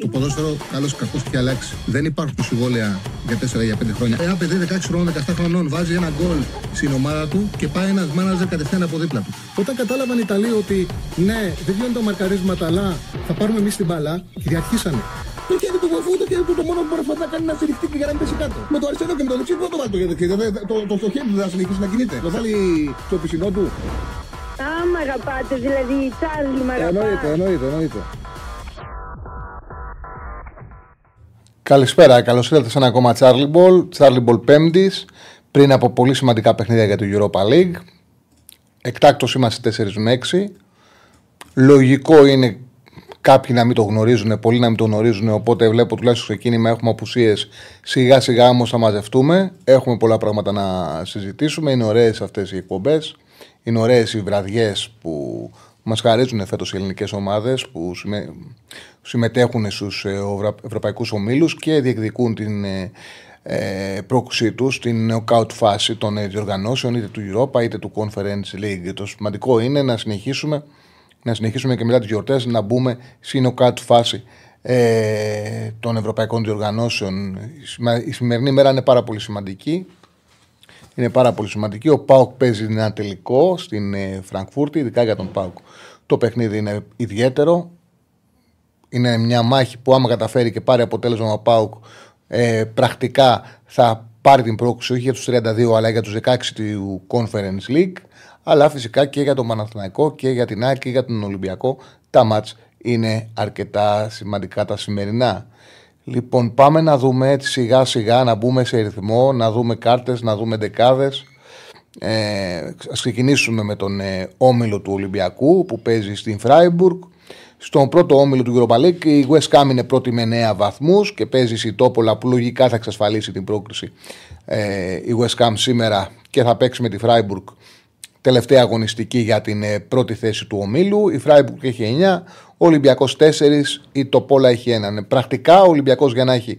Το ποδόσφαιρο, καλό ή κακό, έχει αλλάξει. Δεν υπάρχουν συμβόλαια για 4 για 5 χρόνια. Ένα παιδί 16 χρόνων, 17 χρονών βάζει ένα γκολ στην ομάδα του και πάει ένας μάναζερ κατευθείαν από δίπλα του. Όταν κατάλαβαν οι Ιταλοί ότι ναι, δεν γίνονται τα μαρκαρίσματα, αλλά θα πάρουμε εμείς την μπαλά, κυριαρχήσανε. Το χέρι του βοηθού, το χέρι του το μόνο που μπορεί να κάνει να στηριχτεί και για να μην πέσει κάτω. Με το αριστερό και με το δεξί, πού το βάλει το χέρι. Το, το, το, το χέρι του θα συνεχίσει να κινείται. Το βάλει στο πισινό του. Α, μ' αγαπάτε, δηλαδή, Τσάρλι, μ' αγαπάτε. Εννοείται, εννοείται, εννοείται. Καλησπέρα, καλώς ήρθατε σε ένα ακόμα Charlie Ball. Charlie Ball 5 πριν από πολύ σημαντικά παιχνίδια για το Europa League. Εκτάκτο είμαστε 4 με 6. Λογικό είναι κάποιοι να μην το γνωρίζουν, πολλοί να μην το γνωρίζουν. Οπότε βλέπω τουλάχιστον στο ξεκίνημα έχουμε απουσίες. Σιγά σιγά όμως θα μαζευτούμε. Έχουμε πολλά πράγματα να συζητήσουμε. Είναι ωραίες αυτές οι εκπομπές. Είναι ωραίες οι βραδιές που μας χαρίζουν φέτος οι ελληνικές ομάδες που συμμετέχουν στους ε, ευρωπαϊκούς ομίλους και διεκδικούν την ε, ε, πρόκλησή τους στην knockout φάση των διοργανώσεων είτε του Europa είτε του Conference League. Το σημαντικό είναι να συνεχίσουμε, να συνεχίσουμε και μετά τις γιορτές να μπούμε στην knockout φάση ε, των ευρωπαϊκών διοργανώσεων. Η σημερινή μέρα είναι πάρα πολύ σημαντική. Είναι πάρα πολύ σημαντική. Ο Πάουκ παίζει ένα τελικό στην Φραγκφούρτη, ειδικά για τον Πάουκ. Το παιχνίδι είναι ιδιαίτερο. Είναι μια μάχη που άμα καταφέρει και πάρει αποτέλεσμα ο Πάουκ ε, πρακτικά θα πάρει την πρόκληση όχι για τους 32 αλλά για τους 16 του Conference League αλλά φυσικά και για τον Παναθηναϊκό και για την ΑΕΚ και για τον Ολυμπιακό τα μάτς είναι αρκετά σημαντικά τα σημερινά. Λοιπόν πάμε να δούμε έτσι σιγά σιγά να μπούμε σε ρυθμό, να δούμε κάρτες, να δούμε δεκάδες. Ε, ας ξεκινήσουμε με τον ε, όμιλο του Ολυμπιακού που παίζει στην Φράιμπουργκ στον πρώτο όμιλο του Europa League η West Ham είναι πρώτη με 9 βαθμούς και παίζει η Τόπολα που λογικά θα εξασφαλίσει την πρόκριση ε, η West Ham σήμερα και θα παίξει με τη Freiburg τελευταία αγωνιστική για την ε, πρώτη θέση του ομίλου. Η Freiburg έχει 9, ο Ολυμπιακός 4, η Τοπόλα έχει 1. Ε, πρακτικά ο Ολυμπιακός για να έχει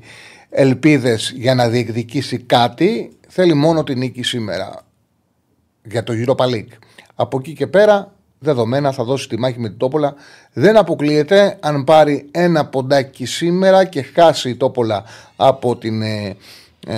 ελπίδες για να διεκδικήσει κάτι θέλει μόνο την νίκη σήμερα για το Europa League. Από εκεί και πέρα δεδομένα θα δώσει τη μάχη με την Τόπολα. Δεν αποκλείεται αν πάρει ένα ποντάκι σήμερα και χάσει η Τόπολα από την, ε, ε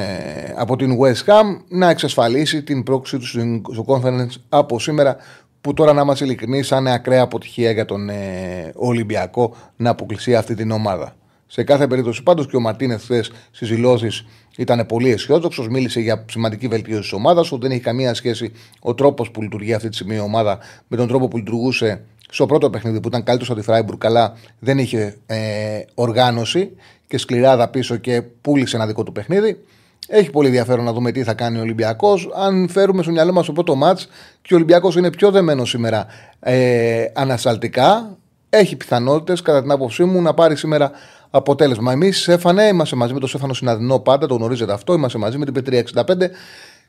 από την West Ham να εξασφαλίσει την πρόκληση του στο conference από σήμερα που τώρα να είμαστε ειλικρινείς θα είναι ακραία αποτυχία για τον ε, Ολυμπιακό να αποκλείσει αυτή την ομάδα. Σε κάθε περίπτωση πάντως και ο Μαρτίνεθ χθες στις δηλώσεις ήταν πολύ αισιόδοξος. Μίλησε για σημαντική βελτίωση της ομάδας, ότι δεν έχει καμία σχέση ο τρόπος που λειτουργεί αυτή τη στιγμή η ομάδα με τον τρόπο που λειτουργούσε στο πρώτο παιχνίδι που ήταν καλύτερος από τη Φράιμπουργκ, αλλά δεν είχε ε, οργάνωση και σκληράδα πίσω και πούλησε ένα δικό του παιχνίδι. Έχει πολύ ενδιαφέρον να δούμε τι θα κάνει ο Ολυμπιακός. Αν φέρουμε στο μυαλό μας το πρώτο μάτς και ο Ολυμπιακός είναι πιο δεμένο σήμερα ε, ανασταλτικά, έχει πιθανότητες, κατά την άποψή μου, να πάρει σήμερα αποτέλεσμα. Εμείς, Στέφανε, είμαστε μαζί με τον Στέφανο Συναδεινό πάντα, το γνωρίζετε αυτό. Είμαστε μαζί με την Πετρία 65.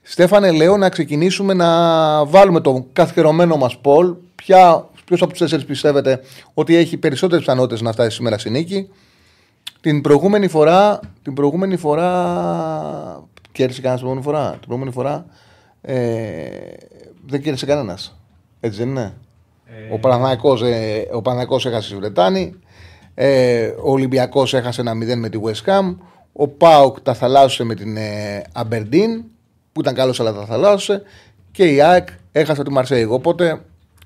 Στέφανε, λέω να ξεκινήσουμε να βάλουμε το καθιερωμένο μας πόλ. Ποιος από τους τέσσερις πιστεύετε ότι έχει περισσότερες πιθανότητες να φτάσει σήμερα στη νίκη; Την προηγούμενη φορά. Την προηγούμενη φορά. Κέρδισε κανένας την προηγούμενη φορά; Την προηγούμενη φορά ε, δεν κέρδισε κανένας. Έτσι δεν είναι; Ε... Ο Παναγιακός ε, έχασε στη Βρετάνη. Ε, ο Ολυμπιακός έχασε ένα 0 με τη West Ham. Ο Πάοκ τα θαλάσσισε με την ε, Αμπερντίν, που ήταν καλός αλλά τα θαλάσσισε. Και η ΑΕΚ έχασε τη Μαρσέη. Οπότε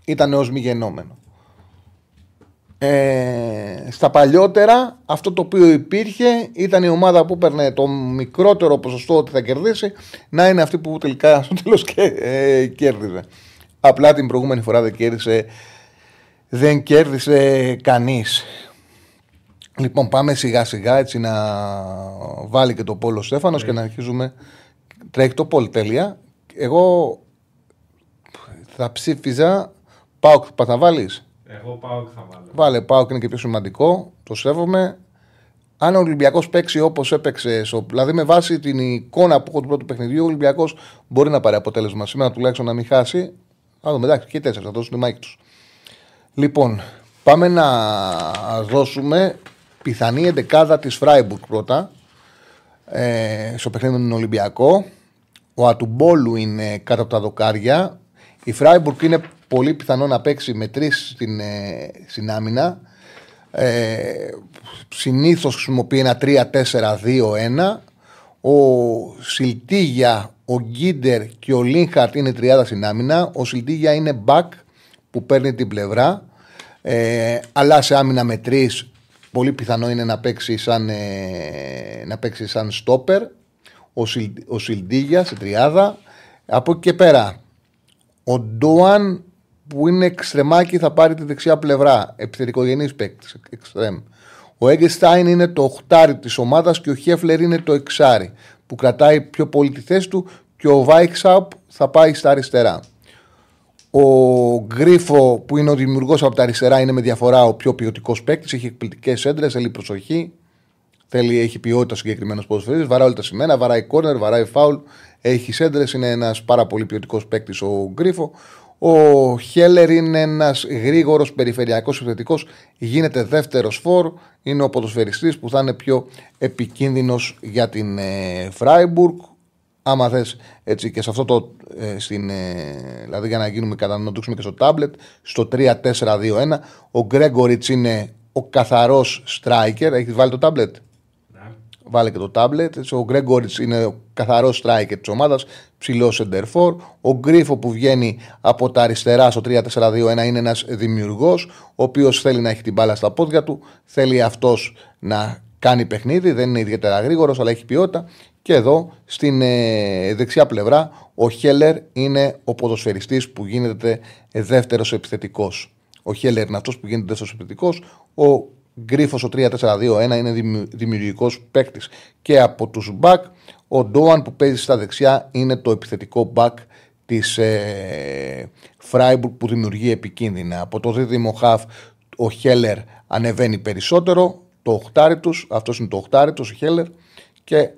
ήταν ως μη γενόμενο. Ε, στα παλιότερα αυτό το οποίο υπήρχε ήταν η ομάδα που έπαιρνε το μικρότερο ποσοστό ότι θα κερδίσει να είναι αυτή που τελικά στο τέλος ε, κέρδιζε. Απλά την προηγούμενη φορά δεν κέρδισε, δεν κέρδισε κανείς. Λοιπόν, πάμε σιγά σιγά έτσι να βάλει και το πόλο Στέφανος και να αρχίζουμε. Τρέχει το πόλο τέλεια. Εγώ θα ψήφιζα. Πάω, θα βάλεις; Εγώ πάω θα βάλω. Βάλε, πάω και είναι και πιο σημαντικό. Το σέβομαι. Αν ο Ολυμπιακός παίξει όπως έπαιξε, δηλαδή με βάση την εικόνα που έχω του πρώτου παιχνιδιού, ο Ολυμπιακός μπορεί να πάρει αποτέλεσμα σήμερα τουλάχιστον να μην χάσει. Θα δούμε, εντάξει, και οι τέσσερα θα δώσουν τη μάχη τους. Λοιπόν, πάμε να δώσουμε πιθανή εντεκάδα της Φράιμπουργκ πρώτα ε, στο παιχνίδι με τον Ολυμπιακό. Ο Ατουμπόλου είναι κάτω από τα δοκάρια. Η Φράιμπουργκ είναι πολύ πιθανό να παίξει με τρεις στην, ε, στην άμυνα. Ε, Συνήθως χρησιμοποιεί ένα 3-4-2-1. Ο Σιλτίγια, ο Γκίντερ και ο Λίνχαρτ είναι τριάδα στην άμυνα. Ο Σιλτίγια είναι back που παίρνει την πλευρά. Ε, αλλά σε άμυνα με τρεις, πολύ πιθανό είναι να παίξει σαν, ε, να παίξει σαν στόπερ. Ο, Σιλ, ο Σιλτίγια σε τριάδα. Από εκεί και πέρα, ο Ντόαν που είναι εξτρεμάκι θα πάρει τη δεξιά πλευρά. Επιθετικογενής παίκτης. Ο Έγκεστάιν είναι το οχτάρι της ομάδας και ο Χέφλερ είναι το εξάρι που κρατάει πιο πολύ τη θέση του και ο Βάιξαπ θα πάει στα αριστερά. Ο Γκρίφο που είναι ο δημιουργός από τα αριστερά είναι με διαφορά ο πιο ποιοτικός παίκτης. Έχει εκπληκτικές έντρες, θέλει προσοχή. Θέλει, έχει ποιότητα συγκεκριμένο ποδοσφαιριστή. Βαράει όλα τα σημαίνα, βαράει κόρνερ, βαράει φάουλ. Έχει σέντρε, είναι ένας πάρα πολύ ποιοτικός παίκτης ο Γκρίφο. Ο Χέλερ είναι ένας γρήγορος περιφερειακός επιθετικός. Γίνεται δεύτερος φόρ. Είναι ο ποδοσφαιριστής που θα είναι πιο επικίνδυνος για την ε, Φράιμπουργκ. Άμα θες έτσι και σε αυτό το. Ε, στην, ε, δηλαδή για να γίνουμε κατανοητοί και στο τάμπλετ, στο 3-4-2-1. Ο Γκρέγκοριτς είναι ο καθαρός striker. Έχεις βάλει το τάμπλετ βάλε και το τάμπλετ. Ο Γκρέγκοριτς είναι ο καθαρός striker της ομάδας, ψηλός σεντερφόρ. Ο Γκρίφο που βγαίνει από τα αριστερά στο 3-4-2-1 είναι ένας δημιουργός, ο οποίος θέλει να έχει την μπάλα στα πόδια του. Θέλει αυτός να κάνει παιχνίδι, δεν είναι ιδιαίτερα γρήγορος, αλλά έχει ποιότητα. Και εδώ στην ε, δεξιά πλευρά ο Χέλερ είναι ο ποδοσφαιριστής που γίνεται δεύτερος επιθετικός. Ο Χέλερ είναι αυτός που γίνεται δεύτερος επιθετικός. Ο Γκρίφος ο 3-4-2-1 είναι δημιουργικός παίκτης. Και από τους μπακ, ο Ντόαν που παίζει στα δεξιά είναι το επιθετικό μπακ της ε, Φράιμπουργκ που δημιουργεί επικίνδυνα. Από το δίδυμο χαφ ο Χέλερ ανεβαίνει περισσότερο. Το οχτάρι τους, αυτός είναι το οχτάρι τους, ο Χέλερ. Και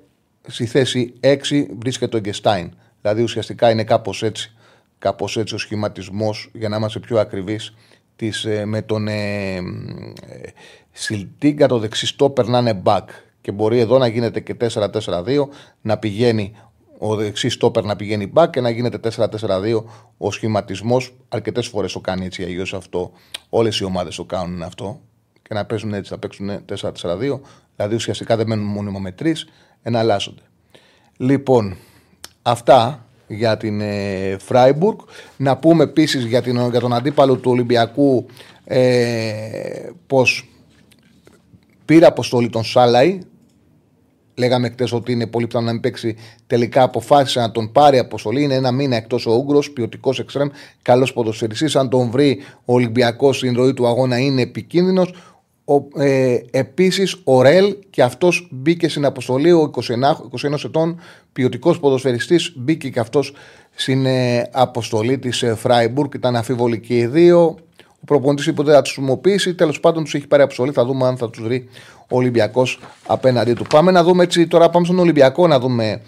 στη θέση 6 βρίσκεται ο Γκεστάιν. Δηλαδή ουσιαστικά είναι κάπως έτσι. Κάπως έτσι ο σχηματισμός, για να είμαστε πιο ακριβείς, ε, με τον ε, Σιλτίγκα το δεξί στόπερ να είναι back. Και μπορεί εδώ να γίνεται και 4-4-2, να πηγαίνει ο δεξί στόπερ να πηγαίνει back και να γίνεται 4-4-2 ο σχηματισμός. Αρκετές φορές το κάνει έτσι αλλιώς αυτό. Όλες οι ομάδες το κάνουν αυτό. Και να παίζουν έτσι, θα παίξουν 4-4-2. Δηλαδή ουσιαστικά δεν μένουν μόνιμα με τρεις, εναλλάσσονται. Λοιπόν, αυτά για την ε, Φράιμπουργκ. Να πούμε επίσης για, για τον αντίπαλο του Ολυμπιακού ε, πως Πήρε αποστολή τον Σάλαϊ. Λέγαμε χτες ότι είναι πολύ πιθανό να μην παίξει. Τελικά αποφάσισε να τον πάρει αποστολή. Είναι ένα μήνα εκτός ο Ούγκρο, ποιοτικός εξτρεμ, καλός ποδοσφαιριστής. Αν τον βρει ο Ολυμπιακός στην ροή του αγώνα, είναι επικίνδυνος. Ε, Επίσης, ο Ρελ και αυτός μπήκε στην αποστολή. Ο 21, 21 ετών ποιοτικός ποδοσφαιριστής μπήκε και αυτός στην ε, αποστολή της ε, Φράιμπουργκ. Ήταν αφίβολοι και οι δύο. Ο προπονητής είπε ότι θα τους χρησιμοποιήσει. Τέλος πάντων τους έχει πάρει αποστολή. Θα δούμε αν θα τους βρει ο Ολυμπιακός απέναντί του. Πάμε να δούμε έτσι τώρα. Πάμε στον Ολυμπιακό να δούμε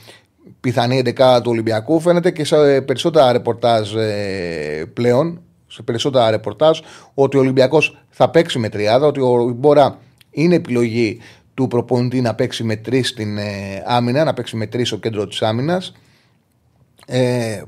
πιθανή 11 του Ολυμπιακού. Φαίνεται και σε περισσότερα ρεπορτάζ ε, πλέον. Σε περισσότερα ρεπορτάζ ότι ο Ολυμπιακός θα παίξει με τριάδα. Ότι ο Ιμπόρα είναι επιλογή του προπονητή να παίξει με τρεις στην ε, άμυνα, να παίξει με τρεις στο κέντρο της άμυνας. Ε,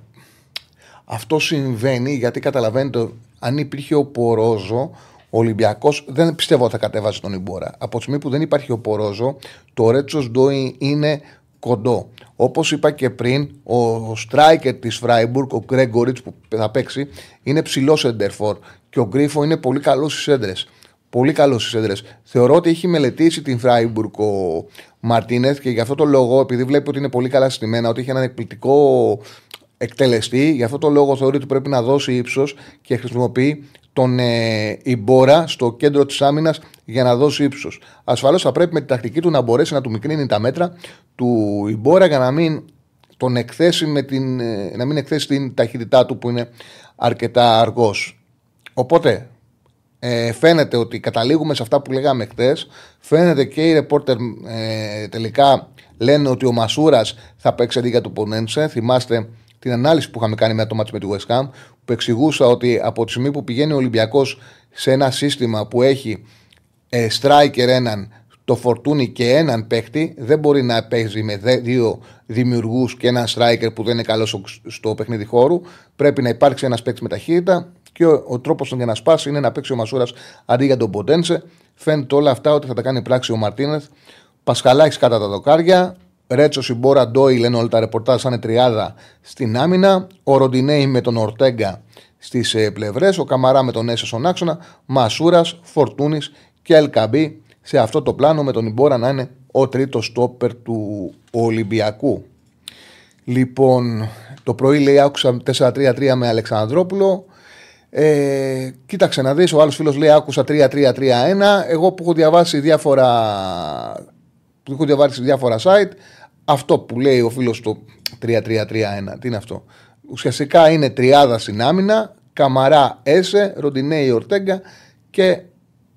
αυτό συμβαίνει γιατί καταλαβαίνετε αν υπήρχε ο Πορόζο, ο Ολυμπιακός δεν πιστεύω ότι θα κατέβαζε τον Ιμπόρα. Από τη στιγμή που δεν υπάρχει ο Πορόζο, το Ρέτσος Ντόι είναι κοντό. Όπως είπα και πριν, ο striker της Φράιμπουργκ, ο Γκρέγκοριτ που θα παίξει, είναι ψηλός σεντερφόρ και ο Γκρίφο είναι πολύ καλός στις έντρες. Πολύ καλός στις έντρες. Θεωρώ ότι έχει μελετήσει την Φράιμπουργκ ο Μαρτίνεθ και γι' αυτό το λόγο, επειδή βλέπει ότι είναι πολύ καλά στημένα, ότι έχει έναν εκπληκτικό εκτελεστή. Γι' αυτό το λόγο θεωρεί ότι πρέπει να δώσει ύψος και χρησιμοποιεί τον ε, Ιμπόρα στο κέντρο της άμυνας για να δώσει ύψος. Ασφαλώς θα πρέπει με την τακτική του να μπορέσει να του μικρύνει τα μέτρα του Ιμπόρα για να μην τον εκθέσει με την, ε, να μην εκθέσει την ταχύτητά του που είναι αρκετά αργός. Οπότε ε, φαίνεται ότι καταλήγουμε σε αυτά που λέγαμε χθες. Φαίνεται και οι ρεπόρτερ ε, τελικά λένε ότι ο Μασούρας θα παίξει αντί για το Πονένσε. Θυμάστε την ανάλυση που είχαμε κάνει με το μάτι με τη West Ham, που εξηγούσα ότι από τη στιγμή που πηγαίνει ο Ολυμπιακός σε ένα σύστημα που έχει ε, striker έναν, το φορτούνι και έναν παίχτη, δεν μπορεί να παίζει με δύο δημιουργούς και έναν striker που δεν είναι καλός στο παιχνίδι χώρου. Πρέπει να υπάρξει ένας παίχτη με ταχύτητα και ο, ο τρόπος για να σπάσει είναι να παίξει ο Μασούρας αντί για τον Ποντένσε. Φαίνεται όλα αυτά ότι θα τα κάνει πράξη ο Μαρτίνεθ. Πασχαλάκης κατά τα δοκάρια. Ρέτσο, Ιμπόρα, Ντόι λένε όλα τα ρεπορτάζ σαν τριάδα στην άμυνα. Ο Ροντινέη με τον Ορτέγκα στις ε, πλευρές. Ο Καμαρά με τον Έσε στον άξονα. Μασούρας, Φορτούνης και Ελκαμπή σε αυτό το πλάνο με τον Ιμπόρα να είναι ο τρίτος στόπερ του Ολυμπιακού. Λοιπόν, το πρωί λέει άκουσα 4-3-3 με Αλεξανδρόπουλο. Ε, κοίταξε να δεις, ο άλλος φίλος λέει άκουσα 3-3-3-1. Εγώ που έχω διαβάσει διάφορα, που έχω διαβάσει διάφορα site, αυτό που λέει ο φίλος το 3-3-3-1, τι είναι αυτό; Ουσιαστικά είναι τριάδα στην άμυνα, Καμαρά, Έσε, Ροντινέη, Ορτέγκα και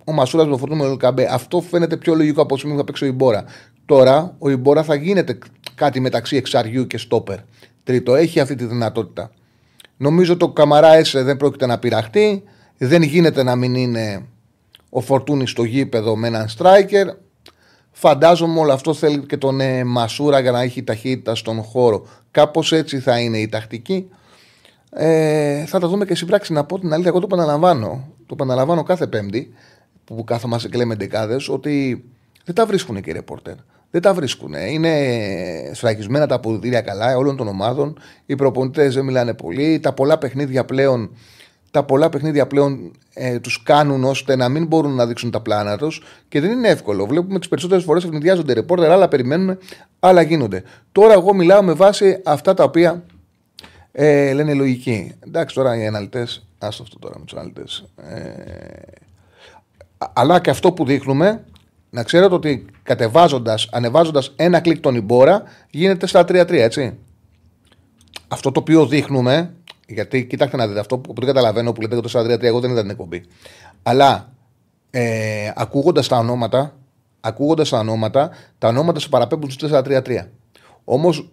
ο Μασούρας με φορτούμενο Λουκαμπέ. Αυτό φαίνεται πιο λογικό από όσο θα παίξει ο Ιμπόρα. Τώρα ο Ιμπόρα θα γίνεται κάτι μεταξύ εξαριού και στόπερ. Τρίτο, έχει αυτή τη δυνατότητα. Νομίζω το Καμαρά Έσε δεν πρόκειται να πειραχτεί. Δεν γίνεται να μην είναι ο Φορτούνης στο γήπεδο με έναν striker. Φαντάζομαι όλο αυτό θέλει και τον ε, Μασούρα για να έχει ταχύτητα στον χώρο. Κάπως έτσι θα είναι η τακτική. Ε, θα τα δούμε και στην πράξη. Να πω την αλήθεια, εγώ το επαναλαμβάνω. Το επαναλαμβάνω κάθε Πέμπτη που κάθομαστε και λέμε δεκάδε ότι δεν τα βρίσκουν και οι ρεπόρτερ. Δεν τα βρίσκουν. Είναι σφραγισμένα τα αποδητήρια καλά όλων των ομάδων. Οι προπονητές δεν μιλάνε πολύ. Τα πολλά παιχνίδια πλέον, τα πολλά παιχνίδια πλέον ε, τους κάνουν ώστε να μην μπορούν να δείξουν τα πλάνα τους και δεν είναι εύκολο. Βλέπουμε τις περισσότερες φορές ευνηδιάζονται ρεπόρτερ, άλλα περιμένουν, άλλα γίνονται. Τώρα εγώ μιλάω με βάση αυτά τα οποία ε, λένε λογική. Εντάξει, τώρα οι αναλυτές, άστο αυτό τώρα με τους αναλυτές. Ε, αλλά και αυτό που δείχνουμε, να ξέρετε ότι κατεβάζοντας, ανεβάζοντας ένα κλικ τον Ιμπόρα, γίνεται στα 3-3, έτσι. Αυτό το οποίο δείχνουμε, γιατί κοιτάξτε να δείτε αυτό που δεν καταλαβαίνω που λέτε το 4-3-3, εγώ δεν είδα την εκπομπή. Αλλά ε, ακούγοντας τα ονόματα, ακούγοντας τα ονόματα, τα ονόματα σε παραπέμπουν στο 4-3-3. Όμως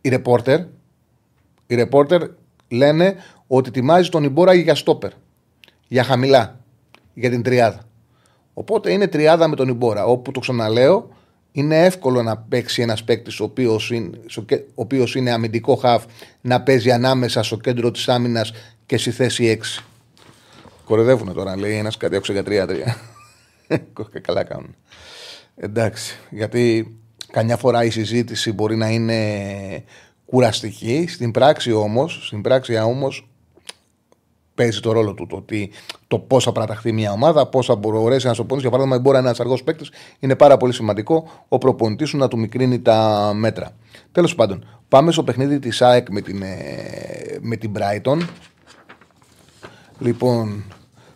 οι ρεπόρτερ, οι ρεπόρτερ λένε ότι ετοιμάζει τον Ιμπόρα για στόπερ. Για χαμηλά για την τριάδα. Οπότε είναι τριάδα με τον Ιμπόρα. Όπου το ξαναλέω, είναι εύκολο να παίξει ένας παίκτης ο οποίος είναι, είναι αμυντικό χαφ να παίζει ανάμεσα στο κέντρο της άμυνας και στη θέση 6. Κορεδεύουν τώρα, λέει ένας κάτι έξω για 3-3. Καλά κάνουν. Εντάξει, γιατί καμιά φορά η συζήτηση μπορεί να είναι κουραστική. Στην πράξη όμως, στην πράξη όμως παίζει το ρόλο του. Το, ότι, το πώ θα παραταχθεί μια ομάδα, πώ θα μπορέσει να σου Για παράδειγμα, μπορεί να είναι ένας αργός παίκτης, είναι πάρα πολύ σημαντικό ο προπονητής σου να του μικρύνει τα μέτρα. Τέλος πάντων, πάμε στο παιχνίδι της ΑΕΚ με την, ε, με την Brighton. Λοιπόν,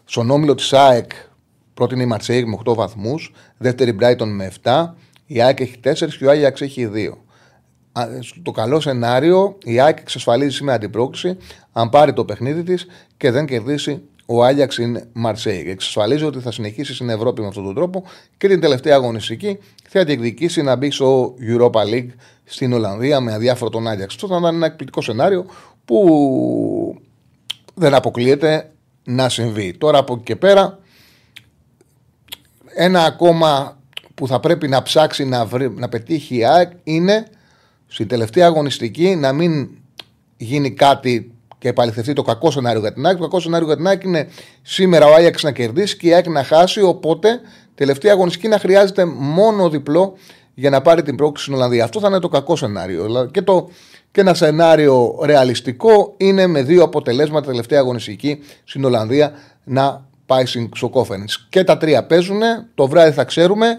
στον όμιλο της ΑΕΚ πρώτη είναι η Μαρσέιγ με 8 βαθμούς, δεύτερη Brighton με 7, η ΑΕΚ έχει 4 και ο Άγιαξ έχει 2 το καλό σενάριο, η ΑΕΚ εξασφαλίζει σήμερα την πρόκληση αν πάρει το παιχνίδι της και δεν κερδίσει ο Άγιαξ στην Μαρσέη. Εξασφαλίζει ότι θα συνεχίσει στην Ευρώπη με αυτόν τον τρόπο και την τελευταία αγωνιστική θα διεκδικήσει να μπει στο Europa League στην Ολλανδία με αδιάφορο τον Άγιαξ. Αυτό θα ήταν ένα εκπληκτικό σενάριο που δεν αποκλείεται να συμβεί. Τώρα από εκεί και πέρα, ένα ακόμα που θα πρέπει να ψάξει να, βρει, να πετύχει η ΑΕΚ είναι στην τελευταία αγωνιστική να μην γίνει κάτι και επαληθευτεί το κακό σενάριο για την ΑΕΚ. Το κακό σενάριο για την ΑΕΚ είναι σήμερα ο Άγιαξ να κερδίσει και η ΑΕΚ να χάσει. Οπότε τελευταία αγωνιστική να χρειάζεται μόνο διπλό για να πάρει την πρόκληση στην Ολλανδία. Αυτό θα είναι το κακό σενάριο. Και, το, και ένα σενάριο ρεαλιστικό είναι με δύο αποτελέσματα τελευταία αγωνιστική στην Ολλανδία να πάει στο κόφενς. Και τα τρία παίζουν. Το βράδυ θα ξέρουμε.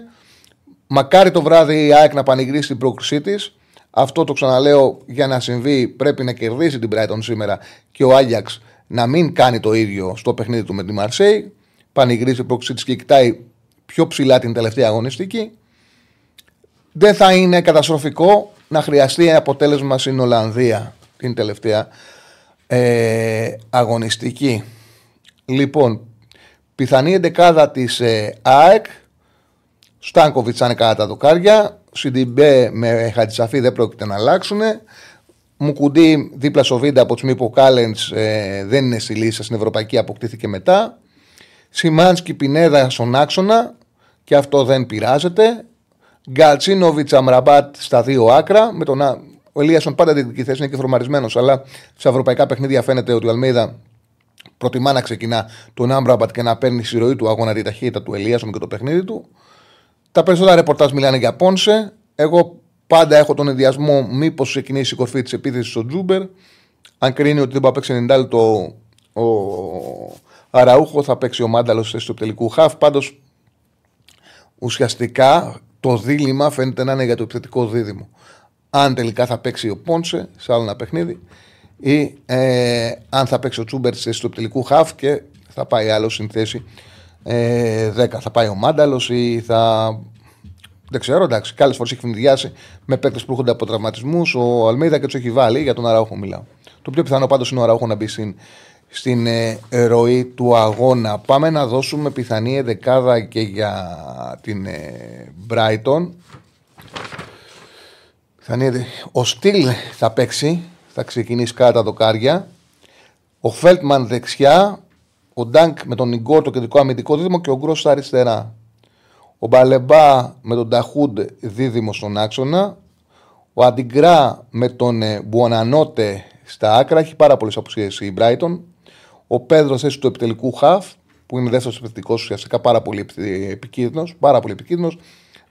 Μακάρι το βράδυ η ΑΕΚ να πανηγυρίσει την πρόκλησή της αυτό το ξαναλέω για να συμβεί πρέπει να κερδίσει την Brighton σήμερα και ο Άγιαξ να μην κάνει το ίδιο στο παιχνίδι του με τη Μαρσέη. Πανηγυρίζει πρόξη τη και κοιτάει πιο ψηλά την τελευταία αγωνιστική. Δεν θα είναι καταστροφικό να χρειαστεί αποτέλεσμα στην Ολλανδία την τελευταία ε, αγωνιστική. Λοιπόν, πιθανή εντεκάδα της ε, ΑΕΚ Στάνκοβιτς θα είναι κατά τα δοκάρια. Σιντιμπέ με Χατζησαφή δεν πρόκειται να αλλάξουν. Μουκουντή δίπλα στο βίντεο από τους που Κάλεντς ε, δεν είναι στη λίστα στην Ευρωπαϊκή, αποκτήθηκε μετά. Σιμάνσκι Πινέδα στον άξονα και αυτό δεν πειράζεται. Γκαλτσίνοβιτς Αμραμπάτ στα δύο άκρα. Με τον, ο Ελίασον πάντα την θέση είναι και φορμαρισμένος, αλλά σε ευρωπαϊκά παιχνίδια φαίνεται ότι ο Αλμίδα προτιμά να ξεκινά τον Αμραμπάτ και να παίρνει στη ροή του αγώνα τη ταχύτητα του Ελίασον και το παιχνίδι του. Τα περισσότερα ρεπορτάζ μιλάνε για Πόνσε. Εγώ πάντα έχω τον ενδοιασμό μήπως ξεκινήσει η κορφή της επίθεσης στο Ζούμπερ. Αν κρίνει ότι δεν μπορεί να παίξει 90λεπτο ο Αραούχο, θα παίξει ο Μάνταλος στο τελικού χαφ. Πάντως ουσιαστικά το δίλημα φαίνεται να είναι για το επιθετικό δίδυμο. Αν τελικά θα παίξει ο Πόνσε σε άλλο ένα παιχνίδι ή ε, αν θα παίξει ο Τσούμπερ στο τελικού χαφ και θα πάει άλλο στην θέση ε, 10. Θα πάει ο Μάνταλος ή θα. Δεν ξέρω, εντάξει. Κάλε φορές έχει φινδιάσει με παίκτες που έρχονται από τραυματισμούς. Ο Αλμίδα και του έχει βάλει. Για τον Αραούχο μιλάω. Το πιο πιθανό πάντως είναι ο Αραούχο να μπει στην, στην ε, ροή του αγώνα. Πάμε να δώσουμε πιθανή δεκάδα και για την ε, Brighton. Ο Στυλ θα παίξει, θα ξεκινήσει κάτω τα δοκάρια. Ο Φέλτμαν δεξιά, ο Ντάνκ με τον Ιγκόρ το κεντρικό αμυντικό δίδυμο και ο Γκρός στα αριστερά. Ο Μπαλεμπά με τον Ταχούντ δίδυμο στον άξονα. Ο Αντιγκρά με τον ε, Μπουανανότε στα άκρα. Έχει πάρα πολλές απουσίες η Μπράιτον. Ο Πέδρος θέση του επιτελικού χαφ, που είναι δεύτερος επιθετικός ουσιαστικά πάρα πολύ επικίνδυνος. Πάρα πολύ επικίνδυνος.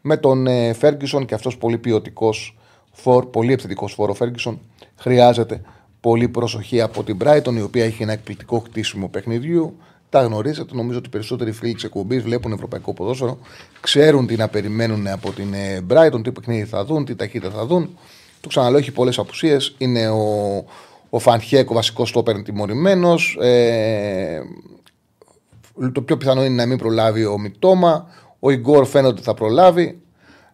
Με τον Φέργκισον και αυτός πολύ ποιοτικός φορ, πολύ επιθετικός φόρ. Ο Φέργκισον χρειάζεται πολύ προσοχή από την Brighton, η οποία έχει ένα εκπληκτικό χτίσιμο παιχνιδιού. Τα γνωρίζετε. Νομίζω ότι οι περισσότεροι φίλοι της εκπομπής βλέπουν ευρωπαϊκό ποδόσφαιρο, ξέρουν τι να περιμένουν από την ε, Brighton, τι παιχνίδι θα δουν, τι ταχύτητα θα δουν. Το ξαναλέω, έχει πολλές απουσίες. Είναι ο, ο Φαν Χέκε, ο βασικός στόπερ τιμωρημένος. Ε, το πιο πιθανό είναι να μην προλάβει ο Μιτόμα. Ο Ιγκόρ φαίνεται ότι θα προλάβει.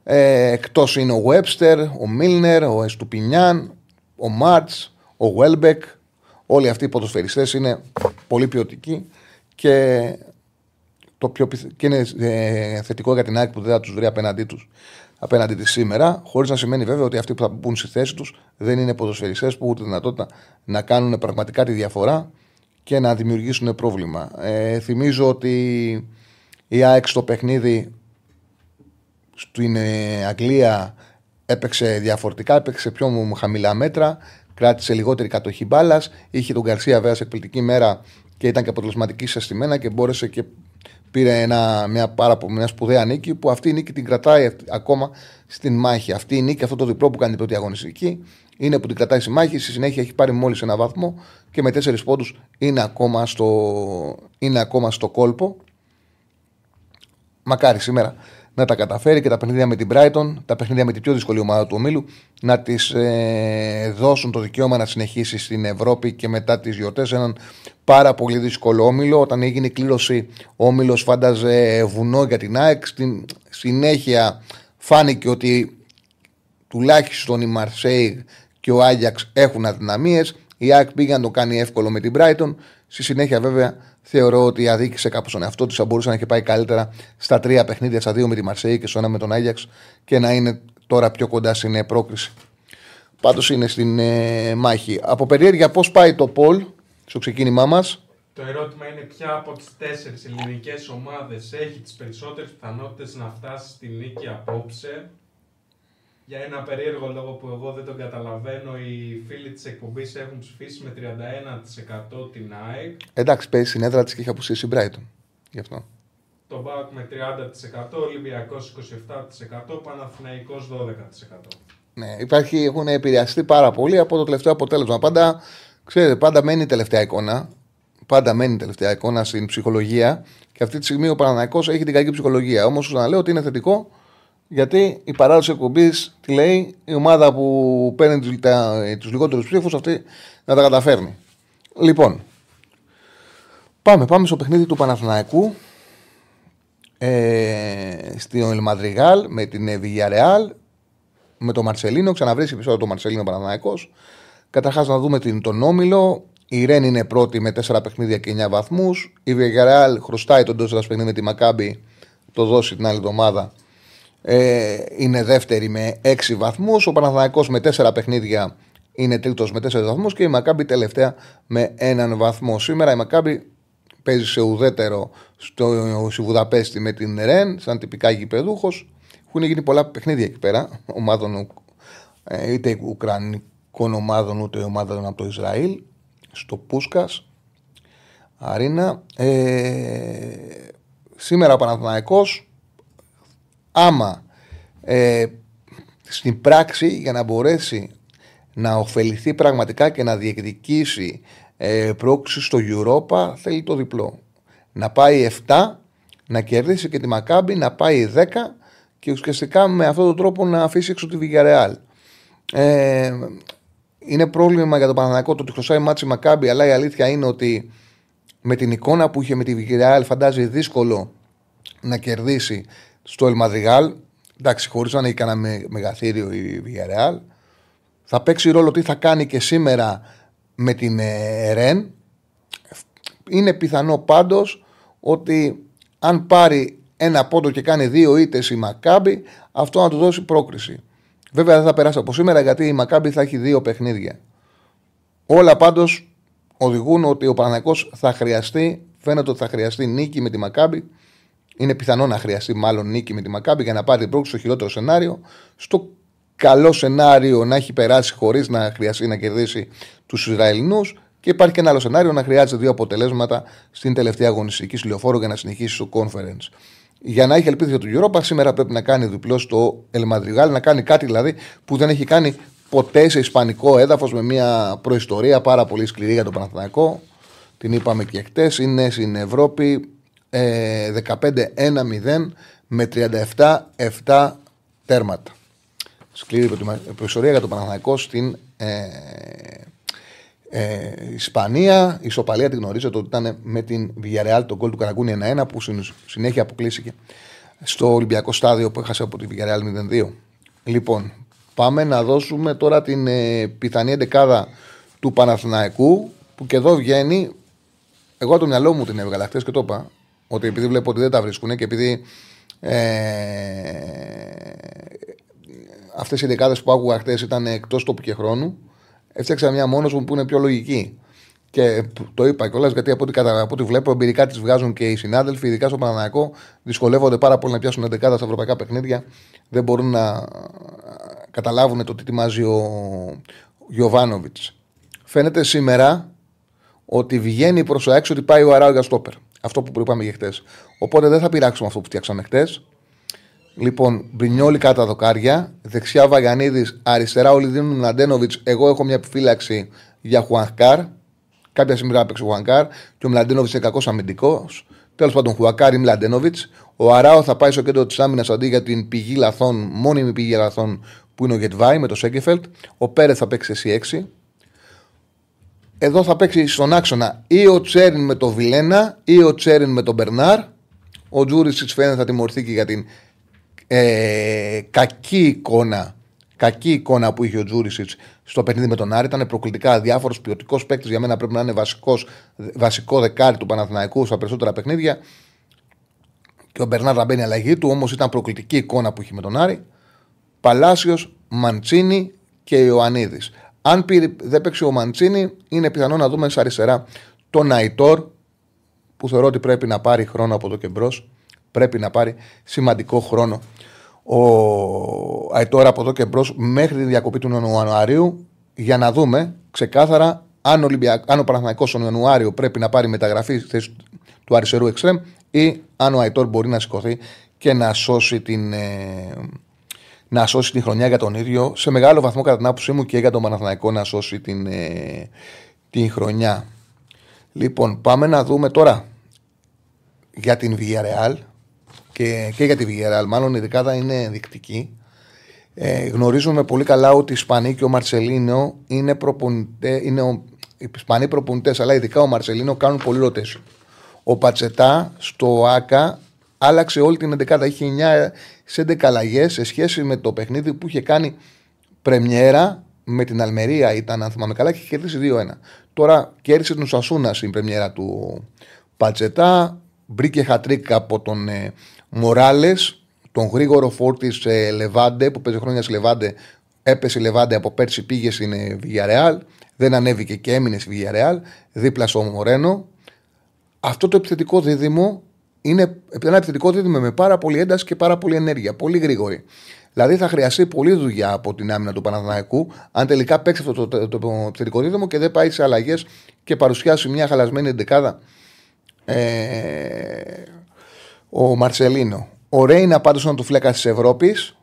Ε, Εκτός είναι ο Γουέμπστερ, ο Μίλνερ, ο Εστουπινιάν, ο Μαρτς, ο Βέλμπεκ. Όλοι αυτοί οι ποδοσφαιριστές είναι πολύ ποιοτικοί και, το πιο και είναι ε, θετικό για την ΑΕΚ που δεν θα τους βρει απέναντί τους απέναντι της σήμερα, χωρίς να σημαίνει βέβαια ότι αυτοί που θα μπουν στη θέση τους δεν είναι ποδοσφαιριστές που έχουν τη δυνατότητα να κάνουν πραγματικά τη διαφορά και να δημιουργήσουν πρόβλημα. Ε, θυμίζω ότι η ΑΕΚ στο παιχνίδι στην ε, Αγγλία έπαιξε διαφορετικά, έπαιξε πιο χαμηλά μέτρα, κράτησε λιγότερη κατοχή μπάλας. Είχε τον Καρσία βέβαια σε εκπληκτική μέρα και ήταν και αποτελεσματική σε στημένα και μπόρεσε και πήρε ένα, μια, πάρα, μια σπουδαία νίκη που αυτή η νίκη την κρατάει ακόμα στην μάχη. Αυτή η νίκη, αυτό το διπλό που κάνει την πρώτη αγωνιστική, είναι που την κρατάει στη μάχη. Στη συνέχεια έχει πάρει μόλις ένα βαθμό και με τέσσερις πόντους είναι, ακόμα στο, είναι ακόμα στο κόλπο. Μακάρι σήμερα να τα καταφέρει και τα παιχνίδια με την Brighton, τα παιχνίδια με την πιο δύσκολη ομάδα του ομίλου, να τη ε, δώσουν το δικαίωμα να συνεχίσει στην Ευρώπη και μετά τις γιορτές. Έναν πάρα πολύ δύσκολο όμιλο. Όταν έγινε η κλήρωση, ο όμιλος φάνταζε βουνό για την ΑΕΚ. Στην συνέχεια φάνηκε ότι τουλάχιστον η Μαρσέιγ και ο Άγιαξ έχουν αδυναμίες. Η ΑΕΚ πήγε να το κάνει εύκολο με την Brighton. Στη συνέχεια, βέβαια, θεωρώ ότι αδίκησε κάπως τον εαυτό της. Θα μπορούσε να έχει πάει καλύτερα στα τρία παιχνίδια, στα δύο με τη Μαρσέη και στο ένα με τον Άγιαξ και να είναι τώρα πιο κοντά στην πρόκριση. Πάντως είναι στην ε, μάχη. Από περιέργεια, πώς πάει το Πολ στο ξεκίνημά μας; Το ερώτημα είναι ποια από τις τέσσερις ελληνικές ομάδες έχει τις περισσότερες πιθανότητες να φτάσει στη νίκη απόψε για ένα περίεργο λόγο που εγώ δεν τον καταλαβαίνω, οι φίλοι της εκπομπής έχουν ψηφίσει με 31% την ΑΕΚ. Εντάξει, παίζει στην έδρα της και έχει αποσύσει η Brighton. Γι' αυτό. Το Μπάουκ με 30%, Ολυμπιακός 27%, Παναθηναϊκός 12%. Ναι, υπάρχει, έχουν επηρεαστεί πάρα πολύ από το τελευταίο αποτέλεσμα. Πάντα, ξέρετε, πάντα μένει η τελευταία εικόνα. Πάντα μένει η τελευταία εικόνα στην ψυχολογία. Και αυτή τη στιγμή ο Παναναναϊκός έχει την κακή ψυχολογία. Όμως, να λέω ότι είναι θετικό γιατί η παράδοση εκπομπής τη λέει η ομάδα που παίρνει τους λιγότερους ψήφους αυτή να τα καταφέρνει. Λοιπόν, πάμε, πάμε στο παιχνίδι του Παναθηναϊκού ε, στην Ελμαδριγάλ με την Villarreal με τον Μαρσελίνο. Ξαναβρίσκει επεισόδιο το Μαρσελίνο Παναθηναϊκός. Καταρχάς να δούμε την, τον Όμιλο. Η Ρεν είναι πρώτη με 4 παιχνίδια και 9 βαθμούς. Η Villarreal χρωστάει τον τόσο παιχνίδι με τη Μακάμπη. Το δώσει την άλλη εβδομάδα ε, είναι δεύτερη με 6 βαθμούς. Ο Παναθηναϊκός με 4 παιχνίδια είναι τρίτος με 4 βαθμούς και η Μακάμπη τελευταία με έναν βαθμό. Σήμερα η Μακάμπη παίζει σε ουδέτερο στο, στη Βουδαπέστη με την Ρεν, σαν τυπικά γηπεδούχος. Έχουν γίνει πολλά παιχνίδια εκεί πέρα, ομάδων, ε, είτε ουκρανικών ομάδων, ούτε ομάδων από το Ισραήλ, στο Πούσκας. Αρίνα. Ε, σήμερα ο Παναθηναϊκός άμα ε, στην πράξη για να μπορέσει να ωφεληθεί πραγματικά και να διεκδικήσει ε, πρόξη στο Europa θέλει το διπλό. Να πάει 7, να κερδίσει και τη Μακάμπη, να πάει 10 και ουσιαστικά με αυτόν τον τρόπο να αφήσει έξω τη Βιγιαρεάλ. Ε, είναι πρόβλημα για τον Παναθηναϊκό το ότι χρωστάει ματς η Μακάμπι, αλλά η αλήθεια είναι ότι με την εικόνα που είχε με τη Βιγιαρεάλ φαντάζει δύσκολο να κερδίσει στο Ελ Μαδριγάλ. Εντάξει, χωρίς να έχει κανένα μεγαθήριο η Villarreal. Θα παίξει ρόλο τι θα κάνει και σήμερα με την ε, Ρεν. Είναι πιθανό πάντως ότι αν πάρει ένα πόντο και κάνει δύο ήττες η Μακάμπι, αυτό να του δώσει πρόκριση. Βέβαια δεν θα περάσει από σήμερα γιατί η Μακάμπη θα έχει δύο παιχνίδια. Όλα πάντως οδηγούν ότι ο Παναγιακός θα χρειαστεί, φαίνεται ότι θα χρειαστεί νίκη με τη Μακάμπη είναι πιθανό να χρειαστεί μάλλον νίκη με τη Μακάμπη για να πάρει την πρόκληση στο χειρότερο σενάριο. Στο καλό σενάριο να έχει περάσει χωρίς να χρειαστεί να κερδίσει τους Ισραηλινούς. Και υπάρχει και ένα άλλο σενάριο να χρειάζεται δύο αποτελέσματα στην τελευταία αγωνιστική λεωφόρο για να συνεχίσει στο conference. Για να έχει ελπίδα για το Europa, σήμερα πρέπει να κάνει διπλό στο Ελμαδριγάλ, να κάνει κάτι δηλαδή που δεν έχει κάνει ποτέ σε ισπανικό έδαφος με μια προϊστορία πάρα πολύ σκληρή για τον Παναθηναϊκό. Την είπαμε και χτες. Είναι στην Ευρώπη 15-1-0 με 37-7 τέρματα. Σκληρή προϊστορία για τον Παναθηναϊκό στην ε, ε, Ισπανία. Η Ισοπαλία την γνωρίζετε ότι ήταν με την Villarreal τον κόλ του Καραγκούνη 1-1 που συνέχεια αποκλείστηκε στο Ολυμπιακό στάδιο που έχασε από τη Villarreal 0-2. Λοιπόν, πάμε να δώσουμε τώρα την ε, πιθανή εντεκάδα του Παναθηναϊκού που και εδώ βγαίνει. Εγώ το μυαλό μου την έβγαλα χθες και το είπα ότι επειδή βλέπω ότι δεν τα βρίσκουν και επειδή ε, αυτές οι δεκάδες που άκουγα χθε ήταν εκτός τόπου και χρόνου, έφτιαξα μια μόνος μου που είναι πιο λογική. Και το είπα κιόλας γιατί από ό,τι, από ό,τι βλέπω εμπειρικά τις βγάζουν και οι συνάδελφοι, ειδικά στο Παναναναϊκό, δυσκολεύονται πάρα πολύ να πιάσουν 11 στα ευρωπαϊκά παιχνίδια. Δεν μπορούν να καταλάβουν το τι ετοιμάζει ο Γιωβάνοβιτς. Φαίνεται σήμερα ότι βγαίνει προς το έξω ότι πάει ο Αράου για στόπερ. Αυτό που είπαμε για χτες. Οπότε δεν θα πειράξουμε αυτό που φτιάξαμε χτες. Λοιπόν, Μπρινιόλι κάτω τα δοκάρια. Δεξιά Βαγανίδη, αριστερά όλοι δίνουν Μλαντένοβιτς. Εγώ έχω μια επιφύλαξη για Χουανκάρ. Κάποια στιγμή θα παίξει ο Χουανκάρ και ο Μλαντένοβιτς είναι κακός αμυντικός. Τέλος πάντων, Χουανκάρ ή Μλαντένοβιτς. Ο Αράο θα πάει στο κέντρο της άμυνας αντί για την πηγή λαθών, μόνιμη πηγή λαθών που είναι ο Γεντβάι με το Σένκεφελντ. Ο Πέρεθ θα παίξει εσύ 6 εδώ θα παίξει στον άξονα ή ο Τσέριν με τον Βιλένα ή ο Τσέριν με τον Μπερνάρ. Ο Τζούρισιτς φαίνεται θα τιμωρηθεί και για την ε, κακή εικόνα κακή εικόνα που είχε ο Τζούρισιτ στο παιχνίδι με τον Άρη. Ήταν προκλητικά αδιάφορο ποιοτικός παίκτης. Για μένα πρέπει να είναι βασικός, βασικό δεκάρι του Παναθηναϊκού στα περισσότερα παιχνίδια. Και ο Μπερνάρ θα μπαίνει αλλαγή του, όμως ήταν προκλητική εικόνα που είχε με τον Άρη. Παλάσιος, Μαντσίνη και Ιωαννίδης. Αν δεν παίξει ο Μαντσίνη, είναι πιθανό να δούμε σε αριστερά τον Αϊτόρ, που θεωρώ ότι πρέπει να πάρει χρόνο από εδώ και μπρος. Πρέπει να πάρει σημαντικό χρόνο ο Αϊτόρ από εδώ και μπρος μέχρι τη διακοπή του Ιανουαρίου για να δούμε ξεκάθαρα αν, αν ο Παναθηναϊκός τον Ιανουάριο πρέπει να πάρει μεταγραφή στη θέση του αριστερού εξτρέμ ή αν ο Αϊτόρ μπορεί να σηκωθεί και να σώσει την, ε, να σώσει τη χρονιά για τον ίδιο. Σε μεγάλο βαθμό, κατά την άποψή μου, και για τον Παναθηναϊκό να σώσει την, ε, την χρονιά. Λοιπόν, πάμε να δούμε τώρα για την Villarreal και, και για τη Villarreal. Μάλλον η δεκάδα είναι ενδεικτική. Ε, γνωρίζουμε πολύ καλά ότι οι Ισπανοί και ο Μαρσελίνο είναι, προπονητέ, είναι ο, οι Ισπανοί προπονητές, αλλά ειδικά ο Μαρσελίνο κάνουν πολύ ρωτέ. Ο Πατσετά στο ΑΚΑ άλλαξε όλη την 11. Είχε 9 σε 11 αλλαγέ σε σχέση με το παιχνίδι που είχε κάνει πρεμιέρα με την Αλμερία. Ήταν, αν θυμάμαι καλά, και είχε κερδίσει 2-1. Τώρα κέρδισε τον Σασούνα στην πρεμιέρα του Πατσετά. Μπρήκε χατρίκ από τον ε, Μοράλες, τον γρήγορο φόρτης ε, Λεβάντε που παίζει χρόνια στη Λεβάντε. Έπεσε η Λεβάντε από πέρσι, πήγε στην ε, Villarreal. Δεν ανέβηκε και έμεινε στη Villarreal. Δίπλα στο Μορένο. Αυτό το επιθετικό δίδυμο είναι ένα επιθετικό δίδυμο με πάρα πολύ ένταση και πάρα πολύ ενέργεια. Πολύ γρήγορη. Δηλαδή θα χρειαστεί πολλή δουλειά από την άμυνα του Παναθηναϊκού αν τελικά παίξει αυτό το, το, το, επιθετικό δίδυμο και δεν πάει σε αλλαγές και παρουσιάσει μια χαλασμένη εντεκάδα Ε, ο Μαρσελίνο. Ο Ρέινα πάντως ήταν του φλέκας της Ευρώπης,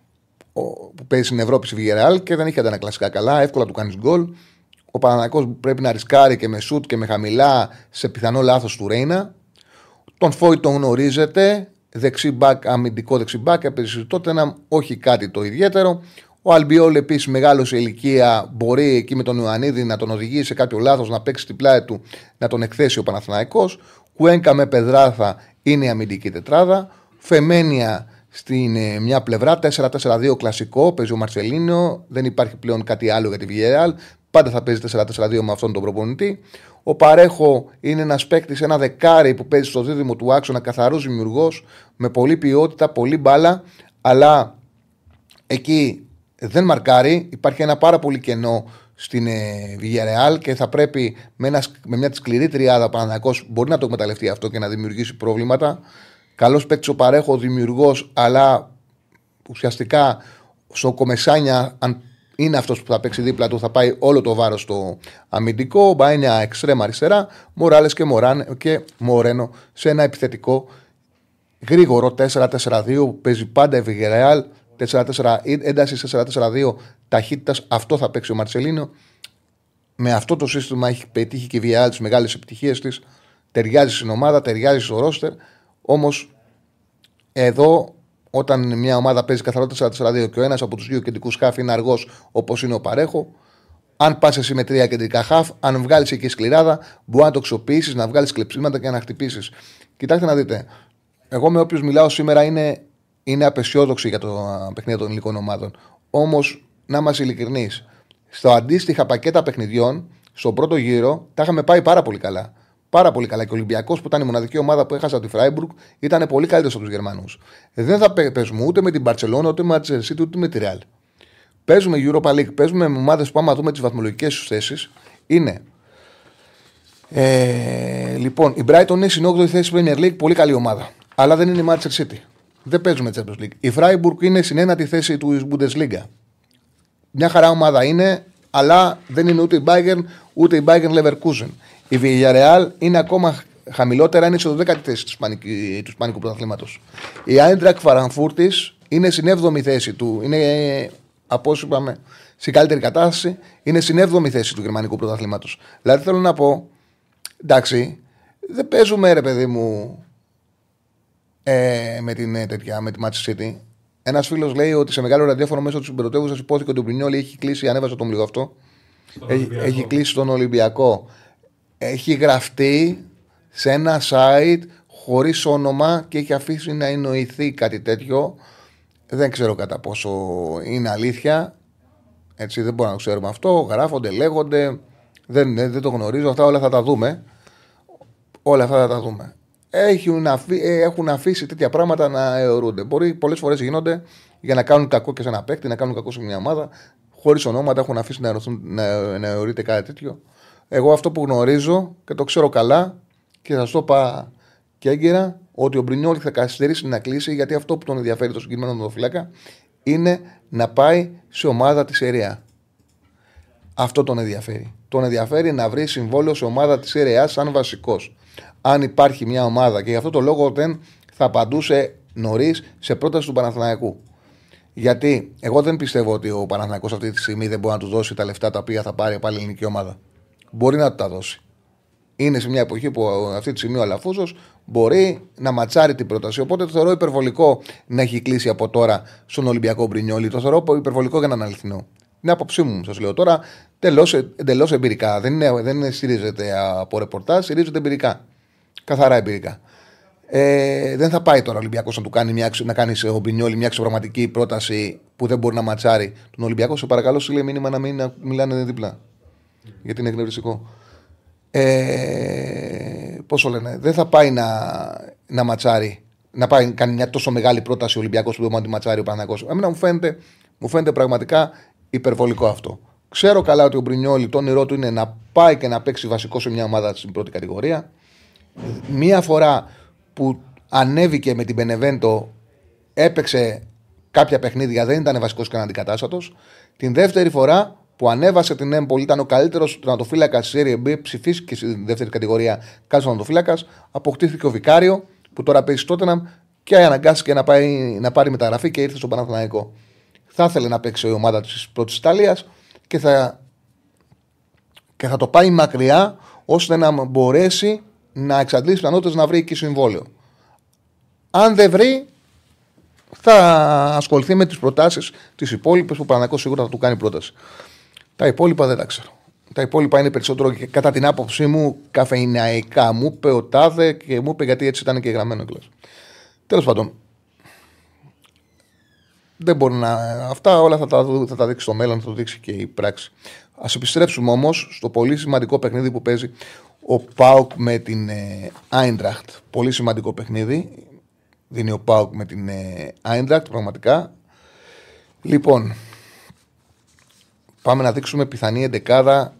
που παίζει στην Ευρώπη στη Βιγερεάλ και δεν είχε αντανακλαστικά καλά. Εύκολα του κάνεις γκολ. Ο Παναναναϊκό πρέπει να ρισκάρει και με σουτ και με χαμηλά σε πιθανό λάθος του Ρέινα. Τον Φόη τον γνωρίζετε. Δεξί μπακ, αμυντικό δεξί μπακ. τότε να όχι κάτι το ιδιαίτερο. Ο Αλμπιόλ επίσης μεγάλο σε ηλικία μπορεί εκεί με τον Ιωαννίδη να τον οδηγήσει σε κάποιο λάθος, να παίξει την πλάτη του, να τον εκθέσει ο Παναθηναϊκός. Κουένκα με πεδράθα είναι η αμυντική τετράδα. Φεμένια στην ε, μια πλευρά, 4-4-2 κλασικό, παίζει ο Μαρσελίνο. Δεν υπάρχει πλέον κάτι άλλο για τη Villarreal. Πάντα θα παίζει 4-4-2 με αυτόν τον προπονητή. Ο Παρέχο είναι ένας παίκτης, ένα δεκάρι που παίζει στο δίδυμο του άξονα, καθαρός δημιουργός, με πολλή ποιότητα, πολύ μπάλα, αλλά εκεί δεν μαρκάρει. Υπάρχει ένα πάρα πολύ κενό στην ε, Villarreal και θα πρέπει με, ένας, με μια σκληρή τριάδα Παναθυνακό μπορεί να το εκμεταλλευτεί αυτό και να δημιουργήσει προβλήματα. Καλός παίκτης ο Παρέχο, δημιουργός, αλλά ουσιαστικά στο Κομεσάνια, αν είναι αυτός που θα παίξει δίπλα του, θα πάει όλο το βάρος στο αμυντικό. Μπάινια εξτρέμα αριστερά, Μοράλες και, και Μορένο σε ένα επιθετικό γρήγορο 4-4-2 που παίζει πάντα η Villarreal 4-4, ένταση 4-4-2 ταχύτητας. Αυτό θα παίξει ο Μαρσελίνο. Με αυτό το σύστημα έχει πετύχει και η Βιάλ τις μεγάλες επιτυχίες της. Ταιριάζει στην ομάδα, ταιριάζει στο ρόστερ. Όμως εδώ, όταν μια ομάδα παίζει καθαρό 4-4-2 και ο ένας από τους δύο κεντρικούς χάφ είναι αργός όπως είναι ο Παρέχο, αν πας σε συμμετρία κεντρικά χάφ, αν βγάλεις εκεί σκληράδα, μπορεί να το αξιοποιήσεις, να βγάλεις κλεψίματα και να χτυπήσεις. Κοιτάξτε να δείτε. Εγώ με όποιους μιλάω σήμερα είναι είναι απεσιόδοξη για το παιχνίδι των ελληνικών ομάδων. Όμως, να είμαστε ειλικρινείς, στο αντίστοιχα πακέτα παιχνιδιών, στον πρώτο γύρο, τα είχαμε πάει πάρα πολύ καλά. Πάρα πολύ καλά. Και ο Ολυμπιακός, που ήταν η μοναδική ομάδα που έχασα από τη Φράιμπουργκ, ήταν πολύ καλύτερος από τους Γερμανούς. Δεν θα παίζουμε ούτε με την Παρσελόνα, ούτε με τη City, ούτε με τη Real. Παίζουμε Europa League, παίζουμε με ομάδες που άμα δούμε τις βαθμολογικές τους θέσεις, είναι. Ε, λοιπόν, η Brighton είναι στην 8η θέση Premier League, πολύ καλή ομάδα. Αλλά δεν είναι η Manchester City. Δεν παίζουμε Champions League. Η Freiburg είναι στην ένατη θέση του Bundesliga. Μια χαρά ομάδα είναι, αλλά δεν είναι ούτε η Bayern ούτε η Bayern Leverkusen. Η Villarreal είναι ακόμα χαμηλότερα, είναι στο 10η θέση του Ισπανικού πρωταθλήματος. Η Eintracht Φαρανφούρτη είναι στην 7η θέση του. Είναι, από όσο είπαμε, σε καλύτερη κατάσταση. Είναι στην 7η θέση του Γερμανικού πρωταθλήματος. Δηλαδή θέλω να πω, εντάξει, δεν παίζουμε ρε παιδί μου ε, με, την, ε, τέτοια, με τη Match City. Ένας φίλος λέει ότι σε μεγάλο ραδιόφωνο μέσω τη πρωτεύουσα υπόθηκε ότι ο Μπρινιόλη έχει κλείσει, ανέβασε τον λίγο αυτό. Έχει, έχει κλείσει τον Ολυμπιακό. Έχει γραφτεί σε ένα site χωρίς όνομα και έχει αφήσει να εννοηθεί κάτι τέτοιο. Δεν ξέρω κατά πόσο είναι αλήθεια. Έτσι δεν μπορούμε να ξέρουμε αυτό. Γράφονται, λέγονται. Δεν, δεν το γνωρίζω. Αυτά όλα θα τα δούμε. Όλα αυτά θα τα δούμε έχουν, αφή, ε, έχουν αφήσει τέτοια πράγματα να αιωρούνται. Μπορεί πολλές φορές γίνονται για να κάνουν κακό και σε ένα παίκτη, να κάνουν κακό σε μια ομάδα. Χωρίς ονόματα έχουν αφήσει να, να, να αιωρείται κάτι τέτοιο. Εγώ αυτό που γνωρίζω και το ξέρω καλά και θα το είπα και έγκαιρα ότι ο Μπρινιόλ θα καθυστερήσει να κλείσει γιατί αυτό που τον ενδιαφέρει το συγκεκριμένο νοδοφυλάκα είναι να πάει σε ομάδα της ΕΡΕΑ. Αυτό τον ενδιαφέρει. Τον ενδιαφέρει να βρει συμβόλαιο σε ομάδα της ΕΡΕΑ σαν βασικός αν υπάρχει μια ομάδα και γι' αυτό το λόγο δεν θα απαντούσε νωρίς σε πρόταση του Παναθηναϊκού. Γιατί εγώ δεν πιστεύω ότι ο Παναθηναϊκός αυτή τη στιγμή δεν μπορεί να του δώσει τα λεφτά τα οποία θα πάρει πάλι η ελληνική ομάδα. Μπορεί να του τα δώσει. Είναι σε μια εποχή που αυτή τη στιγμή ο Αλαφούζος μπορεί να ματσάρει την πρόταση. Οπότε το θεωρώ υπερβολικό να έχει κλείσει από τώρα στον Ολυμπιακό Μπρινιόλι. Το θεωρώ υπερβολικό για να είναι αληθινό. Είναι άποψή μου, σας λέω τώρα, εντελώς εμπειρικά. Δεν, είναι, δεν στηρίζεται από ρεπορτάζ, στηρίζεται εμπειρικά. Καθαρά εμπειρικά. Ε, δεν θα πάει τώρα ο Ολυμπιακός να του κάνει, μια, να κάνει σε Ομπινιόλη μια ξεπραγματική πρόταση που δεν μπορεί να ματσάρει τον Ολυμπιακό. Σε παρακαλώ, σου λέει μήνυμα να μην μιλάνε δίπλα. Γιατί είναι εκνευριστικό. Ε, πόσο λένε, δεν θα πάει να, να ματσάρει, να πάει να κάνει μια τόσο μεγάλη πρόταση ο Ολυμπιακός που δεν μπορεί να τη ματσάρει ο Παναγό. Εμένα μου φαίνεται, μου φαίνεται πραγματικά υπερβολικό αυτό. Ξέρω καλά ότι ο Μπρινιόλη το όνειρό του είναι να πάει και να παίξει βασικό σε μια ομάδα στην πρώτη κατηγορία. Μία φορά που ανέβηκε με την Πενεβέντο, έπαιξε κάποια παιχνίδια, δεν ήταν βασικός και αντικατάστατος. Την δεύτερη φορά που ανέβασε την Έμπολη, ήταν ο καλύτερος τερματοφύλακα τη Serie B, ψηφίστηκε στη δεύτερη κατηγορία κάτω τερματοφύλακα. Αποκτήθηκε ο Βικάριο, που τώρα παίζει στο Τότεναμ και αναγκάστηκε να, πάει, να πάρει μεταγραφή και ήρθε στο Παναθηναϊκό. Θα ήθελε να παίξει η ομάδα της πρώτης Ιταλίας και θα, και θα το πάει μακριά ώστε να μπορέσει να εξαντλήσει πιθανότητες να βρει εκεί συμβόλαιο. Αν δεν βρει, θα ασχοληθεί με τις προτάσεις τι υπόλοιπε που ο σίγουρα θα του κάνει πρόταση. Τα υπόλοιπα δεν τα ξέρω. Τα υπόλοιπα είναι περισσότερο και κατά την άποψή μου καφεϊναϊκά. Μου είπε ο Τάδε και μου είπε γιατί έτσι ήταν και γραμμένο κλασ. Τέλος πάντων. Δεν μπορεί να. Αυτά όλα θα τα, θα τα δείξει στο μέλλον, θα το δείξει και η πράξη. Α επιστρέψουμε όμως στο πολύ σημαντικό παιχνίδι που παίζει ο Πάουκ με την Άιντραχτ. Πολύ σημαντικό παιχνίδι. Δίνει ο Πάουκ με την Άιντραχτ, πραγματικά. Λοιπόν, πάμε να δείξουμε πιθανή εντεκάδα.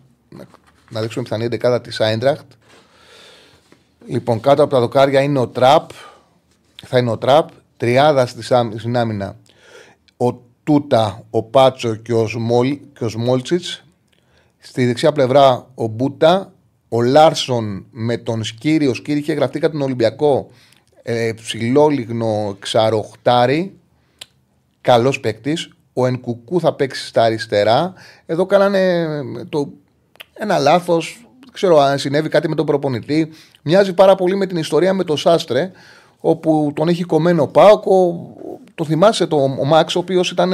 Να δείξουμε πιθανή εντεκάδα της Άιντραχτ. Λοιπόν, κάτω από τα δοκάρια είναι ο Τραπ. Θα είναι ο Τραπ. Τριάδα στην άμυνα. Ο Τούτα, ο Πάτσο και ο, Σμόλ, και ο Σμόλτσιτς. Στη δεξιά πλευρά ο Μπούτα, ο Λάρσον με τον Σκύρι. Ο Σκύρι είχε γραφτεί κατά τον Ολυμπιακό. Ε, ψηλόλιγνο ξαροχτάρι. Καλός παίκτης. Ο Ενκουκού θα παίξει στα αριστερά. Εδώ κάνανε το, ένα λάθος. Ξέρω αν συνέβη κάτι με τον προπονητή. Μοιάζει πάρα πολύ με την ιστορία με το Σάστρε, όπου τον έχει κομμένο ο Πάοκο. Το θυμάσαι το, ο Μάξ, ο οποίος ήταν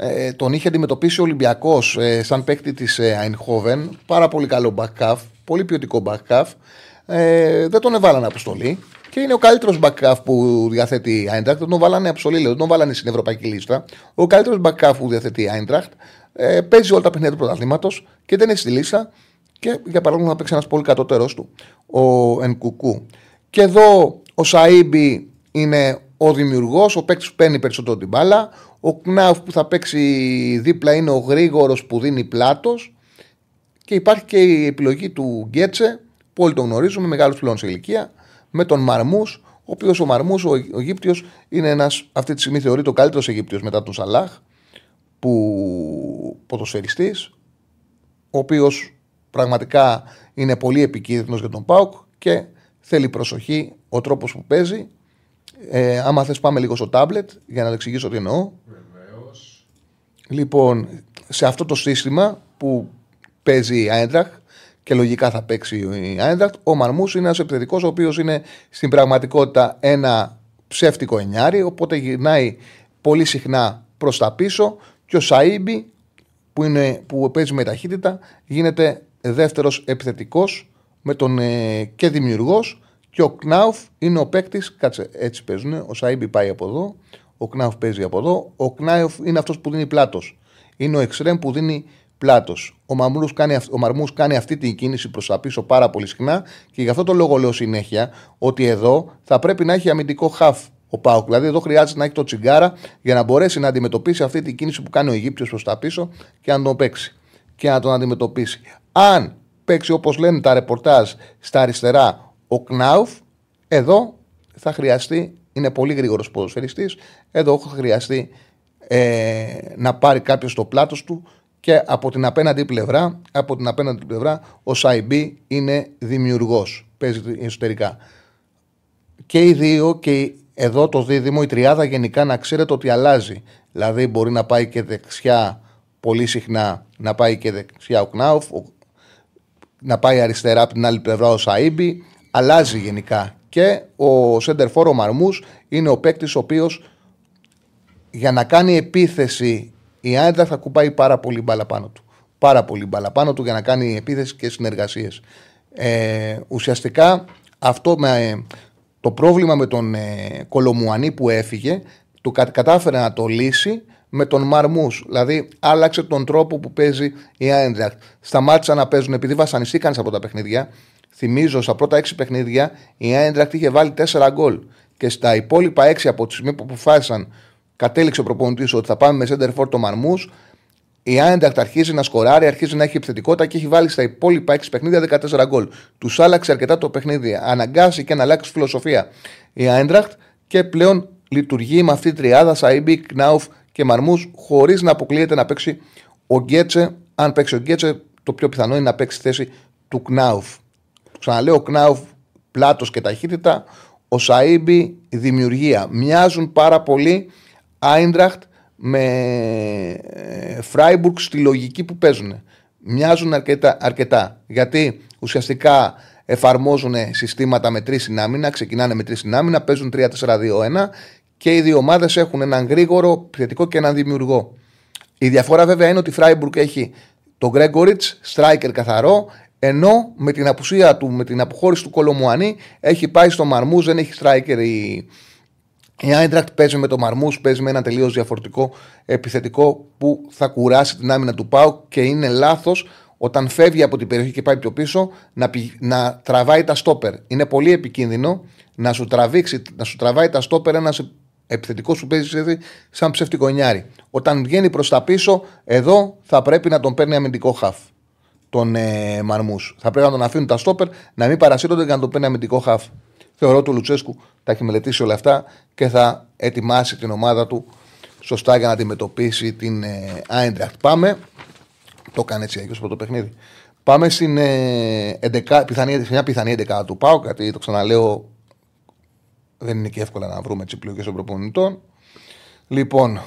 ε, τον είχε αντιμετωπίσει ο Ολυμπιακός ε, σαν παίκτη της Αϊνχόβεν. Ε, Πάρα πολύ καλό back πολύ ποιοτικό back Ε, δεν τον έβαλαν αποστολή και είναι ο καλύτερος back που διαθέτει η Eintracht. Δεν τον βάλανε αποστολή, δεν τον βάλανε στην ευρωπαϊκή λίστα. Ο καλύτερος back που διαθέτει η Eintracht. Ε, παίζει όλα τα παιχνίδια του πρωταθλήματος και δεν έχει στη λίστα. Και για παράδειγμα, θα παίξει ένας πολύ κατώτερος του, ο Ενκουκού. Και εδώ ο Σαΐμπι είναι ο δημιουργός, ο παίκτης που παίρνει περισσότερο την μπάλα. Ο Κνάουφ που θα παίξει δίπλα είναι ο γρήγορος που δίνει πλάτος. Και υπάρχει και η επιλογή του Γκέτσε, που όλοι τον γνωρίζουμε, μεγάλος πλέον σε ηλικία, με τον Μαρμούς, ο οποίος ο Μαρμούς, ο, ο Αιγύπτιος, είναι ένας αυτή τη στιγμή θεωρείται ο καλύτερος Αιγύπτιος μετά τον Σαλάχ, που ποδοσφαιριστής, ο οποίος πραγματικά είναι πολύ επικίνδυνος για τον Πάουκ και θέλει προσοχή ο τρόπος που παίζει ε, άμα θες πάμε λίγο στο τάμπλετ για να το εξηγήσω τι εννοώ. Βεβαίως. Λοιπόν, σε αυτό το σύστημα που παίζει η Άιντραχ και λογικά θα παίξει η Άιντραχ, ο Μαρμούς είναι ένας επιθετικός ο οποίος είναι στην πραγματικότητα ένα ψεύτικο εννιάρι, οπότε γυρνάει πολύ συχνά προς τα πίσω και ο Σαΐμπι που, είναι, που παίζει με ταχύτητα γίνεται δεύτερος επιθετικός με τον ε, και δημιουργός και ο Κνάουφ είναι ο παίκτης. Κάτσε, έτσι παίζουν. Ο Σαΐμπι πάει από εδώ. Ο Κνάουφ παίζει από εδώ. Ο Κνάουφ είναι αυτός που δίνει πλάτος. Είναι ο Εξρέμ που δίνει πλάτος. Ο, κάνει, ο Μαρμού κάνει αυτή την κίνηση προς τα πίσω πάρα πολύ συχνά και γι' αυτό το λόγο λέω συνέχεια ότι εδώ θα πρέπει να έχει αμυντικό χαφ ο Πάουκ. Δηλαδή εδώ χρειάζεται να έχει το τσιγκάρα για να μπορέσει να αντιμετωπίσει αυτή την κίνηση που κάνει ο Αιγύπτιος προς τα πίσω και να τον παίξει και να τον αντιμετωπίσει. Αν παίξει όπως λένε τα ρεπορτάζ στα αριστερά ο Κνάουφ εδώ θα χρειαστεί, είναι πολύ γρήγορος ποδοσφαιριστής, εδώ θα χρειαστεί ε, να πάρει κάποιος το πλάτος του και από την απέναντι πλευρά, από την απέναντι πλευρά ο Σαϊμπή είναι δημιουργός. Παίζει εσωτερικά. Και οι δύο και εδώ το δίδυμο, η τριάδα γενικά να ξέρετε ότι αλλάζει. Δηλαδή μπορεί να πάει και δεξιά πολύ συχνά, να πάει και δεξιά ο Κνάουφ, να πάει αριστερά από την άλλη πλευρά ο Σαΐμπι, αλλάζει γενικά. Και ο Σέντερφορ, ο Μαρμού, είναι ο παίκτης ο οποίος για να κάνει επίθεση η Άιντα θα κουπάει πάρα πολύ μπάλα πάνω του. Πάρα πολύ μπάλα πάνω του για να κάνει επίθεση και συνεργασίες. Ε, ουσιαστικά αυτό με, το πρόβλημα με τον ε, Κολομουανί που έφυγε του κατάφερε να το λύσει με τον Μαρμούς. Δηλαδή άλλαξε τον τρόπο που παίζει η Άιντραχτ. Σταμάτησαν να παίζουν επειδή βασανιστήκαν σε από τα παιχνίδια. Θυμίζω στα πρώτα έξι παιχνίδια η Άιντρακτ είχε βάλει 4 γκολ. Και στα υπόλοιπα έξι από τη στιγμή που αποφάσισαν, κατέληξε ο προπονητής ότι θα πάμε με center for το Μαρμούς. Η Άιντρακτ αρχίζει να σκοράρει, αρχίζει να έχει επιθετικότητα και έχει βάλει στα υπόλοιπα έξι παιχνίδια 14 γκολ. Τους άλλαξε αρκετά το παιχνίδι. Αναγκάστηκε να αλλάξει φιλοσοφία η Άιντρακτ και πλέον λειτουργεί με αυτή τη τριάδα Σαΐμπι, Κνάουφ και Μαρμούς χωρίς να αποκλείεται να παίξει Ο Γκέτσε, αν παίξει ο Γκέτσε, το πιο πιθανό είναι να παίξει στη θέση του Κνάουφ. Ξαναλέω, ο Κνάουφ πλάτος και ταχύτητα. Ο Σαΐμπι δημιουργία. Μοιάζουν πάρα πολύ Άιντραχτ με ε, Φράιμπουργκ στη λογική που παίζουν. Μοιάζουν αρκετά, αρκετά. Γιατί ουσιαστικά εφαρμόζουν συστήματα με τρεις συνάμυνα, ξεκινάνε με τρεις συνάμυνα, παίζουν 3-4-2-1 και οι δύο ομάδες έχουν έναν γρήγορο επιθετικό και έναν δημιουργό. Η διαφορά βέβαια είναι ότι η Φράιμπουργκ έχει τον Γκρέγκοριτ, striker καθαρό, ενώ με την απουσία του, με την αποχώρηση του Κολομουανί έχει πάει στο Μαρμούς, δεν έχει striker η, η Άιντρακτ παίζει με το Μαρμούς, παίζει με ένα τελείως διαφορετικό επιθετικό που θα κουράσει την άμυνα του Πάου και είναι λάθος όταν φεύγει από την περιοχή και πάει πιο πίσω να, να τραβάει τα στόπερ. Είναι πολύ επικίνδυνο να σου, τραβήξει, να σου τραβάει τα στόπερ ένας επιθετικός που παίζει σαν ψεύτικο νιάρι. Όταν βγαίνει προς τα πίσω, εδώ θα πρέπει να τον παίρνει αμυντικό χαφ. Τον ε, Μαρμούς. Θα πρέπει να τον αφήνουν τα στόπερ να μην παρασύρονται και να τον παίρνει αμυντικό χαφ. Θεωρώ ότι ο Λουτσέσκου τα έχει μελετήσει όλα αυτά και θα ετοιμάσει την ομάδα του σωστά για να αντιμετωπίσει την ε, Πάμε. Το έκανε έτσι αγιο από το παιχνίδι. Πάμε στην ε, 11, πιθανή, μια πιθανή 11 του Πάου, γιατί το ξαναλέω δεν είναι και εύκολα να βρούμε τι επιλογέ των προπονητών. Λοιπόν,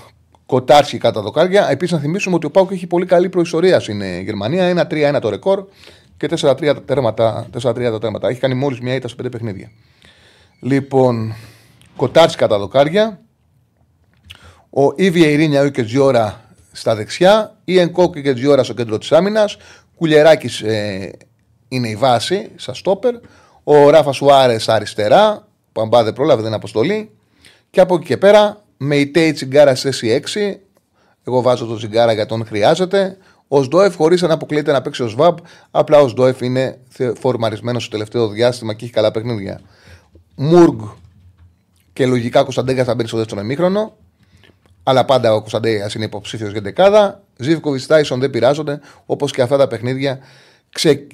Κοτάρσκι κατά δοκάρια. Επίσης, να θυμίσουμε ότι ο Πάουκ έχει πολύ καλή προϊστορία στην ε, Γερμανία. 1-3-1 το ρεκόρ και 4-3 τα τέρματα. 4-3 τα τέρματα. Έχει κάνει μόλις μια ήττα σε πέντε παιχνίδια. Λοιπόν, Κοτάρσκι κατά δοκάρια. Ο Ήβια Ειρήνια και Τζιώρα στα δεξιά. Η Ενκόκ και Τζιώρα στο κέντρο της άμυνας. Κουλιεράκης ε, είναι η βάση, σαν στόπερ. Ο Ράφα Σουάρες αριστερά. Παμπά δεν πρόλαβε, δεν αποστολή. Και από εκεί και πέρα, με η Τέι Τσιγκάρα σε 6. Εγώ βάζω το Τσιγκάρα γιατί τον χρειάζεται. Ο Σντόεφ, χωρίς να αποκλείεται να παίξει ο Σβάμπ, απλά ο Σντόεφ είναι φορμαρισμένος στο τελευταίο διάστημα και έχει καλά παιχνίδια. Μουργκ και λογικά Κωνσταντέγκα θα μπει στο δεύτερο εμίχρονο. Αλλά πάντα ο Κωνσταντέγκα είναι υποψήφιος για δεκάδα. Ζήβκοβιτ Τάισον δεν πειράζονται, όπως και αυτά τα παιχνίδια Ξε,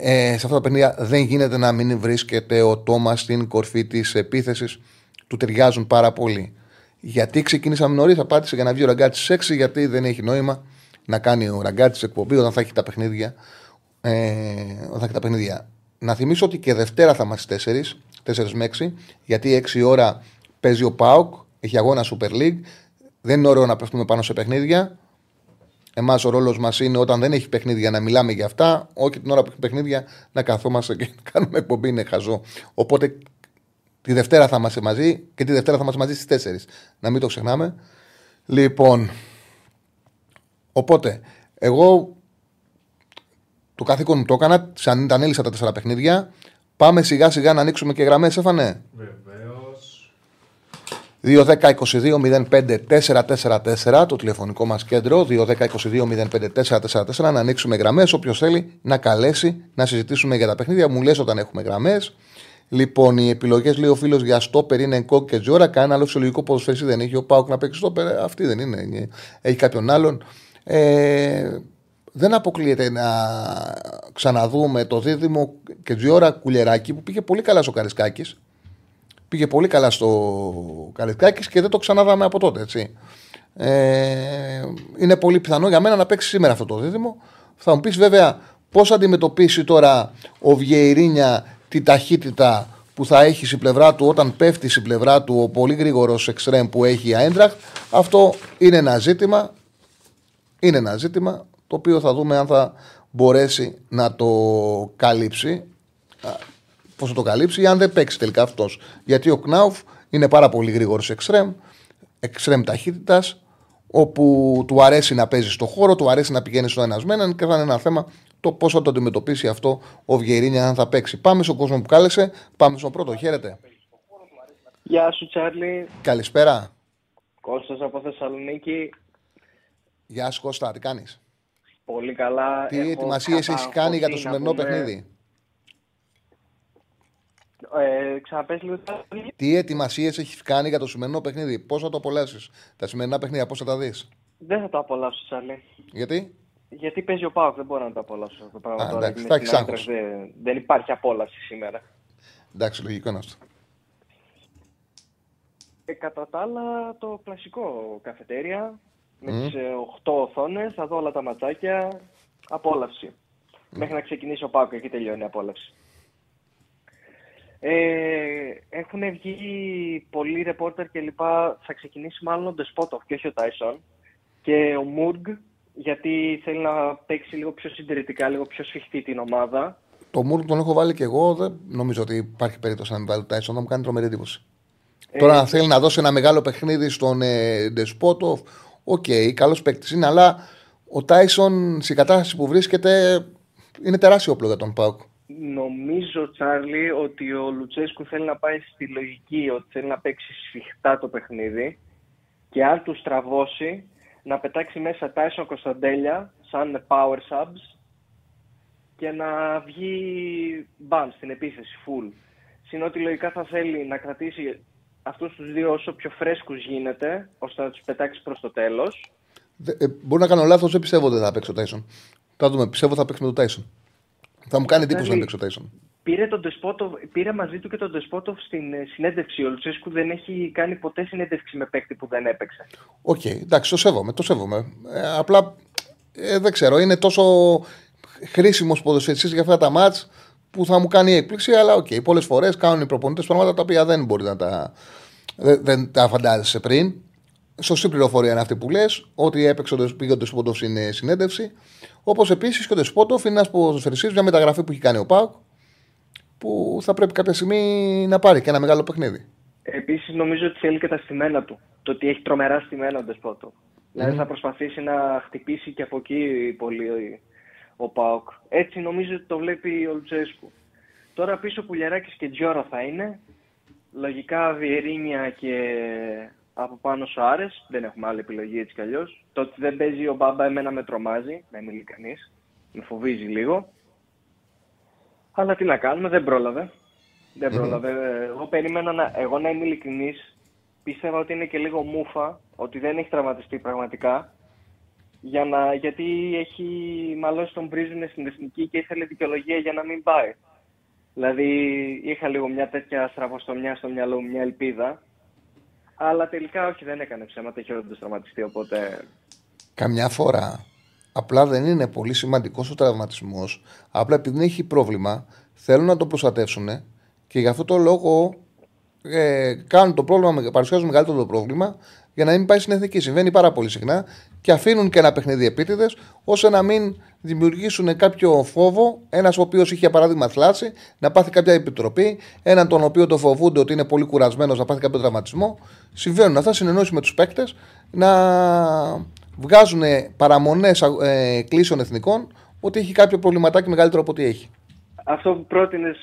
ε, σε αυτά τα παιχνίδια δεν γίνεται να μην βρίσκεται ο Τόμας στην κορφή της επίθεσης. Του ταιριάζουν πάρα πολύ. Γιατί ξεκίνησαμε νωρίς, απάντησε για να βγει ο ραγκάτη 6, γιατί δεν έχει νόημα να κάνει ο ραγκάτη εκπομπή όταν θα έχει τα παιχνίδια. Ε, όταν θα έχει τα παιχνίδια. Να θυμίσω ότι και Δευτέρα θα είμαστε 4, 4 με 6, γιατί 6 ώρα παίζει ο Πάοκ, έχει αγώνα Super League. Δεν είναι ωραίο να πέφτουμε πάνω σε παιχνίδια. Εμάς ο ρόλος μας είναι όταν δεν έχει παιχνίδια να μιλάμε για αυτά, όχι την ώρα που έχει παιχνίδια να καθόμαστε και να κάνουμε εκπομπή, είναι χαζό. Οπότε τη Δευτέρα θα είμαστε μαζί και τη Δευτέρα θα είμαστε μαζί στις 4. Να μην το ξεχνάμε. Λοιπόν, οπότε εγώ το καθήκον μου το έκανα, σαν τα ανέλησα τα τέσσερα παιχνίδια. Πάμε σιγά σιγά να ανοίξουμε και γραμμές, έφανε; Βεβαίως. 2-10-22-05-444 το τηλεφωνικό μας κέντρο. 2-10-22-05-444 να ανοίξουμε γραμμές. Όποιο θέλει να καλέσει να συζητήσουμε για τα παιχνίδια. Μου λες όταν έχουμε γραμμές. Λοιπόν, οι επιλογές λέει ο φίλος για στόπερ είναι Κόκ και Τζόρα. Κανένα άλλο συλλογικό ποδοσφαίρι δεν έχει. Ο Πάουκ να παίξει στόπερ. Αυτή δεν είναι. Έχει κάποιον άλλον. Ε, δεν αποκλείεται να ξαναδούμε το δίδυμο και Τζιώρα Κουλεράκη που πήγε πολύ καλά στο Καρισκάκης. Πήγε πολύ καλά στο Καρισκάκης και δεν το ξαναδάμε από τότε. Έτσι. Ε, είναι πολύ πιθανό για μένα να παίξει σήμερα αυτό το δίδυμο. Θα μου πεις βέβαια πώς αντιμετωπίσει τώρα ο Βιεϊρίνια τη ταχύτητα που θα έχει στην πλευρά του όταν πέφτει στην πλευρά του ο πολύ γρήγορος εξτρέμ που έχει η Άιντραχτ. Αυτό είναι ένα ζήτημα. Είναι ένα ζήτημα το οποίο θα δούμε αν θα μπορέσει να το καλύψει. Πώς θα το καλύψει, ή αν δεν παίξει τελικά αυτός. Γιατί ο Κνάουφ είναι πάρα πολύ γρήγορος εξτρέμ, εξτρέμ ταχύτητας, όπου του αρέσει να παίζει στο χώρο, του αρέσει να πηγαίνει στο ένας με έναν και θα είναι ένα θέμα το πώς θα το αντιμετωπίσει αυτό ο Βιερίνια αν θα παίξει. Πάμε στον κόσμο που κάλεσε. Πάμε στον πρώτο. Χαίρετε. Γεια σου, Τσάρλι. Καλησπέρα. Κώστας από Θεσσαλονίκη. Γεια σου, Κώστα. Τι κάνεις; Πολύ καλά. Τι ετοιμασίες έχεις κάνει για το σημερινό πούμε... παιχνίδι; Ε, ξαναπες λίγο. Τι ετοιμασίες έχεις κάνει για το σημερινό παιχνίδι; Πώς θα το απολαύσεις; Τα σημερινά παιχνίδια, πώς θα τα δεις; Δεν θα το απολαύσω, Τσάρλι. Γιατί; Γιατί παίζει ο Πάοκ, δεν μπορώ να το απολαύσω αυτό το πράγμα. Α, τώρα. εντάξει, Με θα την έχεις Άιντραχτ δεν, δεν υπάρχει απόλαυση σήμερα. Εντάξει, λογικό είναι αυτό. Ε, κατά τα άλλα, το κλασικό καφετέρια. Με τις 8 οθόνες, θα δω όλα τα ματσάκια. Απόλαυση. Μέχρι να ξεκινήσει ο Πάκο, εκεί τελειώνει η απόλαυση. Ε, έχουν βγει πολλοί ρεπόρτερ και λοιπά. Θα ξεκινήσει μάλλον ο Ντεσπότοφ και όχι ο Τάισον. Και ο Μουργκ, γιατί θέλει να παίξει λίγο πιο συντηρητικά, λίγο πιο σφιχτή την ομάδα. Τον Μουργκ τον έχω βάλει και εγώ. Δεν νομίζω ότι υπάρχει περίπτωση να μην βάλει τον Τάισον. Θα μου κάνει τρομερή εντύπωση. Ε, Τώρα, αν θέλει να δώσει ένα μεγάλο παιχνίδι στον ε, Ντεσπότοφ, οκ, καλός παίκτης είναι, αλλά ο Τάισον στην κατάσταση που βρίσκεται είναι τεράστιο όπλο για τον Πάουκ. Νομίζω, Τσάρλι, ότι ο Λουτσέσκου θέλει να πάει στη λογική ότι θέλει να παίξει σφιχτά το παιχνίδι και αν του στραβώσει να πετάξει μέσα Τάισον Κωνσταντέλια σαν power subs και να βγει μπαμ στην επίθεση full. Συν ότι λογικά θα θέλει να κρατήσει αυτούς τους δύο όσο πιο φρέσκους γίνεται ώστε να τους πετάξει προς το τέλος. Δε- ε, μπορεί να κάνω λάθος, δεν πιστεύω ότι θα παίξει ο Τάισον. Θα δούμε, πιστεύω θα παίξει με τον Τάισον. Θα μου κάνει εντύπωση να Δηλαδή- παίξει ο Τάισον. Πήρε, τον Ντεσπότοφ, πήρε μαζί του και τον Ντεσπότοφ στην ε, συνέντευξη. Ο Λουτσέσκου δεν έχει κάνει ποτέ συνέντευξη με παίκτη που δεν έπαιξε. Οκ, εντάξει, το σέβομαι, το σέβομαι. Ε, απλά ε, δεν ξέρω, είναι τόσο χρήσιμος ποδοσφαιριστής για αυτά τα μάτς που θα μου κάνει έκπληξη, αλλά οκ, πολλές φορές κάνουν οι προπονητές πράγματα τα οποία δεν μπορεί να τα. Δεν, δεν τα φαντάζεσαι πριν. Σωστή πληροφορία είναι αυτή που λες, ότι έπαιξε ο πήγε ο Ντεσπότοφ στην ε, συνέντευξη. Όπως επίσης και ο Ντεσπότοφ είναι ένας ποδοσφαιριστής, μια μεταγραφή που έχει κάνει ο Πάουκ, που θα πρέπει κάποια στιγμή να πάρει και ένα μεγάλο παιχνίδι. Επίσης, νομίζω ότι θέλει και τα στημένα του. Το ότι έχει τρομερά στημένα ο Ντεσπότοφ. Δηλαδή θα προσπαθήσει να χτυπήσει και από εκεί πολύ ο, ο Πάοκ. Έτσι νομίζω ότι το βλέπει ο Λουτσέσκου. Τώρα πίσω Πουλιαράκης και Τζιόρα θα είναι. Λογικά Βιερίνια και από πάνω Σοάρες. Δεν έχουμε άλλη επιλογή έτσι κι αλλιώς. Το ότι δεν παίζει ο Μπάμπα εμένα με τρομάζει, να είμαι ειλικρινής. Με φοβίζει λίγο. Αλλά τι να κάνουμε, δεν πρόλαβε. Δεν πρόλαβε. Εγώ περίμενα να, εγώ να είμαι ειλικρινής. Πίστευα ότι είναι και λίγο μούφα, ότι δεν έχει τραυματιστεί πραγματικά. Για να, γιατί έχει μαλώσει τον πρίζουνε στην εθνική και ήθελε δικαιολογία για να μην πάει. Δηλαδή είχα λίγο μια τέτοια στραβοστομιά στο μυαλό μου, μια ελπίδα. Αλλά τελικά όχι, δεν έκανε ψέματα, είχε όντως τραυματιστεί, οπότε... Καμιά φορά απλά δεν είναι πολύ σημαντικός ο τραυματισμός. Απλά επειδή έχει πρόβλημα, θέλουν να το προστατεύσουν και γι' αυτό το λόγο ε, κάνουν το πρόβλημα, παρουσιάζουν μεγαλύτερο το πρόβλημα για να μην πάει στην εθνική. Συμβαίνει πάρα πολύ συχνά και αφήνουν και ένα παιχνίδι επίτηδες ώστε να μην δημιουργήσουν κάποιο φόβο. Ένας ο οποίος είχε για παράδειγμα θλάση να πάθει κάποια επιτροπή, έναν τον οποίο το φοβούνται ότι είναι πολύ κουρασμένος να πάθει κάποιο τραυματισμό. Συμβαίνουν αυτά συνεννόηση με τους παίκτες να βγάζουν παραμονές ε, κλήσεων εθνικών ότι έχει κάποιο προβληματάκι μεγαλύτερο από ό,τι έχει. Αυτό που πρότεινες,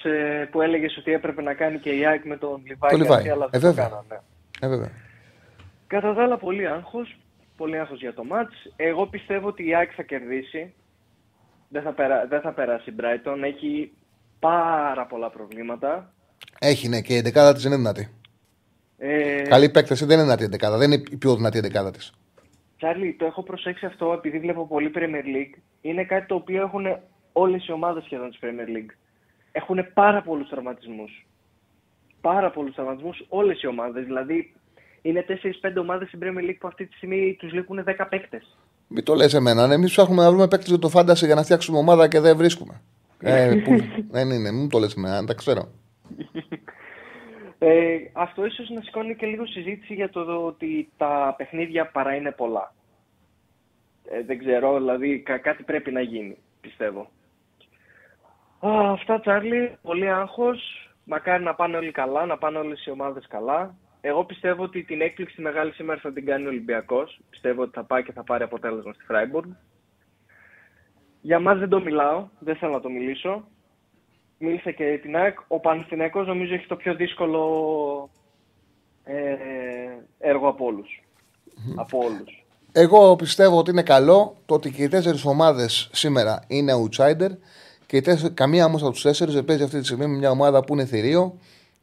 που έλεγες ότι έπρεπε να κάνει και η ΑΕΚ με τον Λιβάη, Το Λιβάη. και αλλά Ε, δεν το βέβαια. κάνανε. Ε, βέβαια. Κατά τα άλλα, πολύ άγχος. Πολύ άγχος για το μάτς. Εγώ πιστεύω ότι η ΑΕΚ θα κερδίσει. Δεν θα, περά... δεν θα περάσει η Brighton. Έχει πάρα πολλά προβλήματα. Έχει, ναι, και η εντεκάδα της είναι δυνατή. Ε, Καλή παίκτες δεν είναι δυνατή η εντεκάδα. Δεν είναι η πιο δυνατή εντεκάδα της. Τσάρλι, το έχω προσέξει αυτό επειδή βλέπω πολύ Premier League. Είναι κάτι το οποίο έχουν όλες οι ομάδες σχεδόν της Premier League. Έχουν πάρα πολλούς τραυματισμούς. Πάρα πολλούς τραυματισμούς όλες οι ομάδες. Δηλαδή είναι 4-5 ομάδες στην Premier League που αυτή τη στιγμή τους λείπουν 10 παίκτες. Μην το λες εμένα. Εμείς ψάχνουμε να βρούμε παίκτες για το φάνταση για να φτιάξουμε ομάδα και δεν βρίσκουμε. Ε, που, δεν είναι, μην το λες εμένα, τα ξέρω. Ε, αυτό ίσως να σηκώνει και λίγο συζήτηση για το ότι τα παιχνίδια παρά είναι πολλά. Ε, δεν ξέρω, δηλαδή κα- κάτι πρέπει να γίνει, πιστεύω. Α, αυτά, Τσάρλι, πολύ άγχος. Μακάρι να πάνε όλοι καλά, να πάνε όλες οι ομάδες καλά. Εγώ πιστεύω ότι την έκπληξη τη μεγάλη σήμερα θα την κάνει ο Ολυμπιακός. Πιστεύω ότι θα πάει και θα πάρει αποτέλεσμα στη Φράιμπουργκ. Για μας δεν το μιλάω, δεν θέλω να το μιλήσω. Μίλησα και την ΑΕΚ. Ο Παναθηναϊκός νομίζω έχει το πιο δύσκολο ε, έργο από όλους. Από όλους. Εγώ πιστεύω ότι είναι καλό το ότι και οι τέσσερις ομάδες σήμερα είναι outsider και οι τέσσερις, καμία όμως από τους τέσσερις δεν παίζει αυτή τη στιγμή με μια ομάδα που είναι θηρίο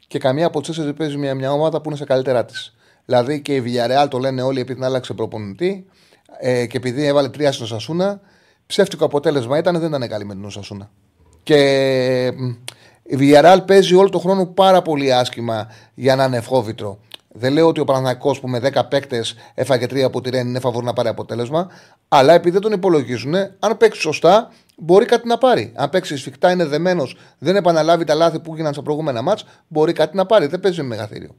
και καμία από τους τέσσερις δεν παίζει με μια ομάδα που είναι σε καλύτερά της. Δηλαδή και η Villarreal το λένε όλοι επειδή την άλλαξε προπονητή ε, και επειδή έβαλε τρία στην Σασούνα. Ψεύτικο αποτέλεσμα ήταν, δεν ήταν καλή με την Οσασούνα. Και μ, η Villarreal παίζει όλο τον χρόνο πάρα πολύ άσχημα για να είναι ευχόβητρο. Δεν λέω ότι ο Παναθηναϊκός που με 10 παίκτες έφαγε 3 από τη Ρεν είναι φαβόρ να πάρει αποτέλεσμα. Αλλά επειδή δεν τον υπολογίζουν, αν παίξει σωστά, μπορεί κάτι να πάρει. Αν παίξει σφιχτά, είναι δεμένος, δεν επαναλάβει τα λάθη που έγιναν στα προηγούμενα μάτς, μπορεί κάτι να πάρει. Δεν παίζει με μεγαθύριο.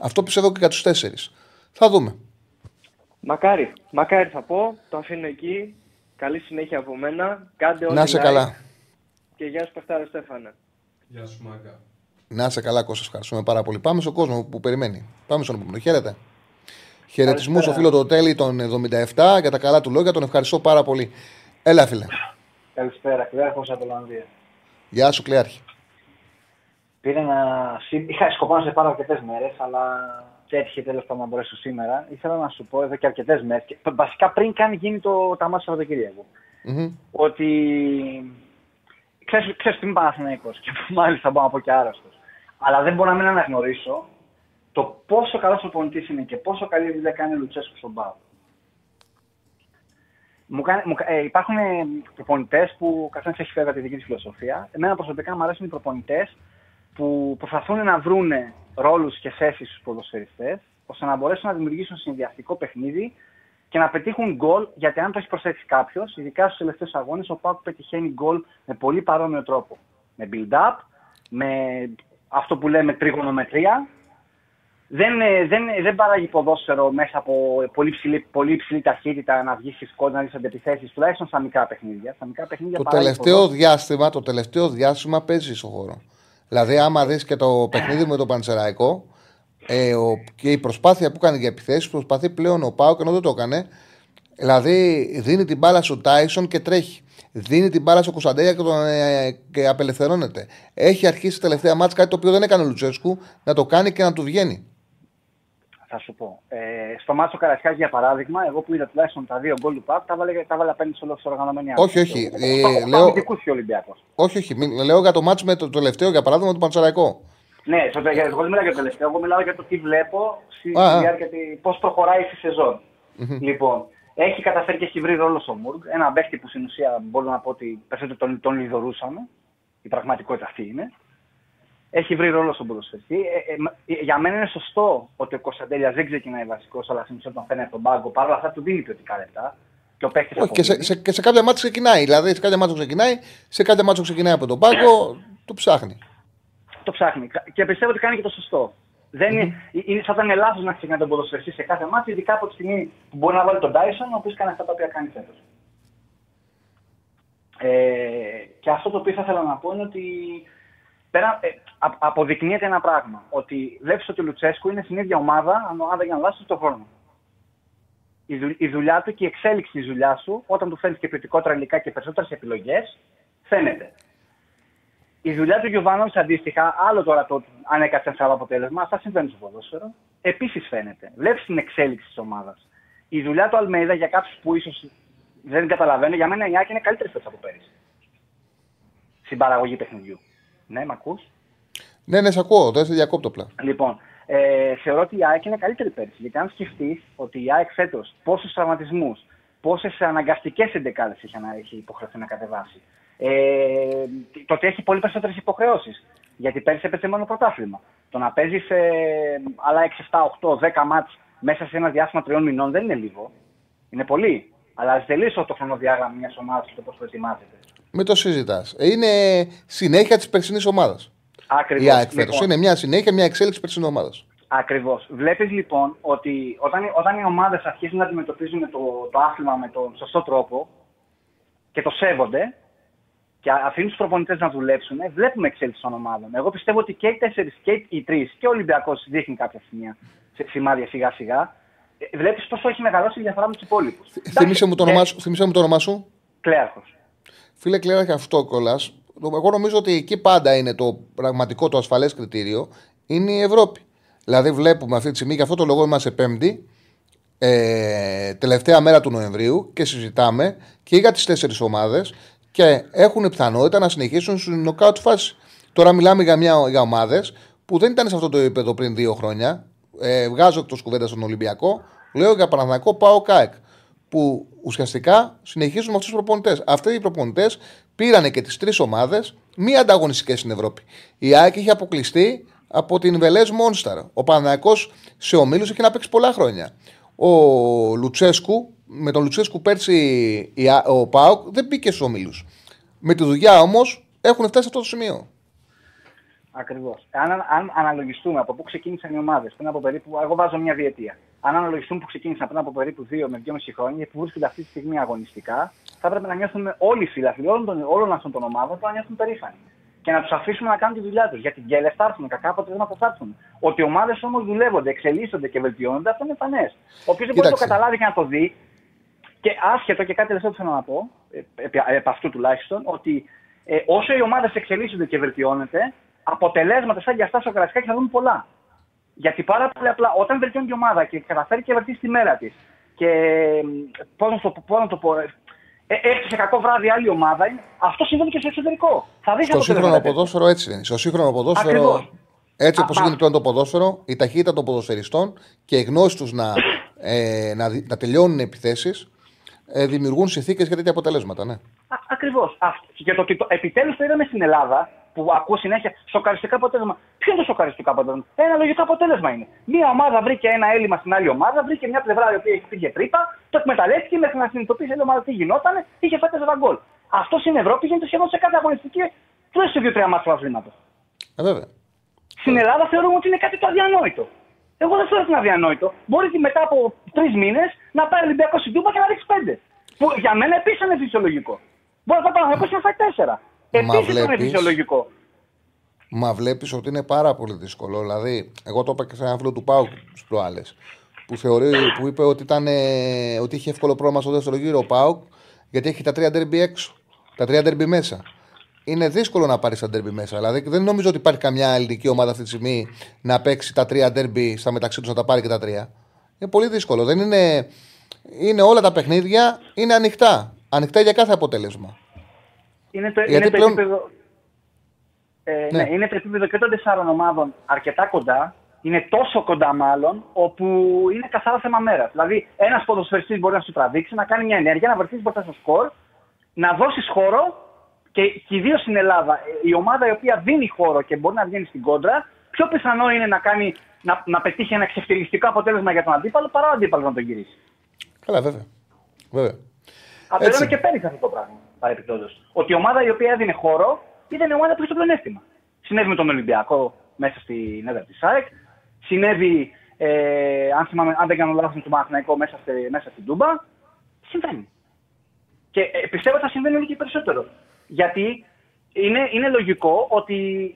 Αυτό πιστεύω και για τους τέσσερις. Θα δούμε. Μακάρι. Μακάρι θα πω. Το αφήνω εκεί. Καλή συνέχεια από μένα. Κάντε ό,τι Να είσαι like. καλά. Και γεια σου Πεχτάρα Στέφανα. Γεια σου Μάγκα. Να είσαι καλά, Κώστας. Ευχαριστούμε πάρα πολύ. Πάμε στον κόσμο που περιμένει. Πάμε στον επόμενο. Χαίρετε. Χαιρετισμού στο φίλο του Τέλη των 77 για τα καλά του λόγια. Τον ευχαριστώ πάρα πολύ. Έλα, φίλε. Καλησπέρα, Κλέαρχος από Ολλανδία. Γεια σου, Κλέαρχη. Πήρα να. συ- Είχα σκοπό να σε πάρω αρκετές μέρες, αλλά και έτυχε τέλος πάντων να μπορέσω σήμερα. Ήθελα να σου πω εδώ και αρκετές μέρες, βασικά πριν καν γίνει το ταμά Σαββατοκύριακο, Μμμ. ότι. Ξέρεις, ξέρεις ότι είμαι Παναθηναϊκός και μάλιστα μπορώ να πω και άρρωστος. Αλλά δεν μπορώ να μην αναγνωρίσω το πόσο καλός προπονητής είναι και πόσο καλή δουλειά κάνει ο Λουτσέσκου στον Πάο. Μου κάνει, μου, ε, υπάρχουν προπονητές που ο καθένας έχει βέβαια τη δική του φιλοσοφία. Εμένα προσωπικά μου αρέσουν οι προπονητές που προσπαθούν να βρουν ρόλους και θέσεις στους ποδοσφαιριστές ώστε να μπορέσουν να δημιουργήσουν συνδυαστικό παιχνίδι και να πετύχουν γκολ. Γιατί αν το έχει προσέξει κάποιος, ειδικά στους τελευταίους αγώνες, ο Πάουκ πετυχαίνει γκολ με πολύ παρόμοιο τρόπο. Με build-up, με αυτό που λέμε τριγωνομετρία, δεν, ε, δεν, δεν παράγει ποδόσφαιρο μέσα από πολύ ψηλή, πολύ ψηλή ταχύτητα να βγεις στις κόντρε, να δεις αντιπιθέσεις, τουλάχιστον στα μικρά παιχνίδια. Στα μικρά παιχνίδια Το παράγει τελευταίο, ποδόσφαιρο. διάστημα, το τελευταίο διάστημα παίζεις στον χώρο. Δηλαδή, άμα δεις και το παιχνίδι με τον Πανσεραϊκό ε, ο, και η προσπάθεια που κάνει για επιθέσεις, προσπαθεί πλέον ο Πάο ενώ δεν το έκανε. Δηλαδή, δίνει την μπάλα στον Τάισον και τρέχει. Δίνει την μπάλα στον Κωνσταντέλια και, τον, ε, και απελευθερώνεται. Έχει αρχίσει τελευταία μάτια κάτι το οποίο δεν έκανε ο Λουτσέσκου να το κάνει και να του βγαίνει. Θα σου πω. Ε, στο μάτσο Καρασιάς, για παράδειγμα, εγώ που είδα τουλάχιστον τα δύο γκολ του Παπ, τα βάλε, τα βάλε απέναντι σε όλο στο οργανωμένη Όχι, άμυνα. όχι. Οχτώ- Ε, οχτώ λέω- αμυντικούς είχε ο Ολυμπιακός. Όχι, όχι. Μη- Λέω για το μάτσο με το τελευταίο, για παράδειγμα, του Πανσεραϊκό. Ναι, στο, για, εγώ δεν μιλάω για το τελευταίο. Εγώ μιλάω για το τι βλέπω στη, Α, στη α. διάρκεια πώς προχωράει στη σεζόν. Λοιπόν, έχει καταφέρει και έχει βρει ρόλο στο Μουργκ. Ένα παίχτη που στην ουσία μπορώ να πω ότι περισσότερο τον, τον λιδωρούσαμε. Η πραγματικότητα αυτή είναι. Έχει βρει ρόλο στον ποδοσφαιριστή. Ε, ε, μα- ε, για μένα είναι σωστό ότι ο Κωνσταντέλιας δεν ξεκινάει βασικός, αλλά στην ουσία τον φέρνει από τον πάγκο. Παρ' όλα αυτά του δίνει ποιοτικά λεπτά. Και ο παίχτη Όχι, και σε, σε, και σε κάποια μάτια ξεκινάει. Δηλαδή, σε κάποια μάτια ξεκινάει, σε κάποια μάτια ξεκινάει από τον πάγκο, του ψάχνει. Το ψάχνει. Και πιστεύω ότι κάνει και το σωστό. Δεν είναι, είναι, θα ήταν λάθος να ξεκινάει τον ποδοσφαιριστή σε κάθε μάτι, ειδικά από τη στιγμή που μπορεί να βάλει τον Τάισον, ο οποίος κάνει αυτά τα οποία κάνει φέτος. Ε, και αυτό το οποίο θα ήθελα να πω είναι ότι πέρα, ε, α- αποδεικνύεται ένα πράγμα. Ότι βλέπεις ότι ο Λουτσέσκου είναι στην ίδια ομάδα, αν ομάδα για να αλλάξει τον χρόνο. Η, δου, η δουλειά του και η εξέλιξη της δουλειάς σου, όταν του φέρνει και ποιοτικότερα υλικά και περισσότερες επιλογές, φαίνεται. Η δουλειά του Γιωβάνοβιτς αντίστοιχα, άλλο τώρα το αν έκατσε ένα άλλο αποτέλεσμα, αυτά συμβαίνουν στο ποδόσφαιρο. Επίσης φαίνεται. Βλέπεις την εξέλιξη της ομάδας. Η δουλειά του Αλμέιδα για κάποιους που ίσως δεν καταλαβαίνουν, για μένα η Άκη είναι καλύτερη φέτο από πέρυσι. Στην παραγωγή παιχνιδιού. Ναι, με ακούς; Ναι, ναι, σε ακούω, δεν σε διακόπτω πλέον. Λοιπόν, ε, θεωρώ ότι η ΑΕΚ είναι καλύτερη πέρυσι. Γιατί αν σκεφτείς ότι η ΑΕΚ φέτος πόσους τραυματισμούς, πόσες αναγκαστικές εντεκάδες έχει, ανα- έχει υποχρεωθεί να κατεβάσει. Ε, το ότι έχει πολύ περισσότερες υποχρεώσεις. Γιατί πέρυσι έπαιζε μόνο πρωτάθλημα. Το να παίζεις σε άλλα 6, 7, 8, 10 μάτς μέσα σε ένα διάστημα τριών μηνών δεν είναι λίγο. Είναι πολύ. Αλλά τελείωσε το χρονοδιάγραμμα μιας ομάδας και το πώς προετοιμάζεται. Μην το συζητάς. Είναι συνέχεια της περσινής ομάδας. Ακριβώς. Η ΑΕΚ φέτος. Είναι μια συνέχεια, μια εξέλιξη περσινής ομάδας. Ακριβώς. Βλέπεις λοιπόν ότι όταν, όταν οι ομάδες αρχίζουν να αντιμετωπίζουν το, το άθλημα με τον σωστό τρόπο και το σέβονται και αφήνουν τους προπονητές να δουλέψουν, βλέπουμε εξέλιξη των ομάδων. Εγώ πιστεύω ότι και οι τέσσερις και οι τρεις και ο Ολυμπιακός δείχνει κάποια σημεία, σε- σημάδια σιγά σιγά. Βλέπεις πόσο έχει μεγαλώσει η διαφορά με τους υπόλοιπους. Θύμησε μου το όνομά σου. θύμισε μου το όνομά σου; Κλέαρχος. Φίλε Κλέρα, και αυτό κιόλας. Εγώ νομίζω ότι εκεί πάντα είναι το πραγματικό, το ασφαλές κριτήριο. Είναι η Ευρώπη. Δηλαδή, βλέπουμε αυτή τη στιγμή, και αυτό το λόγο είμαστε Πέμπτη, ε, τελευταία μέρα του Νοεμβρίου και συζητάμε και για τις τέσσερις ομάδες και έχουν πιθανότητα να συνεχίσουν στην νοκάουτ φάση. Τώρα μιλάμε για, μια, για ομάδες που δεν ήταν σε αυτό το επίπεδο πριν δύο χρόνια. Ε, βγάζω εκτός κουβέντας στον Ολυμπιακό. Λέω για Παναθηναϊκό πάω ΚΑΕΚ. Που ουσιαστικά συνεχίζουν με αυτούς τους προπονητές. Αυτοί οι προπονητές πήραν και τις τρεις ομάδες μη ανταγωνιστικές στην Ευρώπη. Η ΑΕΚ είχε αποκλειστεί από την Βελές Μόνσταρ. Ο Παναναϊκό σε ομίλους έχει να παίξει πολλά χρόνια. Ο Λουτσέσκου, με τον Λουτσέσκου πέρσι η Α- ο Πάοκ δεν μπήκε στους ομίλους. Με τη δουλειά όμως έχουν φτάσει σε αυτό το σημείο. Ακριβώς. Αν, αν αναλογιστούμε από πού ξεκίνησαν οι ομάδες πριν από περίπου. Εγώ βάζω μια διετία. Αν αναλογιστούμε που ξεκίνησαν πριν από περίπου 2 με 2,5 χρόνια και που βρίσκονται αυτή τη στιγμή αγωνιστικά, θα έπρεπε να νιώθουμε όλοι οι φίλαθλοι όλων, των, όλων αυτών των ομάδων που να νιώθουν περήφανοι. Και να τους αφήσουμε να κάνουν τη δουλειά τους. Γιατί γκέλε θα έρθουν, κακά αποτελέσματα θα έρθουν. Ότι οι ομάδες όμως δουλεύονται, εξελίσσονται και βελτιώνονται, αυτό είναι εμφανέ. Όποιο δεν μπορεί να το Κοίταξε. καταλάβει και να το δει, και άσχετο και κάτι τελευταίο που θέλω να πω, ε, επί, επ' αυτού τουλάχιστον, ότι ε, όσο οι ομάδες εξελίσσονται και βελτιώνεται, αποτελέσματα σαν και αυτά στο Καρασκάκι θα δούμε πολλά. Γιατί πάρα πολύ απλά όταν βελτιώνει η ομάδα και καταφέρει και βελτιώσει τη μέρα της και πώς να το, πώς να το πω, ε, έρθει σε κακό βράδυ άλλη ομάδα, αυτό συμβαίνει και στο εξωτερικό. Θα δεις Στο σύγχρονο ποδόσφαιρο έτσι είναι. Στο σύγχρονο ποδόσφαιρο, Ακριβώς. έτσι Α, όπω μα- γίνεται πλέον το ποδόσφαιρο, η ταχύτητα των ποδοσφαιριστών και η γνώση τους να, ε, να, δι- να τελειώνουν επιθέσεις ε, δημιουργούν συνθήκες για τέτοια αποτελέσματα. Ναι. Ακριβώς. Και το ότι το, επιτέλους το είδαμε στην Ελλάδα, που ακούω συνέχεια σοκαριστικά αποτέλεσμα. Ποιο είναι το σοκαριστικό αποτέλεσμα; Ένα λογικό αποτέλεσμα είναι. Μία ομάδα βρήκε ένα έλλειμμα στην άλλη ομάδα, βρήκε μια πλευρά η οποία πήγε τρύπα, το εκμεταλλεύτηκε μέχρι να συνειδητοποιήσει η άλλη ομάδα τι γινόταν, είχε φάει 4 γκολ. Αυτό στην Ευρώπη γίνεται σχεδόν σε κάθε αγωνιστική τουλάχιστον 2-3 μάτια του αθλήματος. Ε, βέβαια. Στην Ελλάδα θεωρούμε ότι είναι κάτι το αδιανόητο. Εγώ δεν θεωρώ ότι είναι αδιανόητο. Μπορείς και μετά από τρεις μήνες να πάρει ο Ολυμπιακός στην Τούμπα και να ρίξεις πέντε. Που για μένα επίσης είναι φυσιολογικό. Μπορεί να πάει πάνω να φάει τέσσερα. Μα Επίσης είναι βλέπεις- φυσιολογικό. Μα βλέπεις ότι είναι πάρα πολύ δύσκολο. Δηλαδή, εγώ το είπα και σε ένα φίλο του Πάου τι προάλλε. Που, θεωρεί, που είπε ότι, ήταν, ε, ότι είχε εύκολο πρόγραμμα στο δεύτερο γύρο ο Πάουκ γιατί έχει τα τρία ντέρμπι έξω. Τα τρία ντέρμπι μέσα. Είναι δύσκολο να πάρεις τα ντέρμπι μέσα. Δηλαδή, δεν νομίζω ότι υπάρχει καμιά ελληνική ομάδα αυτή τη στιγμή να παίξει τα τρία ντέρμπι στα μεταξύ τους να τα πάρει και τα τρία. Είναι πολύ δύσκολο. Δεν είναι, είναι όλα τα παιχνίδια είναι ανοιχτά. Ανοιχτά για κάθε αποτέλεσμα. Είναι το, Γιατί είναι το πλέον- επίπεδο. Ε, Ναι. ναι. είναι το επίπεδο και των τεσσάρων ομάδων αρκετά κοντά. Είναι τόσο κοντά μάλλον, όπου είναι καθαρά θέμα μέρα. Δηλαδή, ένας ποδοσφαιριστής μπορεί να σου τραβήξει, να κάνει μια ενέργεια, να βρεθείς μπροστά στο σκορ, να δώσεις χώρο και, και ιδίω στην Ελλάδα, ε, η ομάδα η οποία δίνει χώρο και μπορεί να βγαίνει στην κόντρα, πιο πιθανό είναι να, κάνει, να, να πετύχει ένα ξεφτυλιστικό αποτέλεσμα για τον αντίπαλο παρά ο αντίπαλος να τον γυρίσει. Καλά, βέβαια. βέβαια. Αυτό Έτσι. είδαμε και πέρυσι αυτό το πράγμα. Παρεπιπτόντω. Ότι η ομάδα η οποία έδινε χώρο ήταν η ομάδα που είχε το πλεονέκτημα. Συνέβη με τον Ολυμπιακό μέσα στην έδρα της ΣΑΕΚ. Συνέβη, ε, αν, θυμάμαι, αν δεν κάνω λάθος, με τον Παναθηναϊκό μέσα, στη, μέσα στην Τούμπα. Συμβαίνει. Και ε, πιστεύω ότι θα συμβαίνει όλο και περισσότερο. Γιατί είναι, είναι λογικό ότι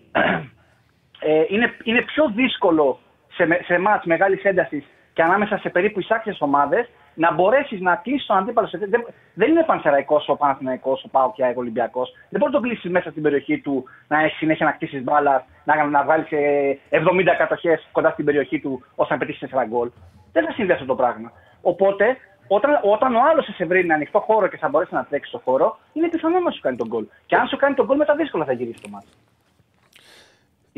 ε, είναι, είναι πιο δύσκολο σε, με- σε μάτς μεγάλης έντασης και ανάμεσα σε περίπου εισάξιες ομάδες να μπορέσεις να κλείσεις τον αντίπαλο. Σε, δεν, δεν είναι πανσεραϊκός ο Παναθηναϊκός, ο Πάο και ο Ολυμπιακός. Δεν μπορεί να τον κλείσεις μέσα στην περιοχή του, να έχεις συνέχεια να κτίσει μπάλα, να, να βγάλεις 70 κατοχές κοντά στην περιοχή του ώστε να πετύχεις 4 γκολ. Δεν θα συμβεί αυτό το πράγμα. Οπότε, όταν, όταν ο άλλος σε βρει με ανοιχτό χώρο και θα μπορέσει να τρέξει στο χώρο, είναι πιθανό να σου κάνει τον γκολ. Και αν σου κάνει τον γκολ, μετά δύσκολα θα γυρίσει το ματς.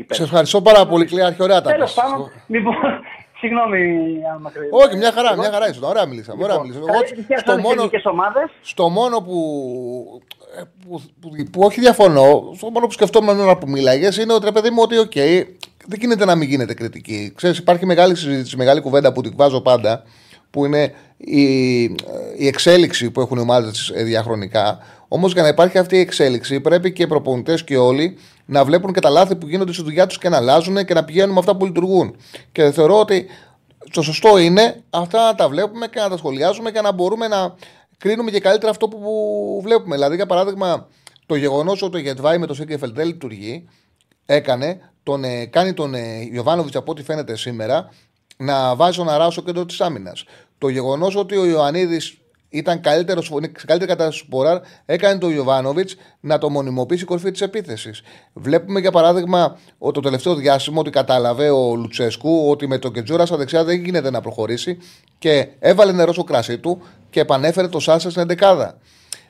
Σε ευχαριστώ πάρα πολύ, Κλέαρχε. Ωραία τα Τέλος πες. πάντων, λοιπόν, συγγνώμη αν μακρύ. Όχι, μια χαρά, μια χαρά ήσουν. Ωραία μιλήσαμε. Ωραία Λοιπόν, μιλήσαμε. καλή Εγώ επιτυχία στο στις μόνο, εθνικές ομάδες. στο μόνο που, ε, που, που, που όχι διαφωνώ, στο μόνο που σκεφτόμουν ώρα που μίλαγε είναι ότι ρε παιδί μου ότι οκ, δεν γίνεται να μην γίνεται κριτική. Ξέρεις, υπάρχει μεγάλη συζήτηση, μεγάλη κουβέντα που την βάζω πάντα, που είναι η, η εξέλιξη που έχουν οι ομάδες διαχρονικά. Όμως για να υπάρχει αυτή η εξέλιξη, πρέπει και οι προπονητές και όλοι να βλέπουν και τα λάθη που γίνονται στη δουλειά τους και να αλλάζουν και να πηγαίνουν με αυτά που λειτουργούν. Και θεωρώ ότι το σωστό είναι αυτά να τα βλέπουμε και να τα σχολιάζουμε και να μπορούμε να κρίνουμε και καλύτερα αυτό που που βλέπουμε. Δηλαδή, για παράδειγμα, το γεγονός ότι ο Γετβάη με το Σέγκεφελ δεν λειτουργεί, έκανε, τον, ε, κάνει τον ε, Ιωβάνοβιτς από ό,τι φαίνεται σήμερα να βάζει τον Αράο στο κέντρο της άμυνας. Το γεγονός ότι ο Ιωαννίδης ήταν καλύτερος, σε καλύτερη κατάσταση του Ποράρ, έκανε τον Ιωβάνοβιτς να το μονιμοποιήσει κορφή της επίθεσης. Βλέπουμε για παράδειγμα ότι το τελευταίο διάστημα ότι κατάλαβε ο Λουτσέσκου ότι με τον Κετζούρα στα δεξιά δεν γίνεται να προχωρήσει και έβαλε νερό στο κρασί του και επανέφερε το Σάσα στην εντεκάδα.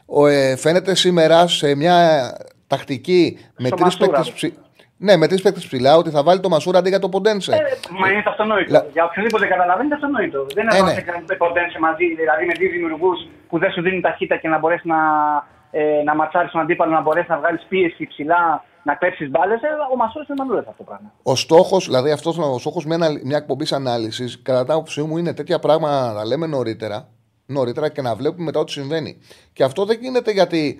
Ο, ε, φαίνεται σήμερα σε μια τακτική με Στο τρεις Μασούρα. παίκτες ψη... ναι, με τρεις παίκτες ψηλά ότι θα βάλει το Μασούρα αντί για το Ποντένσε. Ε, μα είναι αυτονόητο. Λα- Για οποιοδήποτε καταλαβαίνει, είναι αυτονόητο. Δεν Ε, είναι να ναι. κάνει ποντένσε μαζί, δηλαδή με δύο δημιουργούς που δεν σου δίνουν ταχύτητα και να μπορέσει να, ε, να ματσάρεις τον αντίπαλο, να μπορέσει να βγάλεις πίεση ψηλά να πέψει μπάλες, ε, ο Μασούρα είναι μανούλας αυτό το πράγμα. Ο στόχος, δηλαδή αυτός ο στόχος με ένα, μια εκπομπή ανάλυσης, κατά την άποψή μου, είναι τέτοια πράγματα να τα λέμε νωρίτερα, νωρίτερα και να βλέπουμε μετά ό,τι συμβαίνει. Και αυτό δεν γίνεται γιατί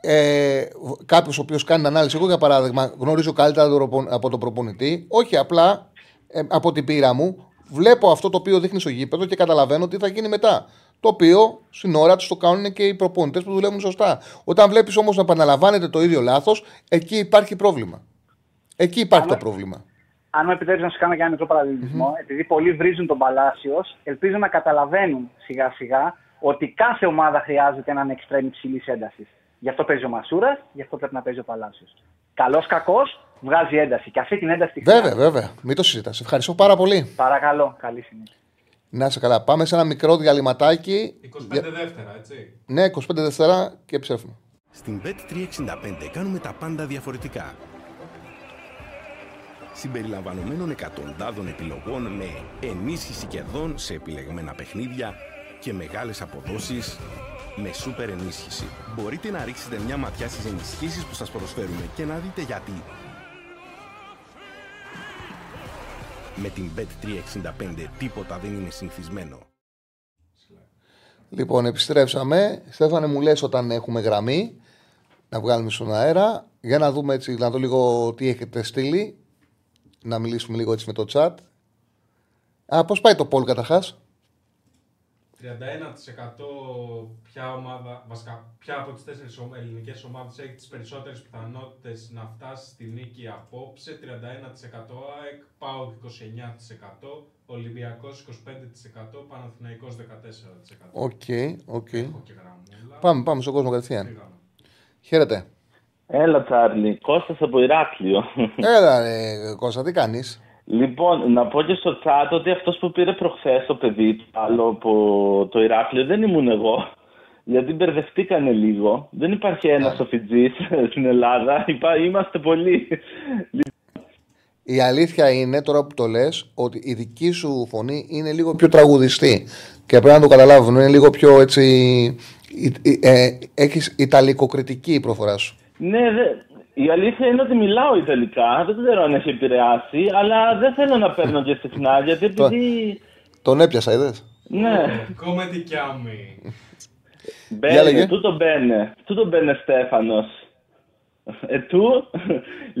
ε, κάποιος ο οποίος κάνει ανάλυση, εγώ για παράδειγμα, γνωρίζω καλύτερα από τον προπονητή, όχι απλά ε, από την πείρα μου, βλέπω αυτό το οποίο δείχνει στο γήπεδο και καταλαβαίνω τι θα γίνει μετά. Το οποίο στην ώρα τους το κάνουν και οι προπονητές που δουλεύουν σωστά. Όταν βλέπεις όμως να επαναλαμβάνεται το ίδιο λάθος, εκεί υπάρχει πρόβλημα. Εκεί υπάρχει το πρόβλημα. Αν μου επιτρέπει να σου κάνω και ένα μικρό παραλληλισμό, mm-hmm. επειδή πολλοί βρίζουν τον Παλάσιος, ελπίζω να καταλαβαίνουν σιγά σιγά ότι κάθε ομάδα χρειάζεται έναν εξτρέμ υψηλή έντασης. Γι' αυτό παίζει ο Μασούρας, γι' αυτό πρέπει να παίζει ο Παλάσιος. Καλός κακός βγάζει ένταση. Και αυτή την ένταση τη Βέβαια, βέβαια. Μην το συζητάς. Ευχαριστώ πάρα πολύ. Παρακαλώ. Καλή συνέχεια. Να είσαι καλά. Πάμε σε ένα μικρό διαλυματάκι. 25 δεύτερα, έτσι. Ναι, 25 δεύτερα και ψεύουμε. Στην Bet365 κάνουμε τα πάντα διαφορετικά. Συμπεριλαμβανομένων εκατοντάδων επιλογών με ενίσχυση κερδών σε επιλεγμένα παιχνίδια και μεγάλες αποδόσεις με σούπερ ενίσχυση. Μπορείτε να ρίξετε μια ματιά στις ενισχύσεις που σας προσφέρουμε και να δείτε γιατί. Με την Bet365 τίποτα δεν είναι συνηθισμένο. Λοιπόν, επιστρέψαμε. Στέφανε, μου λες όταν έχουμε γραμμή να βγάλουμε στον αέρα για να δούμε έτσι, να δω λίγο τι έχετε στείλει. Να μιλήσουμε λίγο έτσι με το chat. Α, πώς πάει το poll καταρχάς; 31% ποια, ομάδα, βασικά, ποια από τις τέσσερις ελληνικές ομάδες έχει τις περισσότερες πιθανότητες να φτάσει στη νίκη απόψε. 31% ΑΕΚ, ΠΑΟΚ 29%, Ολυμπιακός 25%, Παναθηναϊκός 14%. OK, okay, OK. Okay. Πάμε, πάμε στον κόσμο κατευθείαν. Χαίρετε. Έλα Τσάρλι, Κώστας από Ηράκλειο. Έλα ρε Κώστα, τι κάνεις; Λοιπόν, να πω και στο chat ότι αυτός που πήρε προχθές το παιδί του άλλο από το Ηράκλειο δεν ήμουν εγώ. Γιατί μπερδευτήκανε λίγο. Δεν υπάρχει ένας σοφιτζή στην Ελλάδα. Είμαστε πολλοί. Η αλήθεια είναι, τώρα που το λες, ότι η δική σου φωνή είναι λίγο πιο τραγουδιστή. Και πρέπει να το καταλάβουν. Είναι λίγο πιο έτσι. Ε, ε, έχεις ιταλικοκριτική η προφορά σου. Ναι, δε, η αλήθεια είναι ότι μιλάω Ιταλικά. Δεν ξέρω αν έχει επηρεάσει, αλλά δεν θέλω να παίρνω και συχνά γιατί επειδή. Τον έπιασα, είδες; Ναι. Come ti chiami. Bene, tutto bene. Tutto bene Στέφανος. Ε, του.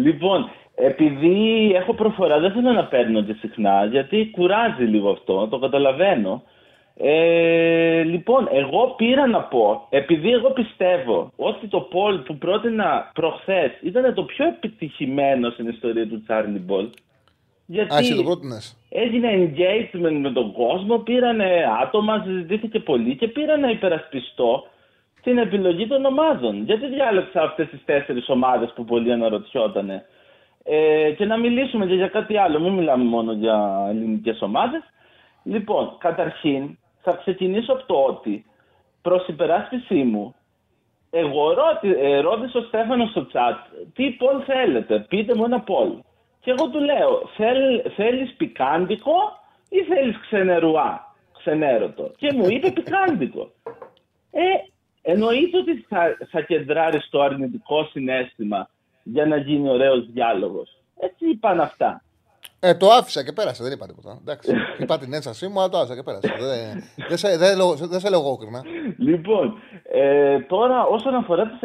λοιπόν, επειδή έχω προφορά, δεν θέλω να παίρνω και συχνά, γιατί κουράζει λίγο αυτό, το καταλαβαίνω. Ε, λοιπόν, εγώ πήρα να πω, επειδή εγώ πιστεύω ότι το poll που πρότεινα προχθές ήταν το πιο επιτυχημένο στην ιστορία του Τσάρλι Μπολ. Γιατί Α, το πρότεινες. έγινε engagement με τον κόσμο, πήρανε άτομα, συζητήθηκε πολύ και πήρα να υπερασπιστώ την επιλογή των ομάδων. Γιατί διάλεξα αυτές τις τέσσερις ομάδες που πολλοί αναρωτιότανε; Ε, και να μιλήσουμε και για κάτι άλλο, μην μιλάμε μόνο για ελληνικές ομάδες. Λοιπόν, καταρχήν, θα ξεκινήσω από το ότι προς υπεράσπιση μου, εγώ ρώτη, ε, ρώτησα ο Στέφανος στο chat τι πόλ θέλετε, πείτε μου ένα πόλ. Και εγώ του λέω, Θέλ, θέλεις πικάντικο ή θέλεις ξενερουά, ξενέρωτο; Και μου είπε πικάντικο. Ε, εννοείται ότι θα, θα κεντράρεις το αρνητικό συνέστημα για να γίνει ωραίος διάλογος. Έτσι είπαν αυτά. Ε, το άφησα και πέρασε, δεν είπα τίποτα. Εντάξει. είπα την ένστασή μου, αλλά το άφησα και πέρασε. δεν, δεν, σε, δεν, δεν σε λέω Λοιπόν, ε, τώρα όσον αφορά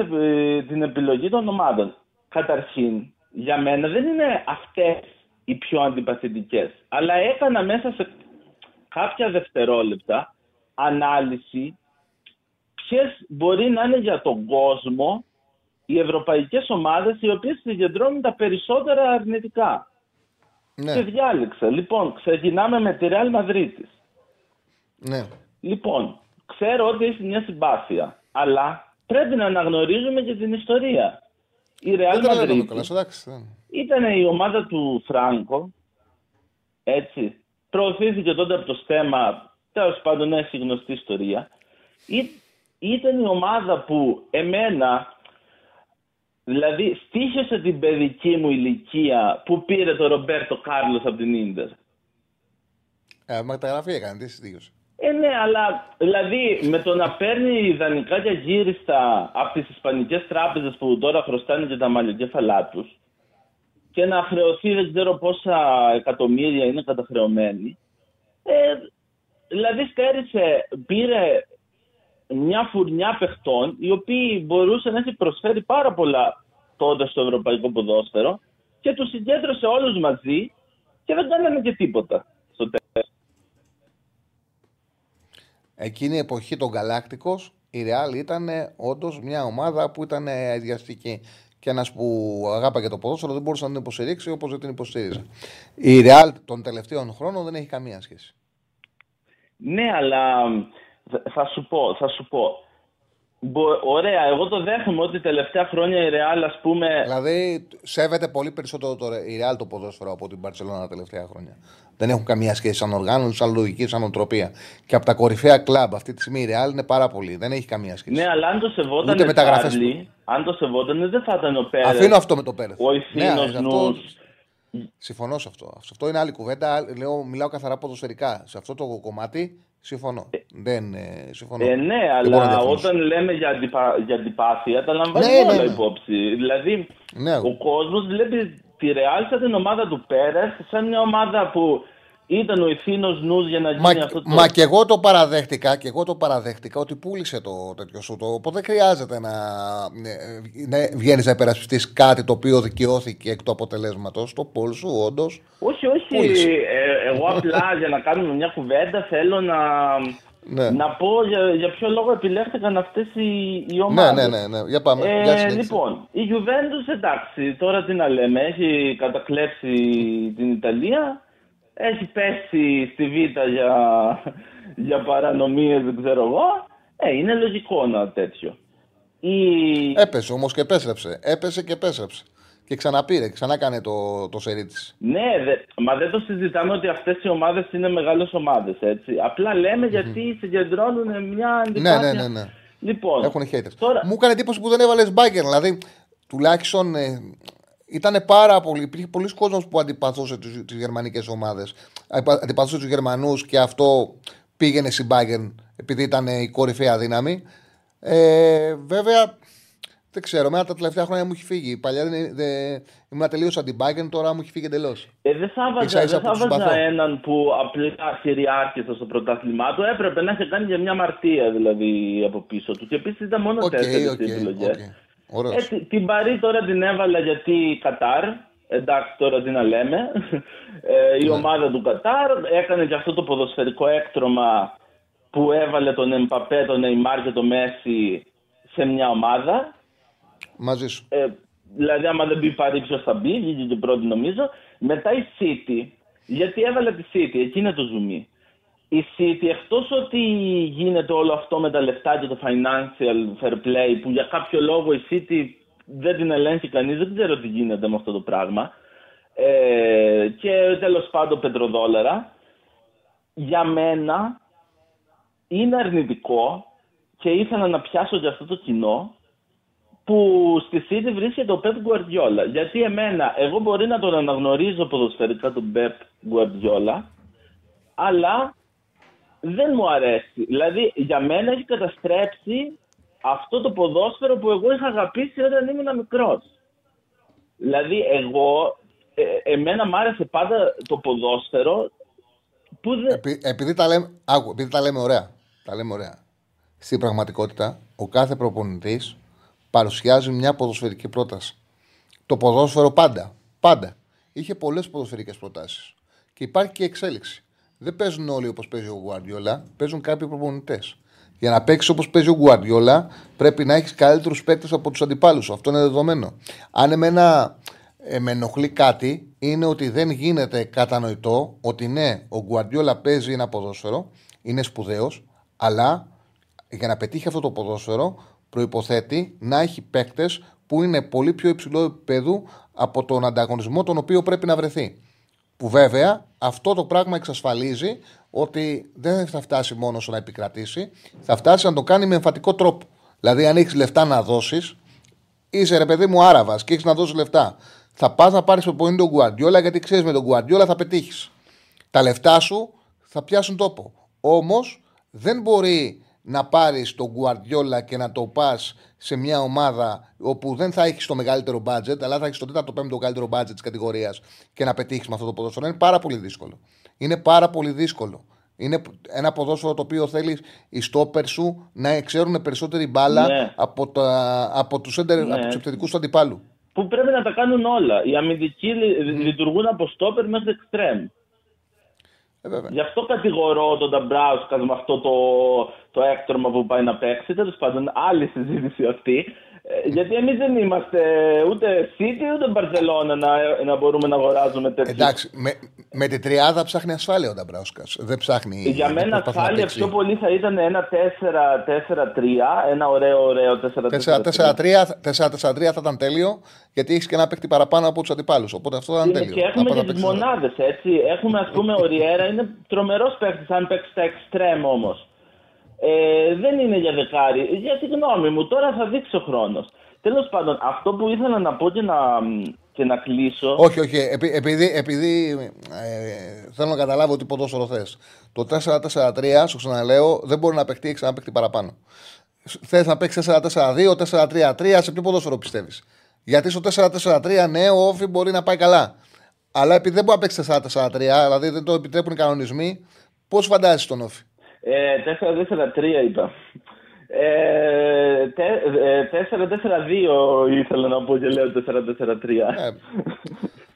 την επιλογή των ομάδων. Καταρχήν, για μένα δεν είναι αυτές οι πιο αντιπαθητικές. Αλλά έκανα μέσα σε κάποια δευτερόλεπτα ανάλυση ποιες μπορεί να είναι για τον κόσμο οι ευρωπαϊκές ομάδες οι οποίες συγκεντρώνουν τα περισσότερα αρνητικά. Ναι. Και διάλεξα. Λοιπόν, ξεκινάμε με τη Real Madrid. Ναι. Λοιπόν, ξέρω ότι έχει μια συμπάθεια, αλλά πρέπει να αναγνωρίζουμε και την ιστορία. Η Real Madrid ήταν η ομάδα του Φράγκο, έτσι. Προωθήθηκε τότε από το στέμα, τέλος πάντων έχει γνωστή ιστορία. Ήταν η ομάδα που εμένα Δηλαδή, στήχησε την παιδική μου ηλικία που πήρε το Ρομπέρτο Κάρλος από την ντερ. Ε, γραφή έκανε, τι στήχησε. Ε, ναι, αλλά δηλαδή με το να παίρνει ιδανικά και γύριστα από τις Ισπανικές τράπεζες που τώρα χρωστάνε και τα μαλλιοκέφαλά τους και να χρεωθεί δεν ξέρω πόσα εκατομμύρια είναι καταχρεωμένοι. Ε, δηλαδή στέρισε, πήρε μια φουρνιά παιχτών οι οποίοι μπορούσαν να έχει προσφέρει πάρα πολλά τότε στο ευρωπαϊκό ποδόσφαιρο και τους συγκέντρωσε όλους μαζί και δεν κάνανε και τίποτα στο τέλος. Εκείνη η εποχή των Γκαλάκτικο, η Ρεάλ ήταν όντως μια ομάδα που ήταν αδιαστική. Και ένας που αγάπαγε το ποδόσφαιρο δεν μπορούσε να την υποστηρίξει όπως δεν την υποστήριζε. Η Ρεάλ των τελευταίων χρόνων δεν έχει καμία σχέση. Ναι, αλλά θα σου πω, θα σου πω. Μπο- Ωραία, εγώ το δέχομαι ότι τελευταία χρόνια η Real, ας πούμε, Δηλαδή, σέβεται πολύ περισσότερο το, η Real το ποδόσφαιρο από την Barcelona τα τελευταία χρόνια. Δεν έχουν καμία σχέση σαν οργάνωση, σαν λογική, σαν οτροπία. Και από τα κορυφαία κλαμπ αυτή τη στιγμή η Real είναι πάρα πολύ. Δεν έχει καμία σχέση. ναι, αλλά αν το σεβόταν Ούτε μεταγραφές Τσάρλι, αν το σεβόταν δεν θα ήταν ο Πέρες. Αφήνω αυτό με το Πέρεθ. Ο ευθύνος αυτό- νους. Συμφωνώ σε αυτό. Σε αυτό είναι άλλη κουβέντα. Λέω, μιλάω καθαρά ποδοσφαιρικά. Σε αυτό το κομμάτι συμφωνώ. Δεν ε, συμφωνώ. Ε, ναι, Δεν μπορώ να αλλά διαφωνήσω. όταν λέμε για, αντιπα... για αντιπάθεια, τα λαμβάνει Ναι, ναι, όλα ναι. υπόψη. Δηλαδή, Ναι. ο κόσμος βλέπει τη Real σαν την ομάδα του Πέρες, σαν μια ομάδα που ήταν ο ευθύνο νους για να γίνει Μα, αυτό το. μα και εγώ το παραδέχτηκα και εγώ το παραδέχτηκα ότι πούλησε το τέτοιο σου. Το, οπότε δεν χρειάζεται να ναι, ναι, βγαίνεις να υπερασπιστείς κάτι το οποίο δικαιώθηκε εκ του αποτελέσματος. Το πόλ σου, όντως. Όχι, όχι. Πούλησε. Ε, εγώ απλά για να κάνουμε μια κουβέντα θέλω να, Ναι. να πω για, για ποιο λόγο επιλέχθηκαν αυτές οι, οι Ναι, ομάδες. ναι, ναι, ναι. Για πάμε. Ε, Για συνέχισε. λοιπόν, η Juventus εντάξει, τώρα τι να λέμε, έχει κατακλέψει την Ιταλία, έχει πέσει στη Β' για, για παρανομίες, δεν ξέρω εγώ. Ε, είναι λογικό ένα τέτοιο. Η... Έπεσε όμως και επέστρεψε. Έπεσε και επέστρεψε. Και ξαναπήρε, ξανά έκανε το, το σερί της. Ναι, δε, μα δεν το συζητάμε ότι αυτές οι ομάδες είναι μεγάλες ομάδες, έτσι. Απλά λέμε γιατί συγκεντρώνουν μια Ναι, αντιπάθεια. ναι, ναι, ναι. Λοιπόν, Έχουν haters. τώρα, Μου έκανε εντύπωση που δεν έβαλες μπάγκερ. Δηλαδή, τουλάχιστον ε, ήταν πάρα πολύ. Υπήρχε πολλοί κόσμος που αντιπαθούσε τις γερμανικές ομάδες. Αντιπαθούσε τους Γερμανούς και αυτό πήγαινε στην Bayern επειδή ήταν η κορυφαία δύναμη. Ε, βέβαια, δεν ξέρω, μένα τα τελευταία χρόνια μου έχει φύγει. Παλιά δεν, δεν, ήμουν τελείως αντι τώρα μου έχει φύγει εντελώς. Ε, δεν θα βάζα, Ίσα ίσα δεν θα που τους βάζα συμπαθώ. έναν που απλά κυριάρχησε στο πρωτάθλημά του. Έπρεπε να είχε κάνει για μια μαρτία δηλαδή από πίσω του. Και επίσης ήταν μόνος Οκ, τέσσερις οκ, επιλογές. οκ. Ωραίος. Ε, τη- την Παρί τώρα την έβαλα γιατί Κατάρ. Εντάξει, τώρα τι να λέμε. Ε, η ομάδα του Κατάρ έκανε και αυτό το ποδοσφαιρικό έκτρωμα που έβαλε τον Εμπαπέ, τον Νεϊμάρ και τον Μέσι σε μια ομάδα. Μαζί σου. Ε, δηλαδή, άμα δεν μπει πάρει, ποιος θα μπει, βγήκε και πρώτη νομίζω. Μετά η City, γιατί έβαλε τη City, εκεί είναι το ζουμί. Η City, εκτός ότι γίνεται όλο αυτό με τα λεφτά και το financial fair play, που για κάποιο λόγο η City δεν την ελέγχει κανείς, δεν ξέρω τι γίνεται με αυτό το πράγμα. Ε, και τέλος πάντων πετροδόλαρα. Για μένα είναι αρνητικό και ήθελα να πιάσω και αυτό το κοινό που στη City βρίσκεται ο Pep Guardiola. Γιατί εμένα, εγώ μπορεί να τον αναγνωρίζω ποδοσφαιρικά τον Pep Guardiola, αλλά δεν μου αρέσει. Δηλαδή, για μένα έχει καταστρέψει αυτό το ποδόσφαιρο που εγώ είχα αγαπήσει όταν ήμουν μικρός. Δηλαδή, εγώ, ε, εμένα μου άρεσε πάντα το ποδόσφαιρο που δεν... Επει- επειδή, τα λέμε, άκου, επειδή τα λέμε ωραία. Τα λέμε ωραία. Στην πραγματικότητα, ο κάθε προπονητής παρουσιάζει μια ποδοσφαιρική πρόταση. Το ποδόσφαιρο πάντα. Πάντα. Είχε πολλές ποδοσφαιρικές προτάσεις. Και υπάρχει και εξέλιξη. Δεν παίζουν όλοι όπως παίζει ο Guardiola, παίζουν κάποιοι προπονητές. Για να παίξεις όπως παίζει ο Guardiola, πρέπει να έχεις καλύτερους παίκτες από τους αντιπάλους σου. Αυτό είναι δεδομένο. Αν εμένα ε, με ενοχλεί κάτι, είναι ότι δεν γίνεται κατανοητό ότι ναι, ο Guardiola παίζει ένα ποδόσφαιρο, είναι σπουδαίος, αλλά για να πετύχει αυτό το ποδόσφαιρο προποθέτει να έχει παίκτες που είναι πολύ πιο υψηλό επίπεδο από τον ανταγωνισμό τον οποίο πρέπει να βρεθεί. Που βέβαια αυτό το πράγμα εξασφαλίζει ότι δεν θα φτάσει μόνο στο να επικρατήσει, θα φτάσει να το κάνει με εμφατικό τρόπο. Δηλαδή, αν έχεις λεφτά να δώσεις, είσαι ρε παιδί μου άραβας και έχεις να δώσεις λεφτά. Θα πας να πάρεις προπονητή τον Guardiola γιατί ξέρεις με τον Guardiola θα πετύχεις. Τα λεφτά σου θα πιάσουν τόπο. Όμως δεν μπορεί να πάρεις τον Guardiola και να το πας σε μια ομάδα όπου δεν θα έχεις το μεγαλύτερο budget, αλλά θα έχεις το τέταρτο πέμπτο καλύτερο budget της κατηγορίας και να πετύχεις με αυτό το ποδόσφαιρο. Είναι πάρα πολύ δύσκολο. Είναι πάρα πολύ δύσκολο. Είναι ένα ποδόσφαιρο το οποίο θέλεις οι στόπερ σου να ξέρουν περισσότερη μπάλα Ναι. από, τα, από τους Ναι. τους επιθετικούς του αντιπάλου. Που πρέπει να τα κάνουν όλα. Οι αμυντικοί λει- λειτουργούν από στόπερ μέχρι εξτρέμ. Ε, βέβαια. Γι' αυτό κατηγορώ τον Νταμπράουσκα με αυτό το, το έκτρομα που πάει να παίξει. Τέλος πάντων, άλλη συζήτηση αυτή. Ε, γιατί εμείς δεν είμαστε ούτε City ούτε Barcelona να, να μπορούμε να αγοράζουμε τέτοιους. Εντάξει, με, με την τριάδα ψάχνει ασφάλεια ο Νταμπράουσκα. Δεν ψάχνει. Για δεν μένα προσπαθεί να ασφάλεια παίξει. πιο πολύ θα ήταν ένα 4-4-3, ένα ωραίο ωραίο 4-4-3. 4-4-3 θα ήταν τέλειο, γιατί έχεις και ένα παίκτη παραπάνω από τους αντιπάλους. Οπότε αυτό θα ήταν Είναι τέλειο. και έχουμε Να και πας να τις παίξεις- μονάδες, έτσι. Έχουμε, ας πούμε, ο Ριέρα είναι τρομερός παίκτης, αν παίξει στα εξτρέμ όμως. Ε, δεν είναι για δεκάρι. Για τη γνώμη μου, τώρα θα δείξει ο χρόνος. Τέλος πάντων, αυτό που ήθελα να πω και να, και να κλείσω. Όχι, όχι. επει- επειδή επειδή ε, θέλω να καταλάβω τι ποδόσφαιρο θες. Το 4-4-3, σου ξαναλέω, δεν μπορεί να παιχτεί ένα παίκτη παραπάνω. Θες να παίξεις 4-4-2, 4-3-3, σε ποιο ποδόσφαιρο πιστεύεις. Γιατί στο 4-4-3, ναι, ο Όφη μπορεί να πάει καλά. Αλλά επειδή δεν μπορεί να παίξεις 4-4-3, δηλαδή δεν το επιτρέπουν οι κανονισμοί, πώς φαντάζεσαι τον Όφη; Ε, 4-4-3 είπα. Ε, τε- ε, 4-4-2 ήθελα να πω και λέω 4-4-3. Ε,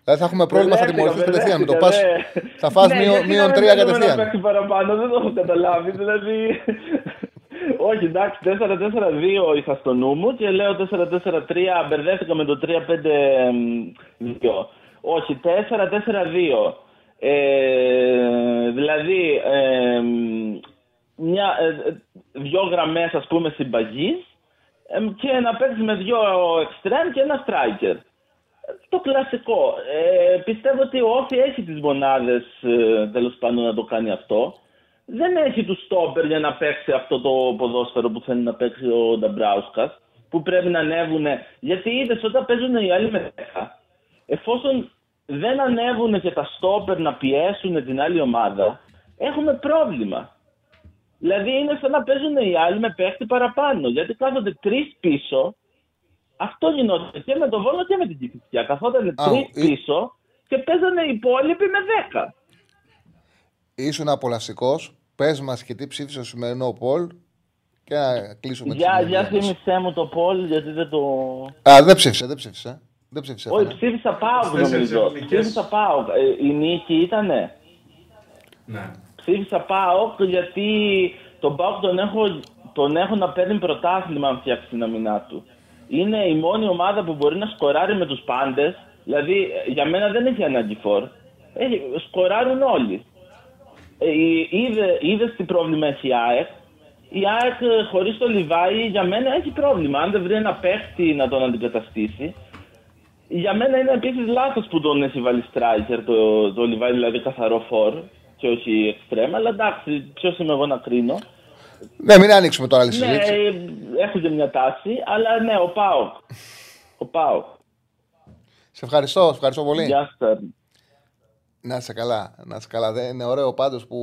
Δηλαδή θα έχουμε πρόβλημα, θα Μπερδεύτηκα, τιμωρηθείς κατευθείαν. Με το μπερδεύτηκα, πας, ναι. θα φας Ναι, μείον- γιατί μείον να τρία μην θέλουμε κατευθείαν. Να παίξει παραπάνω, δεν το έχω καταλάβει. Δηλαδή. Όχι, εντάξει, 4-4-2 είχα στο νου μου και λέω 4-4-3. Μπερδεύτηκα με το 3-5-2. Όχι, 4-4-2. Ε, δηλαδή, ε, μια, ε, δυο γραμμές ας πούμε συμπαγής ε, και να παίξεις με δυο εξτρέμ και ένα striker. Το κλασικό. Ε, πιστεύω ότι ο Όφη έχει τις μονάδες ε, τέλος πάντων να το κάνει αυτό. Δεν έχει τους στόπερ για να παίξει αυτό το ποδόσφαιρο που θέλει να παίξει ο Νταμπράουσκας που πρέπει να ανέβουν. Γιατί είδες όταν παίζουν οι άλλοι με 10, εφόσον δεν ανέβουν και τα στόπερ να πιέσουν την άλλη ομάδα, έχουμε πρόβλημα. Δηλαδή είναι σαν να παίζουν οι άλλοι με παίχτη παραπάνω. Γιατί κάθονται τρεις πίσω. Αυτό γινόταν και με τον Βόλο και με την Κηφισιά. Καθόταν Α, τρεις ή- πίσω και παίζανε οι υπόλοιποι με 10. Ήσουν απολαστικό. Πες μας και τι ψήφισε στο σημερινό Πολ και να κλείσουμε τη Για, για συνεδρία μας. θύμισέ μου το Πολ, γιατί δεν το. Α, δεν ψήφισε, δεν ψήφισε. Δεν ψήφισε. Όχι, Φανέ. ψήφισα Πάοκ Τέσσερις νομίζω. εθνικές. Ψήφισα Πάοκ. Ε, η νίκη ήτανε; Ναι. Ψήφισα Πάοκ γιατί τον Πάοκ τον έχω, τον έχω να παίρνει πρωτάθλημα αν φτιάξει την αμυνά του. Είναι η μόνη ομάδα που μπορεί να σκοράρει με τους πάντες. Δηλαδή ε, για μένα δεν έχει ανάγκη φορ. Έχει, σκοράρουν όλοι. Ε, είδε, είδες τι πρόβλημα έχει η ΑΕΚ. Η ΑΕΚ ε, χωρίς το Λιβάη για μένα έχει πρόβλημα. Αν δεν βρει ένα παίχτη να τον αντικαταστήσει. Για μένα είναι επίσης λάθος που τον έχει βάλει striker το, το Λιβάη, δηλαδή καθαρό φορ και όχι extreme. Αλλά εντάξει, ποιος είμαι εγώ να κρίνω. Ναι, μην ανοίξουμε τώρα άλλη Ναι, συζήτηση. ε, έχω και μια τάση, αλλά ναι, ο Πάοκ. Ο Πάοκ. Σε ευχαριστώ, σε ευχαριστώ πολύ. Γεια σας. Να είσαι καλά. Να είσαι καλά. Δεν είναι ωραίο πάντως που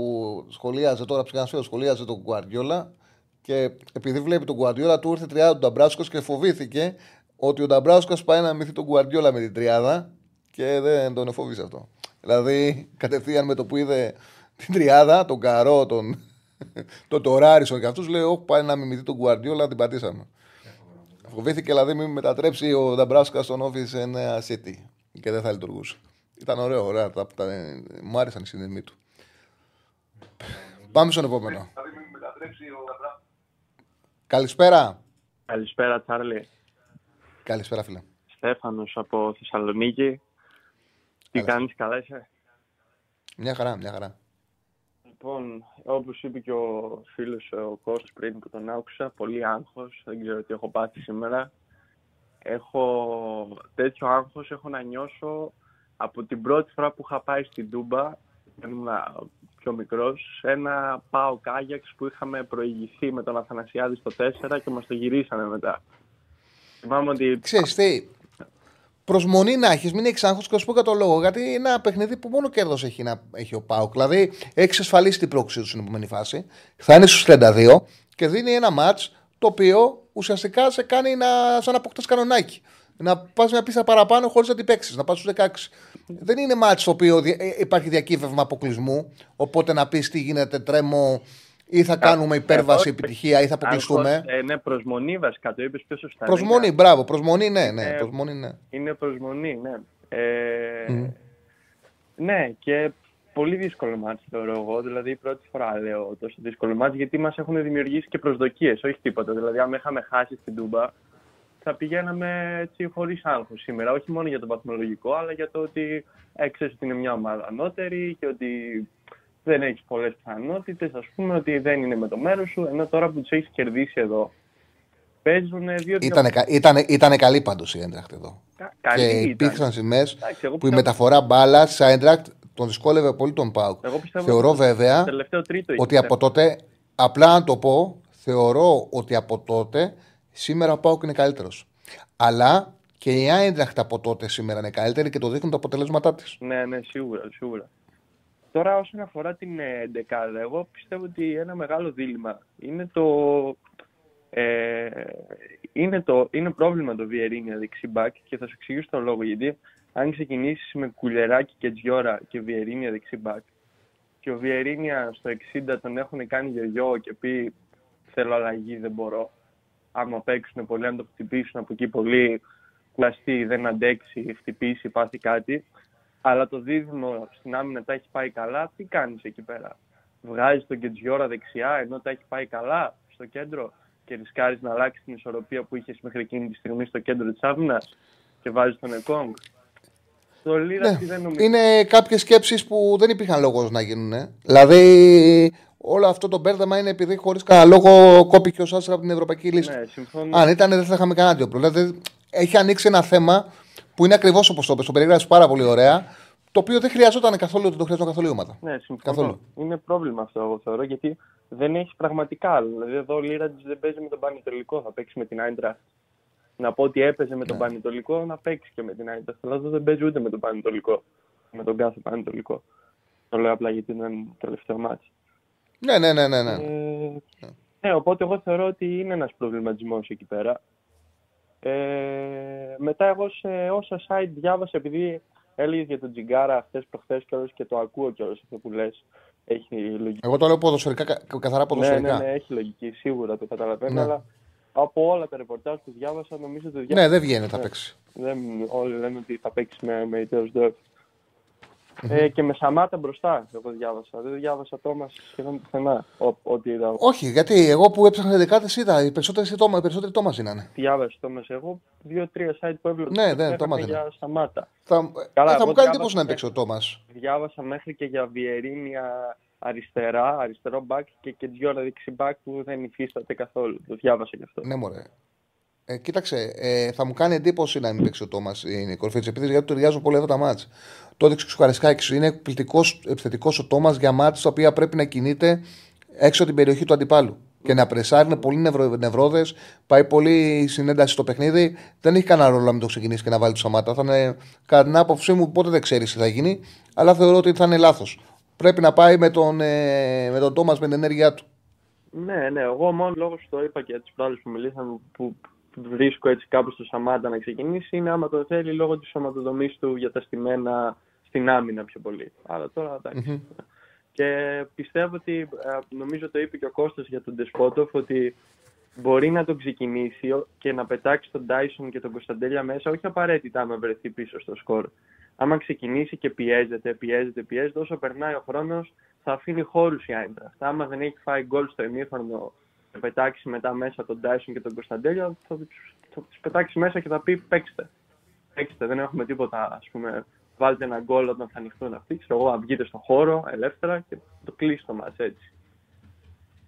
σχολίαζε τώρα ψυχανασφαίρο, σχολίαζε τον Γκουαρδιόλα και επειδή βλέπει τον Γκουαρδιόλα του ήρθε τριάδα του Νταμπράσκος και φοβήθηκε ότι ο Νταμπράσκος πάει να μυθεί τον Γκουαρδιόλα με την τριάδα και δεν τον εφόβησε αυτό. Δηλαδή κατευθείαν με το που είδε την τριάδα, τον Καρό, τον, τον Τωράρισον και αυτούς λέει: Όχι, πάει να μιμηθεί τον Γκουαρδιόλα, την πατήσαμε. Φοβήθηκε δηλαδή μην μετατρέψει ο Νταμπράσκα στον Office σε ένα City και δεν θα λειτουργούσε. Ήταν ωραίο, ωραία. Τα, τα, μου άρεσαν οι συνδεσμοί του. Πάμε στον επόμενο. Καλησπέρα. Καλησπέρα, Τσάρλι. Καλησπέρα, φίλε. Στέφανος από Θεσσαλονίκη. Τι Καλώς. κάνεις, καλά είσαι; Μια χαρά, μια χαρά. Λοιπόν, όπως είπε και ο φίλος ο Κώστας πριν που τον άκουσα, πολύ άγχος, δεν ξέρω τι έχω πάθει σήμερα. Έχω τέτοιο άγχος, έχω να νιώσω από την πρώτη φορά που είχα πάει στην Τούμπα, όταν ήμουν πιο μικρός, σε ένα πάω κάγιαξ που είχαμε προηγηθεί με τον Αθανασιάδη στο 4 και μας το γυρίσανε μετά. Θυμάμαι ότι Ξέρεις τι, προσμονή να έχεις, μην έχεις άγχος και θα σου πω για το λόγο. Γιατί είναι ένα παιχνίδι που μόνο κέρδος έχει, να, έχει ο Πάουκ. Δηλαδή έχει εξασφαλίσει την πρόκληση τους στην επόμενη φάση. Θα είναι στους 32 και δίνει ένα ματ το οποίο ουσιαστικά σε κάνει να, σαν να αποκτάς κανονάκι. Να πας μια πίστα παραπάνω χωρίς να την παίξει, να πας στους 16. Δεν είναι μάτς στο οποίο δι- ε, υπάρχει διακύβευμα αποκλεισμού. Οπότε να πεις τι γίνεται, τρέμω ή θα κάνουμε υπέρβαση, Εδώ- επιτυχία ή θα αποκλειστούμε. Άγχος, ε, ναι, προσμονή βασικά, το είπες πιο σωστά. Προσμονή, Είναι- μπράβο. Προσμονή, ναι, ναι. Ε, Προσμονή, ναι. Είναι προσμονή, ναι. Ε, Μμ. Ναι, και πολύ δύσκολο μάτς θεωρώ εγώ. Δηλαδή, πρώτη φορά λέω τόσο δύσκολο μάτς, γιατί μας έχουν δημιουργήσει και προσδοκίες, όχι τίποτα. Δηλαδή, αν είχαμε χάσει στην Τούμπα, θα πηγαίναμε έτσι χωρίς άγχος σήμερα. Όχι μόνο για το βαθμολογικό, αλλά για το ότι ε, ξέρεις ότι είναι μια ομάδα ανώτερη και ότι δεν έχεις πολλές πιθανότητες, ας πούμε, ότι δεν είναι με το μέρος σου, ενώ τώρα που τους έχεις κερδίσει εδώ, παίζουν δύο-δύο Ήτανε, κα- ήτανε, ήτανε καλή πάντως η Έντραχτ εδώ. Κα- και καλή ήταν. υπήρξαν σημαίες Εντάξει, εγώ που η πιστεύω- μεταφορά μπάλας σε Έντραχτ τον δυσκόλευε πολύ τον Πάουκ. Εγώ πιστεύω Θεωρώ ότι το βέβαια τελευταίο τρίτο είχε ότι θέμα. από τότε, απλά να το πω, θεωρώ ότι από τότε σήμερα ο Πάουκ είναι καλύτερος. Αλλά και η Άιντραχτ από τότε σήμερα είναι καλύτερη και το δείχνουν τα αποτελέσματά της. Ναι, ναι, σίγουρα, σίγουρα. Τώρα όσον αφορά την ε, δεκάδα, εγώ πιστεύω ότι ένα μεγάλο δίλημα είναι το... Ε, είναι, το, είναι πρόβλημα το Βιερίνια δεξί μπακ και θα σου εξηγήσω τον λόγο. Γιατί αν ξεκινήσεις με κουλεράκι και τζιόρα και Βιερίνια δεξί μπακ και ο Βιερίνια στο 60 τον έχουν κάνει γιογιό και πει θέλω αλλαγή, δεν μπορώ. Άμα παίξουν πολύ, αν το χτυπήσουν από εκεί πολύ, κουραστεί, δεν αντέξει, χτυπήσει, πάθει κάτι. Αλλά το δίδυμο στην άμυνα τα έχει πάει καλά, τι κάνεις εκεί πέρα; Βγάζεις τον Κεντζιόρα δεξιά ενώ τα έχει πάει καλά στο κέντρο και ρισκάρεις να αλλάξεις την ισορροπία που είχες μέχρι εκείνη τη στιγμή στο κέντρο της άμυνας και βάζεις τον Εκόνγκ; Το Λίρα Ναι. δεν νομίζω. Είναι κάποιες σκέψεις που δεν υπήρχαν λόγος να γίνουν. ε. Δηλαδή, όλο αυτό το μπέρδεμα είναι επειδή χωρίς κανένα λόγο κόπηκε ο Σάσρα από την Ευρωπαϊκή Λίστα. Ναι, συμφωνώ. Αν ήταν, δεν θα είχαμε κανένα αντίο. Δηλαδή, έχει ανοίξει ένα θέμα που είναι ακριβώς όπως το είπες. Το περιγράφεις πάρα πολύ ωραία. Το οποίο δεν χρειαζόταν καθόλου, δεν το χρειαζόταν καθόλου η ομάδα. Ναι, συμφωνώ. Καθόλου. Είναι πρόβλημα αυτό, εγώ θεωρώ, γιατί δεν έχει πραγματικά άλλο. Δηλαδή, εδώ ο Λίρατζ δεν παίζει με τον Πανετολικό, θα παίξει με την Άιντρα. Να πω ότι έπαιζε με Ναι. τον Πανετολικό, να παίξει και με την Άιντρα. Αλλά εδώ δεν παίζει ούτε με τον Πανετολικό. Με τον κάθε Πανετολικό. Το λέω απλά γιατί ήταν το τελευταίο μάτι. Ναι, ναι, ναι, ναι. ναι. Ε, ναι, οπότε εγώ θεωρώ ότι είναι ένας προβληματισμός εκεί πέρα. Ε, μετά εγώ σε όσα site διάβασα, επειδή έλεγες για τον Τζιγκάρα αυτές προχθές κιόλας και το ακούω κιόλας αυτό που λες, έχει λογική. Εγώ το λέω ποδοσφαιρικά, κα- καθαρά Ναι, ποδοσφαιρικά. ναι, ναι, έχει λογική, σίγουρα το καταλαβαίνω, Ναι. αλλά από όλα τα ρεπορτάζ που διάβασα νομίζω ότι διάβασα. Ναι, δεν βγαίνει, θα Ναι. παίξει. Δεν, όλοι λένε ότι θα παίξεις με, με Ιτέος Ντόρφ. Ε, και με Σαμάτα μπροστά, εγώ διάβασα. Δεν διάβασα Τόμας σχεδόν πουθενά, ό- ό,τι είδα. Όχι, γιατί εγώ που έψαχνα δεκάτες είδα, οι περισσότεροι τόμα, οι περισσότεροι τόμας είναι. διάβασες το μέσα. Εγώ δύο-τρία site που έβλεπα Ναι, ναι, λέγανε το μάθαινα. για Σαμάτα. Θα, Καλά, ε, θα εγώ μου κάνει διάβασα εντύπωση να μέχρι- παίξει ο Τόμας. Διάβασα μέχρι και για Βιερίνια αριστερά, αριστερό μπακ και και Τζιόρα δεξί μπακ που δεν υφίσταται καθόλου. Το διάβασα γι' αυτό. Ναι, μωρέ. Ε, κοίταξε, ε, θα μου κάνει εντύπωση να μην παίξει ο Τόμας η κορυφή της επίθεσης γιατί του ταιριάζουν πολύ αυτά τα μάτς. Το έδειξε και ο Καρισκάκη. Είναι επιθετικός ο Τόμας για μάτς τα οποία πρέπει να κινείται έξω από την περιοχή του αντιπάλου. Και να πρεσάρει, είναι πολύ νευρο, νευρόδες, πάει πολύ συνένταση στο παιχνίδι. Δεν έχει κανένα ρόλο να μην το ξεκινήσει και να βάλει το Σαμάτα. Θα είναι, κατά την άποψή μου, ποτέ δεν ξέρεις τι θα γίνει, αλλά θεωρώ ότι θα είναι λάθος. Πρέπει να πάει με τον, ε, με τον Τόμας με την ενέργειά του. Ναι, ναι. Εγώ μόνο λόγος που το είπα και τις προάλλες που μιλήσαμε που βρίσκω έτσι κάπου στο Σαμάτα να ξεκινήσει είναι άμα το θέλει λόγω της σωματοδομής του για τα στημένα στην άμυνα πιο πολύ. Αλλά τώρα εντάξει. Και πιστεύω ότι, ε, νομίζω το είπε και ο Κώστας για τον Ντεσπότοφ, ότι μπορεί να τον ξεκινήσει και να πετάξει τον Τάισον και τον Κωνσταντέλια μέσα, όχι απαραίτητα άμα βρεθεί πίσω στο σκορ. Άμα ξεκινήσει και πιέζεται, πιέζεται, πιέζεται, όσο περνάει ο χρόνος θα αφήνει χώρους η Άιντραχτ. Άμα δεν έχει φάει γκολ στο ημίχρονο και πετάξει μετά μέσα τον Τάισον και τον Κωνσταντέλια, θα, τους- θα τους πετάξει μέσα και θα πει παίξτε. Παίξτε, δεν έχουμε τίποτα, ας πούμε, βάλτε ένα γκολ όταν θα ανοιχτούν αυτοί. Ξέρω εγώ, να βγείτε στον χώρο ελεύθερα και το κλείσει το μάτς έτσι.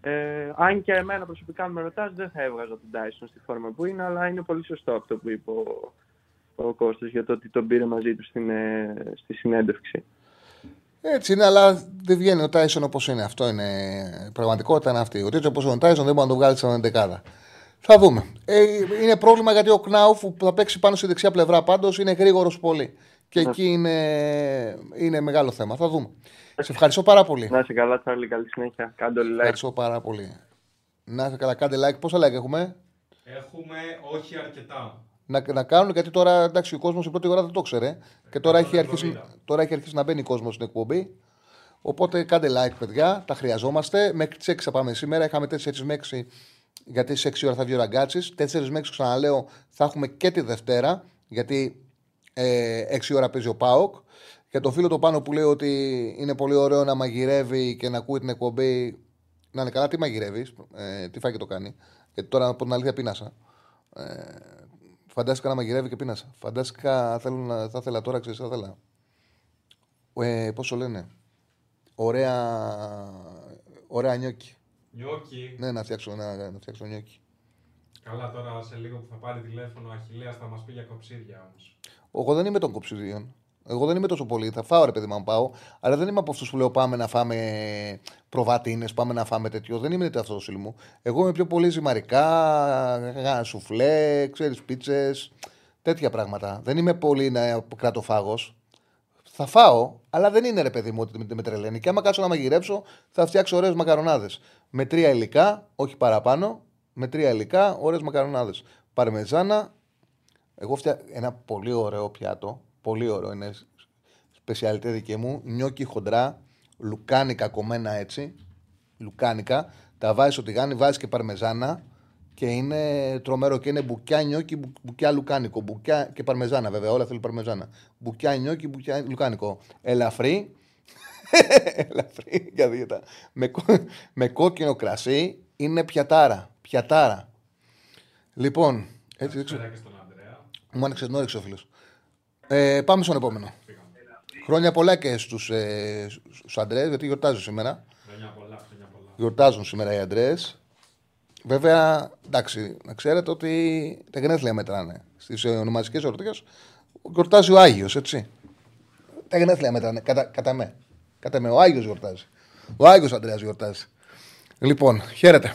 Ε, αν και εμένα προσωπικά με ρωτάς, δεν θα έβγαζα τον Dyson στη φόρμα που είναι, αλλά είναι πολύ σωστό αυτό που είπε ο, ο Κώστας για το ότι τον πήρε μαζί του στην, ε, στη συνέντευξη. Έτσι είναι, αλλά δεν βγαίνει ο Τάισον όπως είναι. Αυτό είναι η πραγματικότητα είναι αυτή. Ο τέτοιο όπως είναι ο Τάισον δεν μπορεί να το βγάλει σαν δεκάδα. Θα δούμε. Ε, είναι πρόβλημα γιατί ο Κνάουφ που θα παίξει πάνω στη δεξιά πλευρά πάντως είναι γρήγορος πολύ. Και εκεί είναι, είναι μεγάλο θέμα. Θα δούμε. Σε ευχαριστώ πάρα πολύ. Να είσαι καλά, Τσάρλι. Καλή συνέχεια. Κάντε όλοι like. Ευχαριστώ πάρα πολύ. Να είσαι καλά, κάντε like. Πόσα like έχουμε; Έχουμε όχι αρκετά. Να, να κάνουν γιατί τώρα εντάξει, ο κόσμος η πρώτη ώρα δεν το ξέρε. Και τώρα έχει, 170. αρχίσει, τώρα έχει αρχίσει να μπαίνει κόσμος στην εκπομπή. Οπότε κάντε like, παιδιά. Τα χρειαζόμαστε. Μέχρι τις 6 θα πάμε σήμερα. Είχαμε 4 με 6 γιατί στι 6 ώρα θα βγει ο Ραγκάτσης. 4 με 6 ξαναλέω θα έχουμε και τη Δευτέρα. Γιατί ε, 6 ώρα παίζει ο Πάοκ. Για τον φίλο το πάνω που λέει ότι είναι πολύ ωραίο να μαγειρεύει και να ακούει την εκπομπή. Να είναι καλά, τι μαγειρεύεις, ε, τι φάει και το κάνει. Γιατί τώρα από την αλήθεια πείνασα. Ε, φαντάστηκα να μαγειρεύει και πείνασα. Φαντάστηκα θέλω να, θα ήθελα τώρα, ξέρεις, θα ήθελα. Ε, Πώ το λένε; Ωραία, ωραία νιόκι. Νιόκι. Ναι, να φτιάξω, να, να φτιάξω νιόκι. Καλά τώρα σε λίγο που θα πάρει τηλέφωνο ο Αχιλέας θα μας πει για κοψίδια όμως. Εγώ δεν είμαι των κοψιδίων. Εγώ δεν είμαι τόσο πολύ. Θα φάω ρε παιδί μου αν πάω. Αλλά δεν είμαι από αυτούς που λέω πάμε να φάμε προβατίνε, πάμε να φάμε τέτοιο. Δεν είμαι αυτό το στυλ μου. Εγώ είμαι πιο πολύ ζυμαρικά, γα- σουφλέ, ξέρεις, πίτσες, τέτοια πράγματα. Δεν είμαι πολύ να κρατοφάγο. Θα φάω, αλλά δεν είναι ρε παιδί μου ότι με- με τρελαίνει. Και άμα κάτσω να μαγειρέψω, θα φτιάξω ωραίες μακαρονάδες. Με τρία υλικά, όχι παραπάνω. Με τρία υλικά, ωραίες μακαρονάδες. Παρμεζάνα, εγώ φτιά... ένα πολύ ωραίο πιάτο. Πολύ ωραίο είναι. Σπεσιαλιτέ δική μου. Νιόκι χοντρά. Λουκάνικα κομμένα έτσι. Λουκάνικα. Τα βάζεις στο τηγάνι, βάζεις και παρμεζάνα. Και είναι τρομερό. Και είναι μπουκιά νιόκι, μπου- μπουκιά λουκάνικο. Μπουκιά και παρμεζάνα βέβαια. Όλα θέλουν παρμεζάνα. Μπουκιά νιόκι, μπουκιά λουκάνικο. Ελαφρύ. Ελαφρύ για δίαιτα. Με, κο- με κόκκινο κρασί. Είναι πιατάρα. Πιατάρα. Λοιπόν, έτσι δεν ξέρω. Πέρα και στον Ανδρέα. Μου άνοιξες την όρεξη ο φίλος. Ε, πάμε στον επόμενο. Χρόνια πολλά και στους ε, στους Αντρέες, γιατί γιορτάζουν σήμερα. Χρόνια πολλά, χρόνια πολλά. Γιορτάζουν σήμερα οι Αντρέες. Βέβαια, εντάξει, να ξέρετε ότι τα γενέθλια μετράνε. Στις ονομαστικές εορτές γιορτάζει ο Άγιος, έτσι. Τα γενέθλια μετράνε, κατά, κατά με. Κατά με, ο Άγιος γιορτάζει. Ο Άγιος Αντρέας γιορτάζει. Λοιπόν, χαίρετε.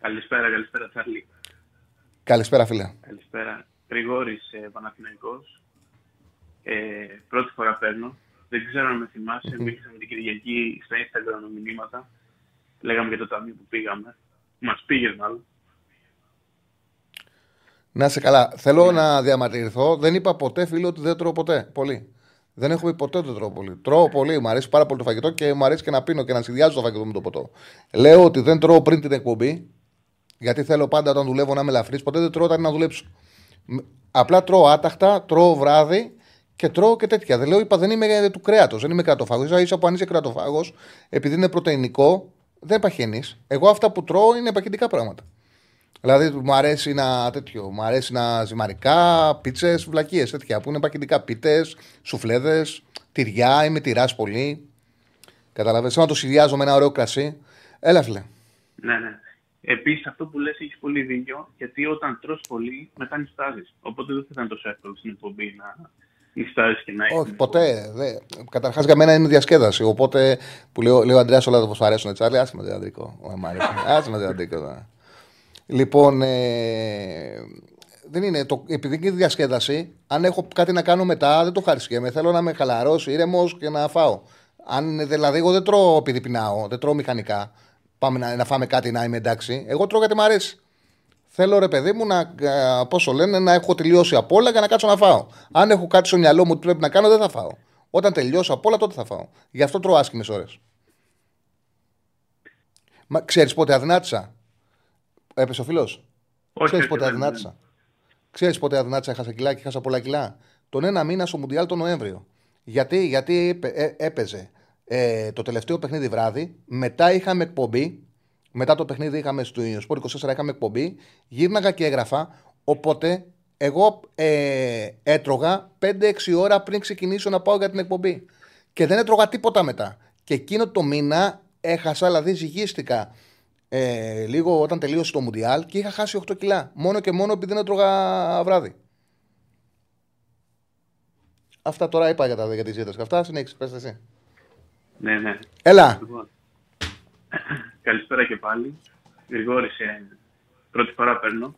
Καλησπέρα, καλησπέρα Τσάρλι. Καλησπέρα, φίλε. Καλησπέρα. Γρηγόρης ε, Παναθηναϊκός. Ε, πρώτη φορά παίρνω. Δεν ξέρω αν με θυμάσαι. Μμμ. Μπήκαμε την Κυριακή στα Instagram μηνύματα. Λέγαμε για το ταμείο που πήγαμε. Μας πήγε μάλλον. Να είσαι καλά. Θέλω να διαμαρτυρηθώ. Δεν είπα ποτέ, φίλο, ότι δεν τρώω ποτέ. Πολύ. Δεν έχω πει ποτέ ότι δεν τρώω πολύ. Τρώω πολύ. Μου αρέσει πάρα πολύ το φαγητό και μου αρέσει και να πίνω και να συνδυάζω το φαγητό με το ποτό. Λέω ότι δεν τρώω πριν την εκπομπή. Γιατί θέλω πάντα όταν δουλεύω να είμαι ελαφρύς. Ποτέ δεν τρώω όταν είναι να δουλέψω. Μ, Απλά τρώω άταχτα, τρώω βράδυ και τρώω και τέτοια. Δεν λέω, είπα, δεν είμαι του κρέατος, δεν είμαι κρατοφάγος. σα ίσα που αν είσαι κρατοφάγος, επειδή είναι πρωτεϊνικό, δεν παχαίνει. Εγώ αυτά που τρώω είναι παχυντικά πράγματα. Δηλαδή μου αρέσει να τέτοιο, μου αρέσει να ζυμαρικά, πίτσες, βλακίες τέτοια που είναι πακετικά. Πίτες, σουφλέδες, τυριά, είμαι τυράς πολύ. Καταλαβαίνετε, να το συνδυάζω με ένα ωραίο κρασί. Έλα, φίλε. Ναι, ναι. Επίσης αυτό που λες έχεις πολύ δίκιο. Γιατί όταν τρως πολύ μετά νιστάζεις. Οπότε δεν θα ήταν τόσο εύκολο στην εκπομπή να νιστάζεις και να έχεις. Όχι, ποτέ. Δε. Καταρχάς για μένα είναι διασκέδαση. Οπότε που λέω, λέω Αντρέα όλα πώ αρέσουν έτσι. Άσε με το αντρικό. Ω, Μ' αρέσει. Άσε με το αντρικό. ναι. Λοιπόν, ε, δεν είναι. Το, επειδή είναι διασκέδαση, αν έχω κάτι να κάνω μετά, δεν το χαρισιέμαι. Θέλω να είμαι χαλαρός, ήρεμος και να φάω. Αν, δηλαδή, εγώ δεν τρώω επειδή πεινάω, δεν τρώω μηχανικά. Πάμε να, να φάμε κάτι να είμαι εντάξει. Εγώ τρώω γιατί μου αρέσει. Θέλω ρε παιδί μου να, ε, πόσο λένε, να έχω τελειώσει απ' όλα για να κάτσω να φάω. Αν έχω κάτι στο μυαλό μου ότι πρέπει να κάνω, δεν θα φάω. Όταν τελειώσω απ' όλα, τότε θα φάω. Γι' αυτό τρώω άσχημες ώρες. Μα ξέρεις πότε αδυνάτησα; Έπεσε ο φίλος; Όχι, Ξέρεις όχι, πότε δεν- αδυνάτησα; Ξέρεις πότε αδυνάτησα, έχασα κιλά και έχασα πολλά κιλά; Τον ένα μήνα στο Μουντιάλ τον Νοέμβριο. Γιατί, γιατί έπαι- ε, έπαιζε ε, το τελευταίο παιχνίδι βράδυ, μετά είχαμε εκπομπή. Μετά το παιχνίδι είχαμε στο Σπορ 24 είχαμε εκπομπή. Γύρναγα και έγραφα. Οπότε εγώ ε, έτρωγα 5-6 ώρα πριν ξεκινήσω να πάω για την εκπομπή. Και δεν έτρωγα τίποτα μετά. Και εκείνο το μήνα έχασα, δηλαδή ζυγίστηκα ε, λίγο όταν τελείωσε το Μουντιάλ και είχα χάσει 8 κιλά. Μόνο και μόνο επειδή δεν έτρωγα βράδυ. Αυτά τώρα είπα για, τα, για τις δίαιτες και αυτά. Συνέχισε, πες εσύ. Ναι, ναι. Έλα. Λοιπόν, καλησπέρα και πάλι. Γρηγόρης ε, Πρώτη φορά παίρνω.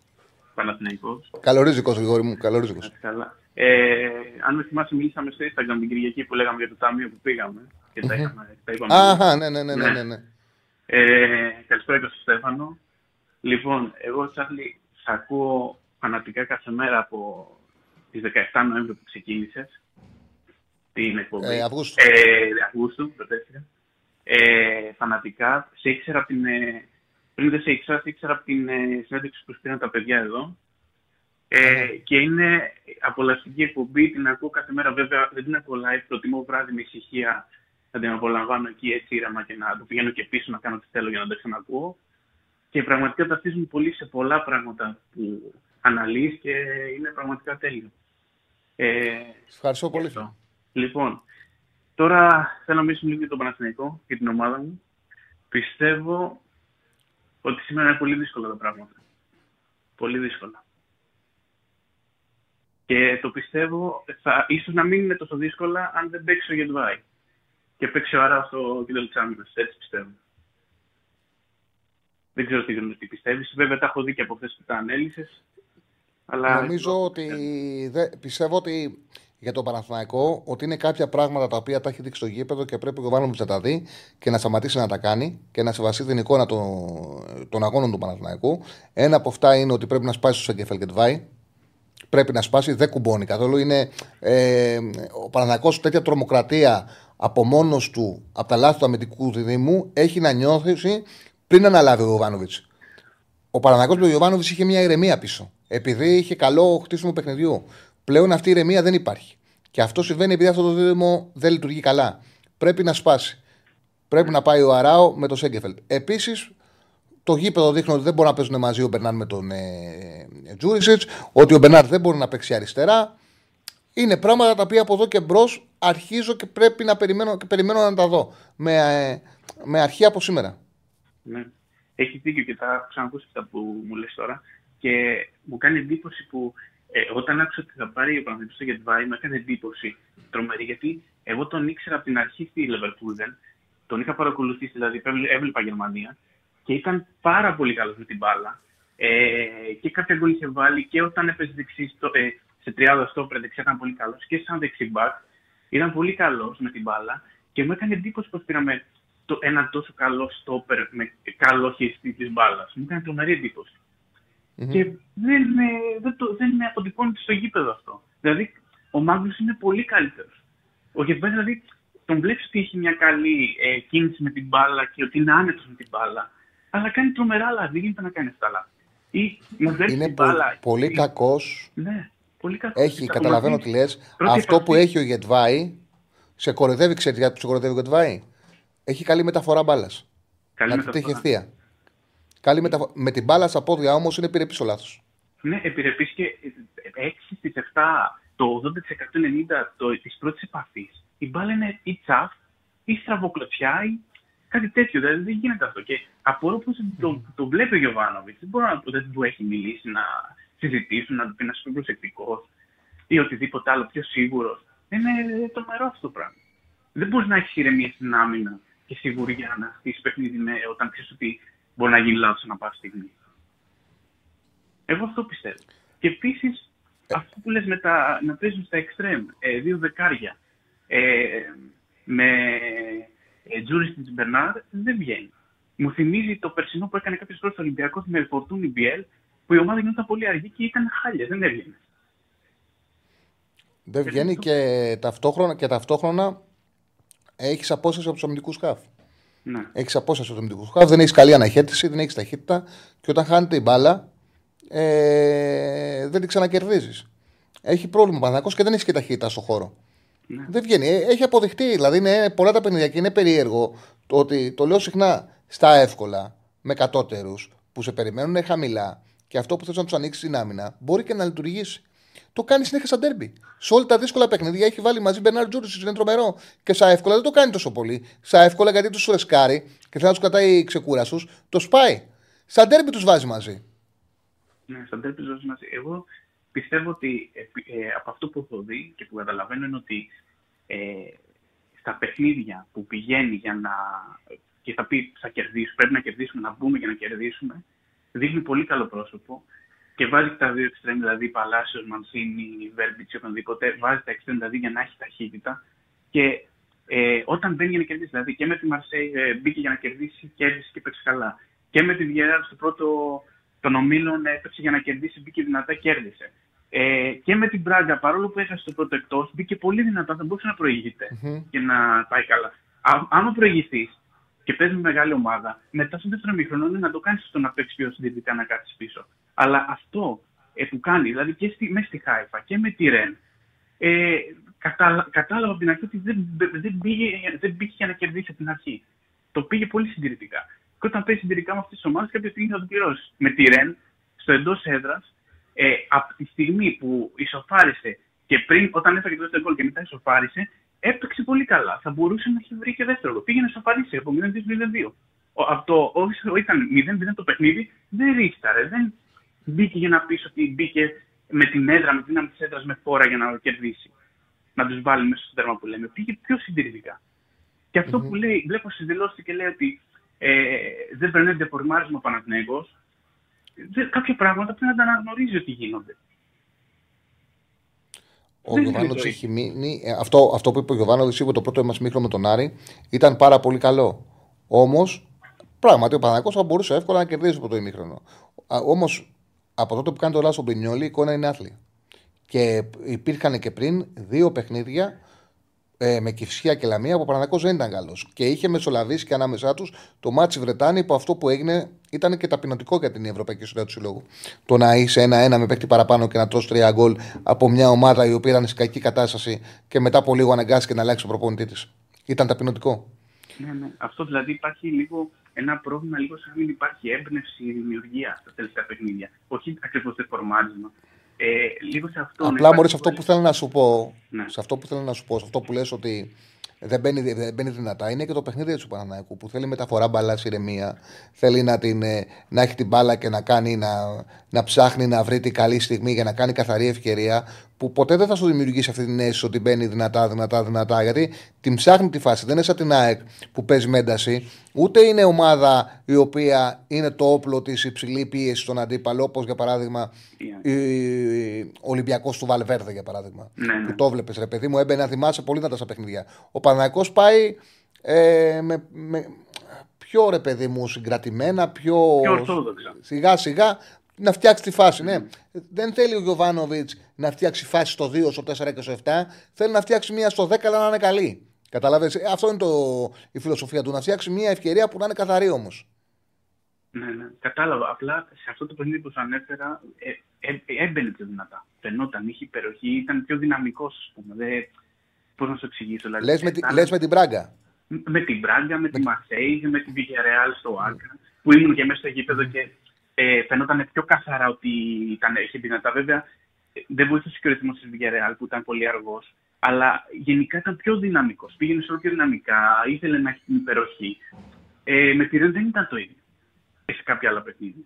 Παναθηναϊκός. Καλορίζικος, Γρηγόρη μου, καλορίζικος. Έτσι, Καλά. Ε, αν με θυμάσαι, μιλήσαμε στο Instagram την Κυριακή που λέγαμε για το ταμείο που πήγαμε. Και τα, Μμμ. είχαμε, τα είπαμε. Αχα, ναι, ναι, ναι, ναι, ναι, ναι. Ε, καλησπέρα και στον Στέφανο. Λοιπόν, εγώ, Τσάρλι, σ' ακούω φανατικά κάθε μέρα από τις 17 Νοέμβρη που ξεκίνησες την εκπομπή. Ε, Αυγούστου. Ε, Αυγούστου, προτέστηκα. Ε, φανατικά. Σε ήξερα από την... ε, πριν δεν σε ήξερα, σε ήξερα από την ε, συνέντευξη που πήραν τα παιδιά εδώ. Ε, και είναι απολαυστική εκπομπή, την ακούω κάθε μέρα. Βέβαια δεν την ακούω live, προτιμώ βράδυ με ησυχία να την απολαμβάνω εκεί έτσι ήρεμα και να το πηγαίνω και πίσω να κάνω τι θέλω για να τα ξανακούω. Και πραγματικά ταυτίζουν πολύ σε πολλά πράγματα που αναλύεις και είναι πραγματικά τέλειο. Ε, Σας Ευχαριστώ πολύ. αυτό. Λοιπόν, τώρα θέλω να μιλήσουμε λίγο για τον Παναθηναϊκό και την ομάδα μου. Πιστεύω ότι σήμερα είναι πολύ δύσκολα τα πράγματα. Πολύ δύσκολα. Και το πιστεύω, θα, ίσως να μην είναι τόσο δύσκολα αν δεν παίξει ο Γετβάη. Και παίξει ο Άρα στο κέντρο της άμυνας. Έτσι πιστεύω. Δεν ξέρω τι, τι πιστεύεις. Βέβαια τα έχω δει και από αυτές που τα ανέλησες. Αλλά Νομίζω ότι δε, πιστεύω ότι για τον Παναθηναϊκό ότι είναι κάποια πράγματα τα οποία τα έχει δείξει στο γήπεδο και πρέπει ο Γιωβάνοβιτς να τα δει και να σταματήσει να τα κάνει και να σεβαστεί την εικόνα των, των αγώνων του Παναθηναϊκού. Ένα από αυτά είναι ότι πρέπει να σπάσει στο Σεγκεφέλ και Τβάη. Πρέπει να σπάσει, δεν κουμπώνει καθόλου. Είναι ε, ο Παναθηναϊκός τέτοια τρομοκρατία από μόνος του, από τα λάθη του αμυντικού διδήμου, έχει να νιώθει πριν αναλάβει ο Γιωβάνοβιτς. Ο Παναθηναϊκός με τον Γιωβάνοβιτς είχε μια ηρεμία πίσω. Επειδή είχε καλό χτίσιμο παιχνιδιού. Πλέον αυτή η ηρεμία δεν υπάρχει. Και αυτό συμβαίνει επειδή αυτό το δίδυμο δεν λειτουργεί καλά. Πρέπει να σπάσει. Πρέπει να πάει ο Αράο με το Σέγκεφελτ. Επίσης, το γήπεδο δείχνει ότι δεν μπορούν να παίζουν μαζί ο Μπερνάρ με τον ε, Τζούρισιτς, ότι ο Μπερνάρ δεν μπορεί να παίξει αριστερά. Είναι πράγματα τα οποία από εδώ και μπρος αρχίζω και πρέπει να περιμένω, και περιμένω να τα δω. Με, ε, με αρχή από σήμερα. Ναι. Έχεις δίκιο και τα έχω ξανακούσει αυτά που μου λες τώρα. Και μου κάνει εντύπωση που ε, όταν άκουσα ότι θα πάρει ο Παναθηναϊκός στο Γετβάη, μου έκανε εντύπωση τρομερή. Γιατί εγώ τον ήξερα από την αρχή στη Leverkusen. Τον είχα παρακολουθήσει, δηλαδή έβλε- έβλεπα Γερμανία. Και ήταν πάρα πολύ καλός με την μπάλα. Ε, και κάποια γκολ είχε βάλει και όταν έπαιζε δεξί, στο, ε, σε 30 στόπερ δεξιά ήταν πολύ καλός. Και σαν δεξί μπακ ήταν πολύ καλός με την μπάλα. Και μου έκανε εντύπωση πως πήραμε το, ένα τόσο καλό στόπερ με καλό χειριστή της μπάλας. Μου έκανε τρομερή εντύπωση. Και δεν, ε, δεν, το, δεν αποτυπώνεται στο γήπεδο αυτό. Δηλαδή, ο Μάγκλους είναι πολύ καλύτερος. Ο Γετβάη, δηλαδή, τον βλέπεις ότι έχει μια καλή ε, κίνηση με την μπάλα και ότι είναι άνετος με την μπάλα. Αλλά κάνει τρομερά λάθη. Δεν γίνεται να κάνει αυτά λάθη. Ή να δέρνει Είναι την πο- μπάλα. πολύ κακός. Ναι, πολύ κακός. Έχει, καταλαβαίνω τι λες. Πρώτη Αυτό που επαφή. έχει ο Γετβάη, σε κοροϊδεύει, ξέρεις γιατί σε κοροϊδεύει ο Γετβάη; Έχει καλή μεταφορά μπάλας. Καλή Να τη μεταφορά. τύχει ευθεία. Καλή μεταφο... Με την μπάλα στα πόδια όμως είναι πήρε πίσω λάθος. Ναι, επιρρεπείς και 6 στις 7, το 80% 90% το, της πρώτης επαφής, η μπάλα είναι ή τσαφ, ή στραβοκλωτσιά, ή κάτι τέτοιο. Δηλαδή δεν γίνεται αυτό. Και απορώ πως το, το βλέπει ο Γιωβάνοβιτς. Δεν μπορεί να δεν του έχει μιλήσει να συζητήσουν, να του πει να σου πει προσεκτικός ή οτιδήποτε άλλο πιο σίγουρος. Είναι τρομερό αυτό το πράγμα. Δεν μπορείς να έχεις ηρεμία στην άμυνα και σιγουριά να χτίσει παιχνίδι με, όταν ξέρεις ότι μπορεί να γίνει λάθος ανά πάση στιγμή. Εγώ αυτό πιστεύω. Και επίσης, αυτό που λες με τα, να παίζουν στα εξτρέμ, ε, δύο δεκάρια, ε, με ε, Τζούρι στην Μπερνάρ, δεν βγαίνει. Μου θυμίζει το περσινό που έκανε κάποιος πρώτο Ολυμπιακό με Φορτούνι Μπιέλ, που η ομάδα γινόταν πολύ αργή και ήταν χάλια, δεν έβγαινε. Δεν βγαίνει και ταυτόχρονα, και ταυτόχρονα έχεις απόσταση από τους αμυντικούς σκάφ. Ναι. Έχεις απόσταση από τους αμυντικούς σκάφ, δεν έχεις καλή αναχέτηση, δεν έχεις ταχύτητα και όταν χάνεται η μπάλα ε, δεν την ξανακερδίζεις. Έχει πρόβλημα ο Παναθηναϊκός και δεν έχει και ταχύτητα στο χώρο. Ναι. Δεν βγαίνει. Ε, Έχει αποδειχτεί. Δηλαδή είναι πολλά τα παιχνίδια και είναι περίεργο το ότι το λέω συχνά στα εύκολα με κατώτερους που σε περιμένουν χαμηλά και αυτό που θες να τους ανοίξεις την άμυνα μπορεί και να λειτουργήσει. Το κάνει συνέχεια στα ντέρμπι. Σε όλα τα δύσκολα παιχνίδια έχει βάλει μαζί Μπερνάρ Τζούρι, είναι τρομερό. Και στα εύκολα δεν το κάνει τόσο πολύ. Στα εύκολα γιατί τους ρεσκάρει και θέλει να τους κρατάει ξεκούρασου, το σπάει. Στα ντέρμπι τους βάζει μαζί. Ναι, στα ντέρμπι ζω μαζί. Εγώ πιστεύω ότι ε, ε, από αυτό που έχω δει και που καταλαβαίνω είναι ότι ε, στα παιχνίδια που πηγαίνει για να. και θα πει θα κερδίσουμε, πρέπει να κερδίσουμε, να μπούμε για να κερδίσουμε, δείχνει πολύ καλό πρόσωπο και βάζει τα δύο εξτρέμ, δηλαδή Παλάσιο, Μανσίνη, Βέρμπιτ οποιονδήποτε, βάζει τα εξτρέμ δηλαδή για να έχει ταχύτητα. Και ε, όταν μπαίνει για να κερδίσει, δηλαδή και με τη Μαρσέη ε, μπήκε για να κερδίσει, κέρδισε και παίξει καλά. Και με τη Βιέρα στο πρώτο των ομίλων έπαιξε για να κερδίσει, μπήκε δυνατά, κέρδισε. Ε, και με την Μπράγκα, παρόλο που έχασε το πρώτο εκτός, μπήκε πολύ δυνατά, θα μπορούσε να προηγείται και να πάει καλά. Α, άμα προηγηθείς και παίζεις με μεγάλη ομάδα, μετά στο δεύτερο μήχρονο είναι να το κάνεις στο να παίξεις πιο συντηρητικά να κάτσει πίσω. Αλλά αυτό ε, που κάνει, δηλαδή και στη, μέσα στη Χάιφα και με τη Ρεν, ε, κατάλα, κατάλαβα από την αρχή ότι δεν, δεν, πήγε, δεν πήγε για να κερδίσει από την αρχή. Το πήγε πολύ συντηρητικά. Και όταν παίζει συντηρητικά με αυτές τις ομάδες, κάποια στιγμή θα το πληρώσεις. Με τη Ρεν, στο εντός έδρας, ε, από τη στιγμή που ισοφάρισε και πριν, όταν έφαγε το δεύτερο γκολ και μετά ισοφάρισε, έπαιξε πολύ καλά. Θα μπορούσε να έχει βρει και δεύτερο. Πήγαινε ισοφάρισε από 0-2. Από το όσο ήταν 0-0 το παιχνίδι, δεν ρίχταρε. Δεν μπήκε για να πεις ότι μπήκε με την έδρα, με την δύναμη της έδρας με φόρα για να κερδίσει. Να τους βάλει μέσα στο τέρμα που λέμε. Πήγε πιο συντηρητικά. Και αυτό που λέει, βλέπω στις δηλώσεις και λέει ότι ε, δεν περνάει διαφορμάρισμα ο Παναθηναίκος, κάποια πράγματα πρέπει να τα αναγνωρίζει ότι γίνονται. Ο Γιωβάνοβιτ έχει μείνει. ε, Αυτό, αυτό που είπε ο Γιωβάνοβιτ είπε το πρώτο μα μήχρονο με τον Άρη ήταν πάρα πολύ καλό. Όμως, πράγματι ο Παναγό θα μπορούσε εύκολα να κερδίσει από το ημίχρονο. Όμως, από τότε που κάνει το λάθος ο Μπρινιόλη, η εικόνα είναι άθλια. Και υπήρχαν και πριν δύο παιχνίδια ε, με Κυφσιά και Λαμία που ο Παναγό δεν ήταν καλό. Και είχε μεσολαβήσει και ανάμεσά τους το ματς στη Βρετάνη που αυτό που έγινε ήταν και ταπεινωτικό για την Ευρωπαϊκή Ιστορία του Συλλόγου. Το να είσαι ένα-ένα με παίκτη παραπάνω και να τρως τρία γκολ από μια ομάδα η οποία ήταν σε κακή κατάσταση και μετά από λίγο αναγκάστηκε να αλλάξει τον προπονητή της. Ήταν ταπεινωτικό. Ναι, ναι. Αυτό δηλαδή υπάρχει λίγο ένα πρόβλημα, λίγο σαν να μην υπάρχει έμπνευση, δημιουργία στα τελευταία παιχνίδια. Όχι ακριβώς το φορμάρισμα. Ε, λίγο σε αυτό. Απλά μπορεί αυτό που θέλω να σου πω, Ναι. σε αυτό που θέλω να σου πω, σε αυτό που λες ότι δεν μπαίνει, δεν μπαίνει δυνατά, είναι και το παιχνίδι του Παναναϊκού που θέλει μεταφορά μπαλά σε ηρεμία. Θέλει να, την, ε, να έχει την μπάλα και να, κάνει, να, να ψάχνει να βρει την καλή στιγμή για να κάνει καθαρή ευκαιρία. Που ποτέ δεν θα σου δημιουργήσει αυτή την αίσθηση ότι μπαίνει δυνατά, δυνατά, δυνατά. Γιατί την ψάχνει τη φάση. Δεν είναι σαν την ΑΕΚ που παίζει με ένταση. Ούτε είναι ομάδα η οποία είναι το όπλο της υψηλή πίεση στον αντίπαλο, όπως για παράδειγμα ο Ολυμπιακός του Βαλβέρδε, για παράδειγμα. Ναι, ναι. Που το βλέπεις, ρε παιδί μου, έμπαινε να θυμάσαι πολύ δυνατά στα παιχνίδια. Ο Παναγικό πάει ε, με, με, πιο ρε παιδί μου συγκρατημένα, πιο. Πιο ορθόδοξα. Σιγά σιγά να φτιάξει τη φάση. Ναι. Δεν θέλει ο Γιωβάνοβιτς να φτιάξει φάση στο 2, στο 4 και στο 7. Θέλει να φτιάξει μία στο 10, αλλά να είναι καλή. Καταλαβαίνεις. Ε, Αυτό είναι το, η φιλοσοφία του. Να φτιάξει μία ευκαιρία που να είναι καθαρή όμως. Ναι, ναι. Κατάλαβα. Απλά σε αυτό το παιχνίδι που σου ανέφερα ε, ε, ε, έμπαινε πιο δυνατά. Φαινόταν, είχε υπεροχή, ήταν πιο δυναμικός, ας πούμε. Δεν... Πώς να σου εξηγήσω. Δηλαδή, Λες με, τη- ήταν- λες με την πράγκα. με την Μπράγκα, με τη Μαρσέη, με την Villarreal στο Άκα, που ήμουν και μέσα στο γήπεδο και ε, φαινόταν πιο καθαρά ότι ήταν, είχε δυνατά. Βέβαια, ε, δεν βοήθησε και ο ρυθμός της Villarreal που ήταν πολύ αργός, αλλά γενικά ήταν πιο δυναμικός. Πήγαινε σε όλο πιο δυναμικά, ήθελε να έχει την υπεροχή. Ε, με τη Ρεν δεν ήταν το ίδιο. Και σε κάποια άλλα παιχνίδια.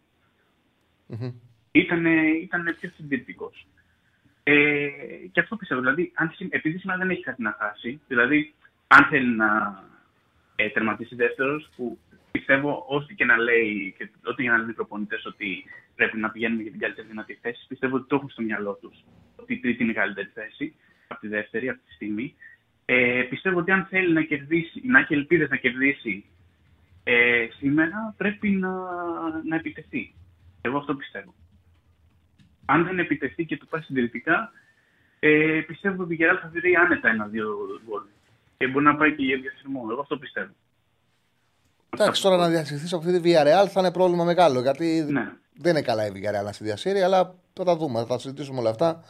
Ήτανε, ήτανε πιο συντηρητικός. Ε, και αυτό πιστεύω. Δηλαδή, αν, συ- επειδή σήμερα δεν έχει κάτι να χάσει, δηλαδή, αν θέλει να ε, τερματίσει δεύτερος, που πιστεύω ό,τι και να λέει και ό,τι και να λένε οι προπονητές ότι πρέπει να πηγαίνουν για την καλύτερη δυνατή θέση, πιστεύω ότι το έχουν στο μυαλό τους ότι η τρίτη είναι η καλύτερη θέση από τη δεύτερη αυτή τη στιγμή. Ε, πιστεύω ότι αν θέλει να κερδίσει, να έχει ελπίδες να κερδίσει ε, σήμερα, πρέπει να, να επιτεθεί. Εγώ αυτό πιστεύω. Αν δεν επιτεθεί και του πάει συντηρητικά, ε, πιστεύω ότι η Γεράλ θα βρει άνετα ένα-δύο γκολ. Και μπορεί να πάει και για διασυρμό. Εγώ αυτό πιστεύω. Εντάξει, τώρα να διασυρθεί από αυτή τη Villarreal θα είναι πρόβλημα μεγάλο. Γιατί Ναι. δεν είναι καλά η Villarreal να στη διασύρει, αλλά θα τα δούμε. Θα τα συζητήσουμε όλα αυτά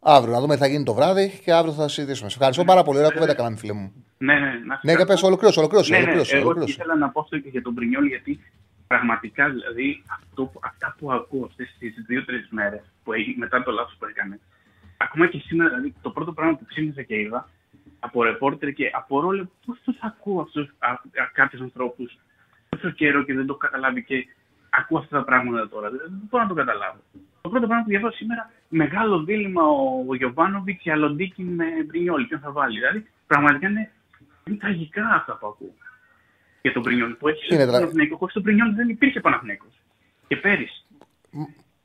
αύριο. Να δούμε τι θα γίνει το βράδυ και αύριο θα συζητήσουμε. Σε ευχαριστώ πάρα πολύ. Ωραία κουβέντα κάναμε, φίλε μου. Ναι, ναι, να Ναι, για πες, ολοκλήρωσε, ολοκλήρωσε. ναι, ναι, ολοκλήρωσε, εγώ ολοκλήρωσε. ήθελα να πω αυτό και για τον Πρινιόλ, γιατί πραγματικά δηλαδή αυτό, που- αυτά που ακούω αυτές τις δύο-τρεις μέρες μετά το λάθος που έκανε, ακόμα και σήμερα, δηλαδή το πρώτο πράγμα που ξύπνησα και είδα από ρεπόρτερ και από ρόλο, πώς τους ακούω αυτούς κάποιους ανθρώπους τόσο καιρό και δεν το έχω καταλάβει και ακούω αυτά τα πράγματα τώρα. Δηλαδή, Δεν μπορώ να το καταλάβω. Το πρώτο πράγμα που διαβάζω σήμερα, μεγάλο δίλημα ο, ο Γιωβάνοβιτς και Αλοντίκη με Μπρινιόλ. Ποιον θα βάλει. Δηλαδή, πραγματικά είναι, είναι τραγικά αυτά που ακούω για τον Πρινιόλ. Που έχει Είναι στο τρα- Παναθηναϊκό. Χωρίς τον Πρινιόλ δεν υπήρχε Παναθηναϊκός. Και πέρυσι.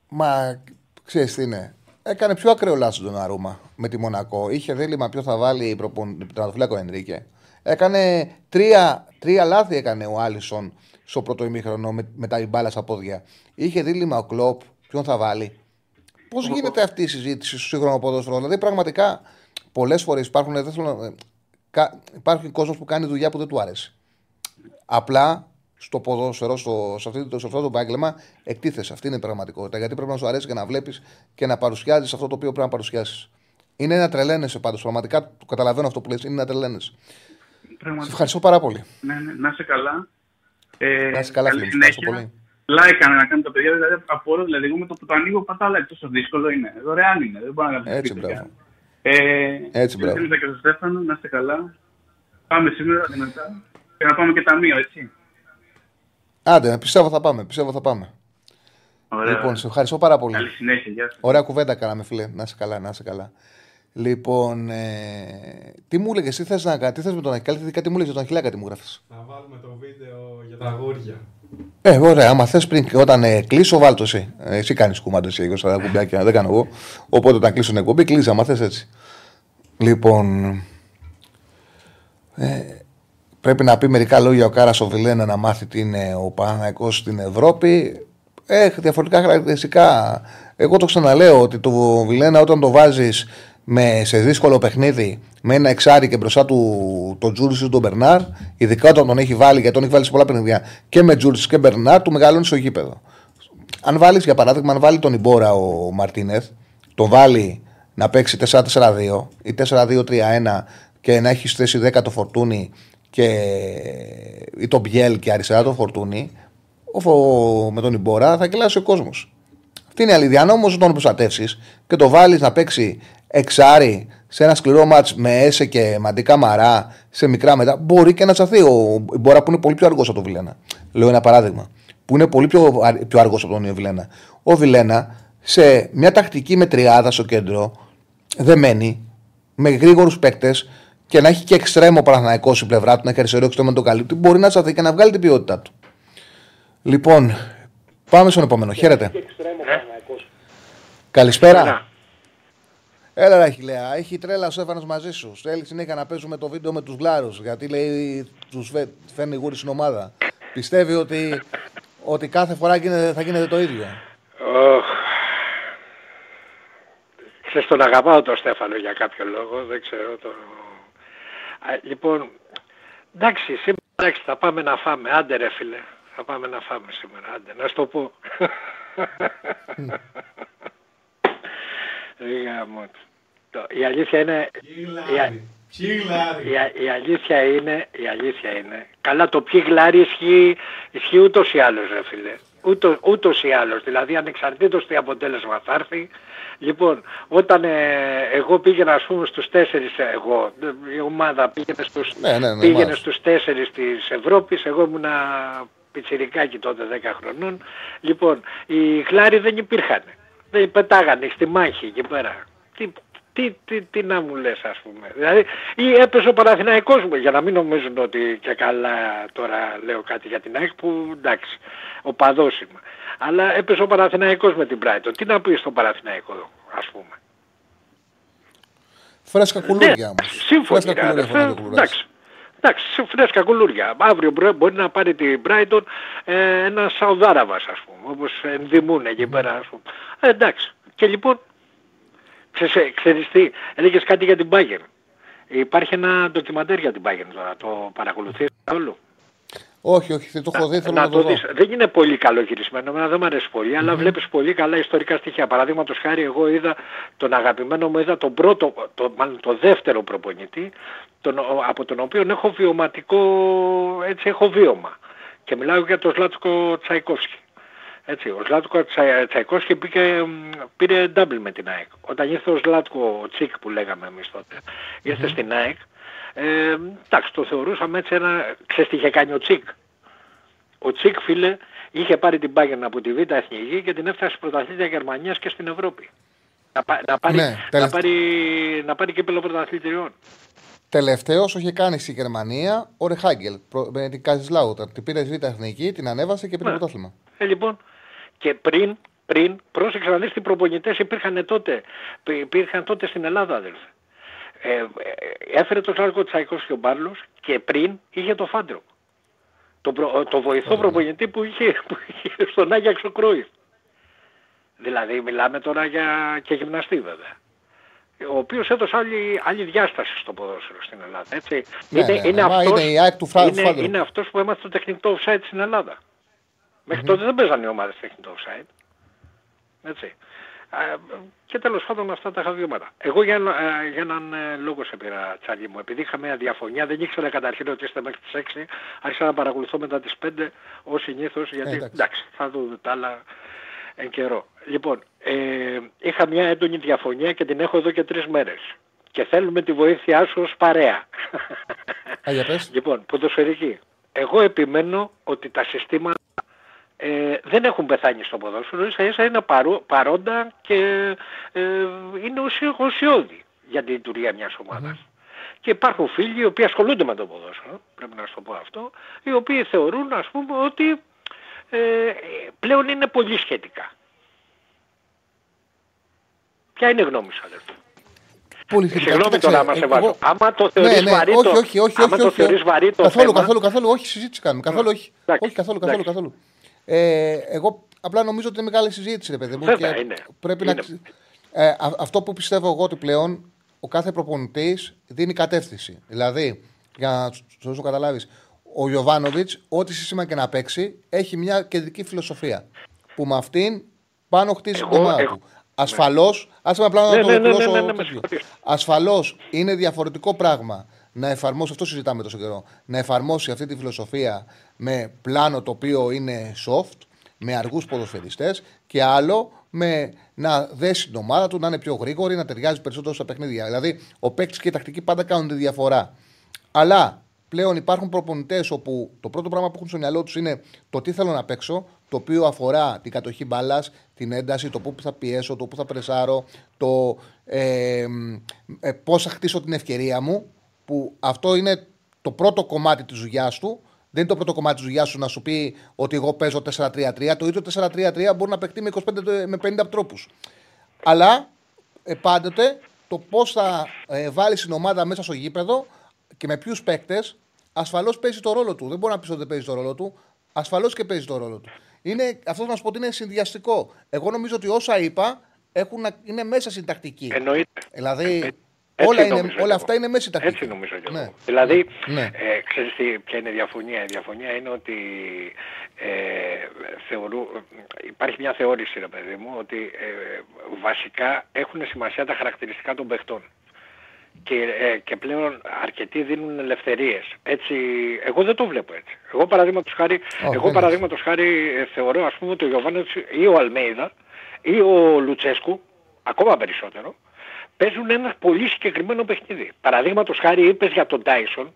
Μα ξέρεις τι είναι. Έκανε πιο ακραίο λάθος τον Αρούμα με τη Μονακό. Είχε δίλημα ποιο θα βάλει προπον... τον Ενρίκε. Έκανε τρία, τρία λάθη έκανε ο Άλισον στο πρώτο ημίχρονο με, με τα μπάλα στα πόδια. Είχε δίλημα ο Κλοπ ποιον θα βάλει. Πώς γίνεται αυτή η συζήτηση στο σύγχρονο ποδόσφαιρο; Δηλαδή, πραγματικά πολλές φορές υπάρχουν, δεν θέλω, ε, κα, υπάρχει κόσμος που κάνει δουλειά που δεν του άρεσε. Απλά στο ποδόσφαιρο, στο, σε, αυτό, σε αυτό το επάγγελμα, εκτίθεσαι. Αυτή είναι η πραγματικότητα. Γιατί πρέπει να σου αρέσει και να βλέπεις και να παρουσιάζεις αυτό το οποίο πρέπει να παρουσιάσεις. Είναι ένα τρελαίνεσαι πάντως. Πραγματικά το καταλαβαίνω αυτό που λες. Είναι ένα τρελαίνεσαι. Σε ευχαριστώ πάρα πολύ. Ναι, ναι, να είσαι καλά. Ε, να είσαι καλά, φίλε. Ευχαριστώ πολύ. Like να κάνουν τα παιδιά, δηλαδή απορώ, δηλαδή εγώ με το που το ανοίγω πατάω like, τόσο δύσκολο είναι. Δωρεάν είναι, δεν μπορεί να κάνει Έτσι, μπράβο. Ε, Έτσι, μπράβο. και στον Στέφανο, να είστε καλά. Πάμε σήμερα δυνατά και να πάμε και ταμείο, έτσι. Άντε, πιστεύω θα πάμε, πιστεύω θα πάμε. Ωραία. Λοιπόν, σε ευχαριστώ πάρα πολύ. Καλή συνέχεια, γεια σας. Ωραία κουβέντα κάναμε, φίλε. Να είσαι καλά, να είσαι καλά. Λοιπόν, ε, τι μου έλεγες, τι θε να κάνει, τι θε με τον Αχιλάκη, κάτι μου έλεγες τον Αχιλάκη, κάτι μου γράφεις. Να βάλουμε το βίντεο για τα αγόρια. Ε, ωραία, άμα θες πριν όταν ε, κλείσω, βάλτο εσύ. Ε, εσύ κάνεις κουμάντο εσύ, εγώ στα κουμπιάκια, δεν κάνω εγώ. Οπότε όταν κλείσω την εκπομπή, κλείσει, άμα θες έτσι. Λοιπόν. Ε, πρέπει να πει μερικά λόγια ο Κάρας ο Βιλένα να μάθει τι είναι ο Παναγικός στην Ευρώπη. Έχει διαφορετικά χαρακτηριστικά. Εγώ το ξαναλέω ότι το Βιλένα όταν το βάζεις με, σε δύσκολο παιχνίδι με ένα εξάρι και μπροστά του τον Τζούρι ή τον Μπερνάρ, ειδικά όταν τον έχει βάλει, γιατί τον έχει βάλει σε πολλά παιχνίδια και με Τζούρι και Μπερνάρ, του μεγαλώνει στο γήπεδο. Αν βάλεις, για παράδειγμα, αν βάλει τον Ιμπόρα ο Μαρτίνεθ, τον βάλει να παίξει 4-4-2 ή 4-2-3-1 και να έχει θέση 10 το Φορτούνη και... ή τον Μπιέλ και αριστερά το Φορτούνη, ο... με τον Ιμπόρα θα κελάσει ο κόσμος. Αυτή είναι η αλήθεια. Αν όμως τον προστατεύσεις και το βάλεις να παίξει εξάρι σε ένα σκληρό μάτς με έσε και μαντικά μαρά σε μικρά μετά, μπορεί και να τσαθεί. Ο Μπόρα που είναι πολύ πιο αργός από τον Βιλένα. Λέω ένα παράδειγμα. Που είναι πολύ πιο, πιο αργός από τον Βιλένα. Ο Βιλένα σε μια τακτική με τριάδα στο κέντρο δεμένη με γρήγορους παίκτες και να έχει και εξτρέμο παραθυναϊκό στην πλευρά του, να έχει αριστερό εξτρέμο τον καλύπτει, μπορεί να τσαθεί και να βγάλει την ποιότητά του. Λοιπόν, πάμε στον επόμενο. Χαίρετε. Καλησπέρα. Έλα, ρε Χιλέα, έχει τρέλα ο Στέφανος μαζί σου. Θέλει συνέχεια να παίζουμε το βίντεο με τους Γλάρους. Γιατί λέει τους φέρνει γούρι στην ομάδα. Πιστεύει ότι, ότι κάθε φορά γίνεται, θα γίνεται το ίδιο. Oh. Ξέρεις τον αγαπάω τον Στέφανο για κάποιο λόγο, δεν ξέρω το... λοιπόν, εντάξει, σήμερα εντάξει, θα πάμε να φάμε, άντε ρε φίλε, θα πάμε να φάμε σήμερα, άντε, να σου το πω. Η αλήθεια είναι... Η, η, η, αλήθεια είναι, η αλήθεια είναι, καλά το πιο γλάρι ισχύει, ισχύει ούτως ή άλλως ρε φίλε. Ούτως, ούτως ή άλλως, δηλαδή ανεξαρτήτως τι αποτέλεσμα θα έρθει. Λοιπόν, όταν ε, εγώ πήγαινα ας πούμε στους τέσσερις, εγώ, η ομάδα πήγαινε στους, ναι, ναι, ναι, πήγαινε στους τέσσερις της Ευρώπης, εγώ ήμουνα πιτσιρικάκι τότε 10 χρονών. Λοιπόν, οι γλάροι δεν υπήρχαν. Δεν πετάγανε στη μάχη εκεί πέρα. Τι, τι, τι, τι να μου λες ας πούμε. Δηλαδή, ή έπεσε ο Παναθηναϊκός μου, για να μην νομίζουν ότι και καλά τώρα λέω κάτι για την ΑΕΚ που εντάξει, ο παδός είμαι. Αλλά έπεσε ο Παναθηναϊκός με την Brighton. Τι να πεις στον Παναθηναϊκό ας πούμε. Φρέσκα κουλούρια ναι, όμως. Σύμφωνοι, φρέσκα κουλούρια, εντάξει. Εντάξει, φρέσκα κουλούρια. Αύριο μπορεί να πάρει την Brighton ε, ένα Σαουδάραβας ας πούμε, όπως ενδημούν εκεί πέρα ας πούμε. Ε, εντάξει. Και λοιπόν Ξέρεις, ξέρεις τι, έλεγες κάτι για την Bayern. Υπάρχει ένα ντοκιμαντέρ για την Bayern τώρα, το παρακολουθείς όλο. Όχι, όχι, το έχω δει, θέλω να, να το, δεις. Δεν είναι πολύ καλό γυρισμένο, εμένα δεν μου αρέσει πολύ, αλλά βλέπεις πολύ καλά ιστορικά στοιχεία. Παραδείγματος χάρη, εγώ είδα τον αγαπημένο μου, είδα τον πρώτο, το, μάλλον το δεύτερο προπονητή, τον, από τον οποίο έχω βιωματικό, έτσι έχω βίωμα. Και μιλάω για τον Σλάτσκο Τσαϊκόφσκι. Έτσι, ο Σλάτκο Τσαϊκόσκι πήγε, πήρε double με την ΑΕΚ. Όταν ήρθε ο Σλάτκο Τσίκ που λέγαμε εμείς τότε, ήρθε στην ΑΕΚ, ε, εντάξει, το θεωρούσαμε έτσι ένα, ξέρεις τι είχε κάνει ο Τσίκ. Ο Τσίκ, φίλε, είχε πάρει την Bayern από τη Β' Εθνική και την έφτασε πρωταθλήτρια Γερμανίας και στην Ευρώπη. Να, να, πάρει, Ναι, να, πάρει, να πάρει και πρωταθλητριών. Τελευταίος είχε κάνει στη Γερμανία ο Ρεχάγκελ με την Καζισλάουτα. Την πήρε Β' Εθνική, την ανέβασε και πήρε Ναι. πρωτάθλημα. Ε, λοιπόν, και πριν, πριν, πρόσεξε να δεις τι προπονητές υπήρχαν τότε, υπήρχαν τότε στην Ελλάδα αδελφέ. Ε, ε, έφερε τον Σάρκο Τσαϊκός και ο Μπάρλος και πριν είχε το Φάντρο. Το, προ, το βοηθό προπονητή που είχε, που είχε στον Άγιαξο Κρούιφ. Δηλαδή μιλάμε τώρα για και γυμναστή βέβαια. Ο οποίος έδωσε άλλη, άλλη διάσταση στο ποδόσφαιρο στην Ελλάδα. Έτσι. Ναι, είναι, ναι, είναι, ναι, αυτός, είναι η ΑΕΚ του Φρά- είναι, Φάντρο. είναι αυτός που έμαθε το τεχνητό offside στην Ελλάδα. Μέχρι τότε δεν παίζανε οι ομάδες τεχνητό offside. Έτσι. Ε, Και τέλος πάντων αυτά τα χαδιώματα. Εγώ για, ένα- ε, για έναν ε, λόγο σε πήρα τσάλι μου. Επειδή είχα μια διαφωνία, δεν ήξερα καταρχήν ότι είστε μέχρι τις 6, άρχισα να παρακολουθώ μετά τις 5 ως συνήθως, γιατί Ε, εντάξει. εντάξει, θα δούμε τα άλλα εν καιρό. Λοιπόν, ε, είχα μια έντονη διαφωνία και την έχω εδώ και τρεις μέρες. Και θέλουμε τη βοήθειά σου ως παρέα. Α, για πες. Λοιπόν, ποδοσφαιρική. Εγώ επιμένω ότι τα συστήματα ε, δεν έχουν πεθάνει στο ποδόσφαιρο, ίσα ίσα είναι παρό, παρόντα και ε, είναι ουσιο, ουσιώδη για τη λειτουργία μιας ομάδας. Και υπάρχουν φίλοι οι οποίοι ασχολούνται με το ποδόσφαιρο, πρέπει να σου το πω αυτό, οι οποίοι θεωρούν ας πούμε ότι ε, πλέον είναι πολύ σχετικά. Ποια είναι η γνώμη σου αδερφέ; Πολύ σχετικά. Συγγνώμη Κοίταξε, τώρα άμα σε ε, βάζω. εγώ- Άμα το Ναι, θεωρείς ναι, βαρύ όχι, το- όχι, όχι, άμα όχι, το όχι, θεωρείς όχι. βαρύ το καθόλου, θέμα- καθόλου, καθόλου, όχι συζήτηση κάνουμε. Καθόλου, όχι. Όχι, καθόλου, καθόλου, καθόλου. Ε, εγώ απλά νομίζω ότι είναι μεγάλη συζήτηση, ρε παιδί μου. Βέβαια, και είναι. Πρέπει Είναι. να. ξε- Ε, α- αυτό που πιστεύω εγώ ότι πλέον ο κάθε προπονητής δίνει κατεύθυνση. Δηλαδή, για να σου δώσω καταλάβεις, ο Ιωβάνοβιτ, ό,τι σύστημα και να παίξει, έχει μια κεντρική φιλοσοφία. Που με αυτήν πάνω χτίζει την Εγώ ομάδα έχω- του. Ασφαλώς, άσε με απλά να Ναι, το ναι, ναι, ναι, ολοκληρώσω ναι, ναι, με τέτοιο. συγχωρείς. Ασφαλώς είναι διαφορετικό πράγμα να εφαρμόσει, αυτό συζητάμε τόσο καιρό, να εφαρμόσει αυτή τη φιλοσοφία με πλάνο το οποίο είναι soft, με αργούς ποδοσφαιριστές και άλλο με να δέσει την ομάδα του, να είναι πιο γρήγορη, να ταιριάζει περισσότερο στα παιχνίδια. Δηλαδή, ο παίκτης και η τακτική πάντα κάνουν τη διαφορά. Αλλά πλέον υπάρχουν προπονητές όπου το πρώτο πράγμα που έχουν στο μυαλό τους είναι το τι θέλω να παίξω, το οποίο αφορά την κατοχή μπάλας, την ένταση, το πού θα πιέσω, το πού θα πρεσάρω, το ε, ε, πώς θα χτίσω την ευκαιρία μου. Που αυτό είναι το πρώτο κομμάτι της δουλειάς του. Δεν είναι το πρώτο κομμάτι της δουλειάς σου να σου πει ότι εγώ παίζω 4-3-3. Το ίδιο 4-3-3 μπορεί να παιχτεί με, 25, με 50 τρόπους. Αλλά ε, πάντοτε το πώς θα ε, βάλεις την ομάδα μέσα στο γήπεδο και με ποιους παίκτες, ασφαλώς παίζει το ρόλο του. Δεν μπορεί να πεις ότι δεν παίζει το ρόλο του. Ασφαλώς και παίζει το ρόλο του. Είναι, αυτό να σου πω ότι είναι συνδυαστικό. Εγώ νομίζω ότι όσα είπα έχουν, να- είναι μέσα στην τακτική. Εννοείται. Δηλαδή, Έτσι όλα, είναι, νομίζω κι όλα εγώ. αυτά είναι μέσα στην τακτική. Έτσι νομίζω κι εγώ. Ναι. Δηλαδή, Ναι. ε, ξέρεις τι, ποια είναι η διαφωνία. Η διαφωνία είναι ότι ε, θεωρού, υπάρχει μια θεώρηση, ρε παιδί μου, ότι ε, βασικά έχουν σημασία τα χαρακτηριστικά των παιχτών. Και, ε, και πλέον αρκετοί δίνουν ελευθερίες. Έτσι, εγώ δεν το βλέπω έτσι. Εγώ παραδείγματος χάρη, εγώ δεν παραδείγματος χάρη ε, θεωρώ ας πούμε ότι ο Γιωβάνοβιτς ή ο Αλμέιδα ή ο Λουτσέσκου, ακόμα περισσότερο, παίζουν ένα πολύ συγκεκριμένο παιχνίδι. Παραδείγματος χάρη είπες για τον Τάισον,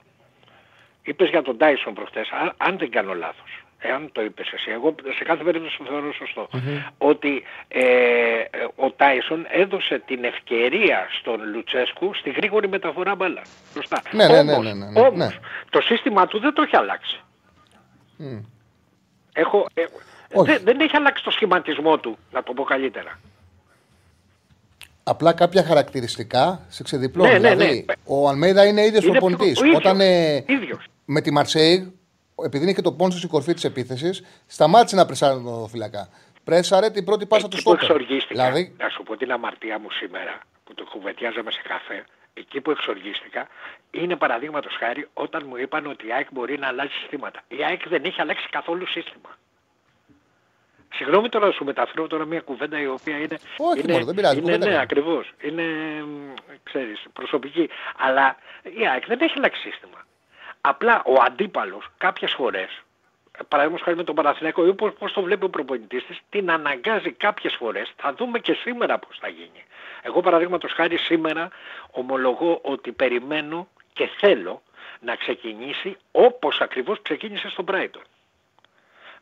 είπες για τον Τάισον προχτές, αν, αν δεν κάνω λάθος, εάν το είπες εσύ, εγώ σε κάθε περίπτωση το θεωρώ σωστό, ότι ε, ε, ο Τάισον έδωσε την ευκαιρία στον Λουτσέσκου στη γρήγορη μεταφορά μπάλα. Σωστά. Ναι, ναι, ναι, Όμως, ναι, ναι, ναι, όμως, ναι. το σύστημα του δεν το έχει αλλάξει. Μμ. Έχω, ε, Όχι. δεν, δεν έχει αλλάξει το σχηματισμό του, να το πω καλύτερα. Απλά κάποια χαρακτηριστικά σε ξεδιπλώνουν. Ναι, ναι, δηλαδή, ναι. ο Αλμέιδα είναι ίδιος Είναι προπονητή. ο ίδιος. Όταν ε, Ίδιος. με τη Μαρσέη, επειδή είναι και το πόνσο στην κορφή της επίθεσης, σταμάτησε να πρεσάρει το φυλακά. Πρέσαρε την πρώτη πάσα του Εκεί που στόπερ. εξοργίστηκα, Δηλαδή, να σου πω την αμαρτία μου σήμερα, που το κουβεντιάζαμε σε καφέ, εκεί που εξοργίστηκα, είναι παραδείγματος χάρη όταν μου είπαν ότι η ΑΕΚ μπορεί να αλλάξει συστήματα. Η ΑΕΚ δεν έχει αλλάξει καθόλου σύστημα. Συγγνώμη τώρα να σου μεταφέρω τώρα μια κουβέντα η οποία είναι. Όχι, είναι, μωρέ, δεν πειράζει, Είναι, κουβέντα ναι, κάνω. ακριβώς. Είναι, μ, ξέρεις, προσωπική. Αλλά η ΑΕΚ δεν έχει αλλάξει σύστημα. Απλά ο αντίπαλος κάποιες φορές, παραδείγματος χάρη με τον Παναθηναϊκό ή πώς, πώς το βλέπει ο προπονητής της, την αναγκάζει κάποιες φορές, θα δούμε και σήμερα πώς θα γίνει. Εγώ παραδείγματος χάρη σήμερα ομολογώ ότι περιμένω και θέλω να ξεκινήσει όπως ακριβώς ξεκίνησε στον Brighton.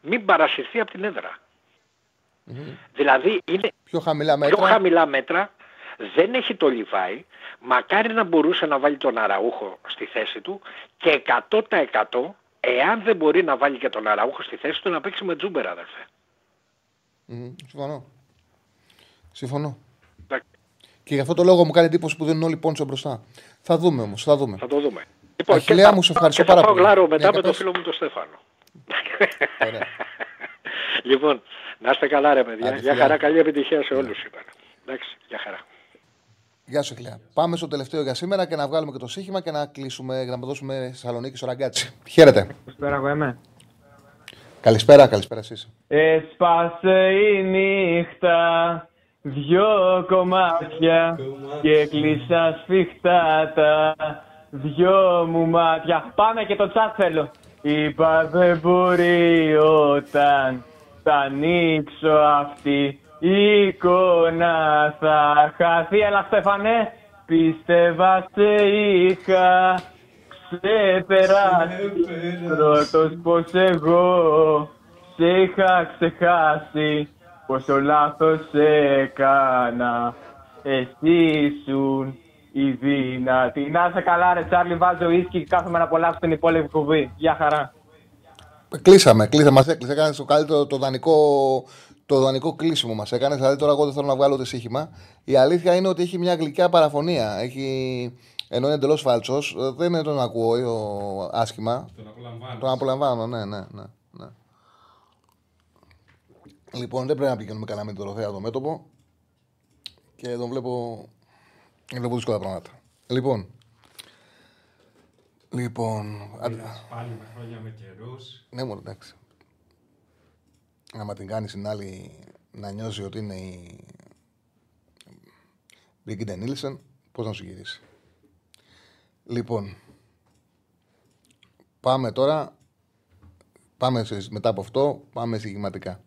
Μην παρασυρθεί από την έδρα. Δηλαδή είναι πιο χαμηλά πιο μέτρα. χαμηλά μέτρα, δεν έχει το Λιβάι, μακάρι να μπορούσε να βάλει τον Αραούχο στη θέση του και 100% εάν δεν μπορεί να βάλει και τον Αραούχο στη θέση του να παίξει με Τζούμπερ αδερφέ. Μμμ, συμφωνώ. Συμφωνώ. Εντάξει. Και γι' αυτό το λόγο μου κάνει εντύπωση που δίνουν όλοι πόντσο μπροστά. Θα δούμε όμως, θα δούμε. Θα το δούμε. Λοιπόν, Αχιλέα θα- μου, σε ευχαριστώ και θα πάρα πάω πολύ. γλάρο μετά Ναι, με για τον πες. φίλο μου τον Στέφανο. Ωραία. λοιπόν, να είστε καλά ρε παιδιά. Άντε, Για φιλιά. χαρά, καλή επιτυχία σε όλους είπαν. Εντάξει, για χαρά. Γεια σου, Αχιλέα. Πάμε στο τελευταίο για σήμερα και να βγάλουμε και το σύγχυμα και να κλείσουμε, να δώσουμε στη Θεσσαλονίκη στο ραγκάτσι. Χαίρετε. Καλησπέρα, εγώ είμαι. Καλησπέρα, καλησπέρα εσείς. Έσπασε η νύχτα, δυο κομμάτια και κλείσα σφιχτά τα δυο μου μάτια. Πάμε και το τσάτ θέλω. Είπα δεν μπορεί όταν θα ανοίξω αυτή η εικόνα θα χαθεί. Έλα Στέφανε, πίστευα σε είχα ξεπεράσει πρώτος πως εγώ σε είχα ξεχάσει πόσο λάθος έκανα εσύ ήσουν η δύνατη. Να είσαι καλά ρε Τσάρλι, βάζω ίσκι και κάθομαι να απολαύσω την υπόλοιπη κουβή. Γεια χαρά. Κλείσαμε, κλείσαμε. Μα έκλεισε. Έκανε το καλύτερο το δανεικό, το δανεικό κλείσιμο μας έκανε. Δηλαδή τώρα εγώ δεν θέλω να βγάλω ούτε σύγχυμα. Η αλήθεια είναι ότι έχει μια γλυκιά παραφωνία. Έχει... Ενώ είναι εντελώς φάλτσος, δεν τον ακούω ο... άσχημα. Τον απολαμβάνω. Τον απολαμβάνω, ναι, ναι, ναι, ναι. Λοιπόν, δεν πρέπει να πηγαίνουμε καλά με την Δωροθέα εδώ μέτωπο. Και τον βλέπω. Βλέπω δύσκολα πράγματα. Λοιπόν. Λοιπόν. άντε- Είδες Πάλι με χρόνια με καιρούς. ναι, μόνο εντάξει. Άμα την κάνεις την άλλη να νιώσει ότι είναι η. Μπρίγκιντε Νίλσεν, πώς να σου γυρίσει. Λοιπόν. Πάμε τώρα. Πάμε σε, μετά από αυτό, πάμε συγχυματικά.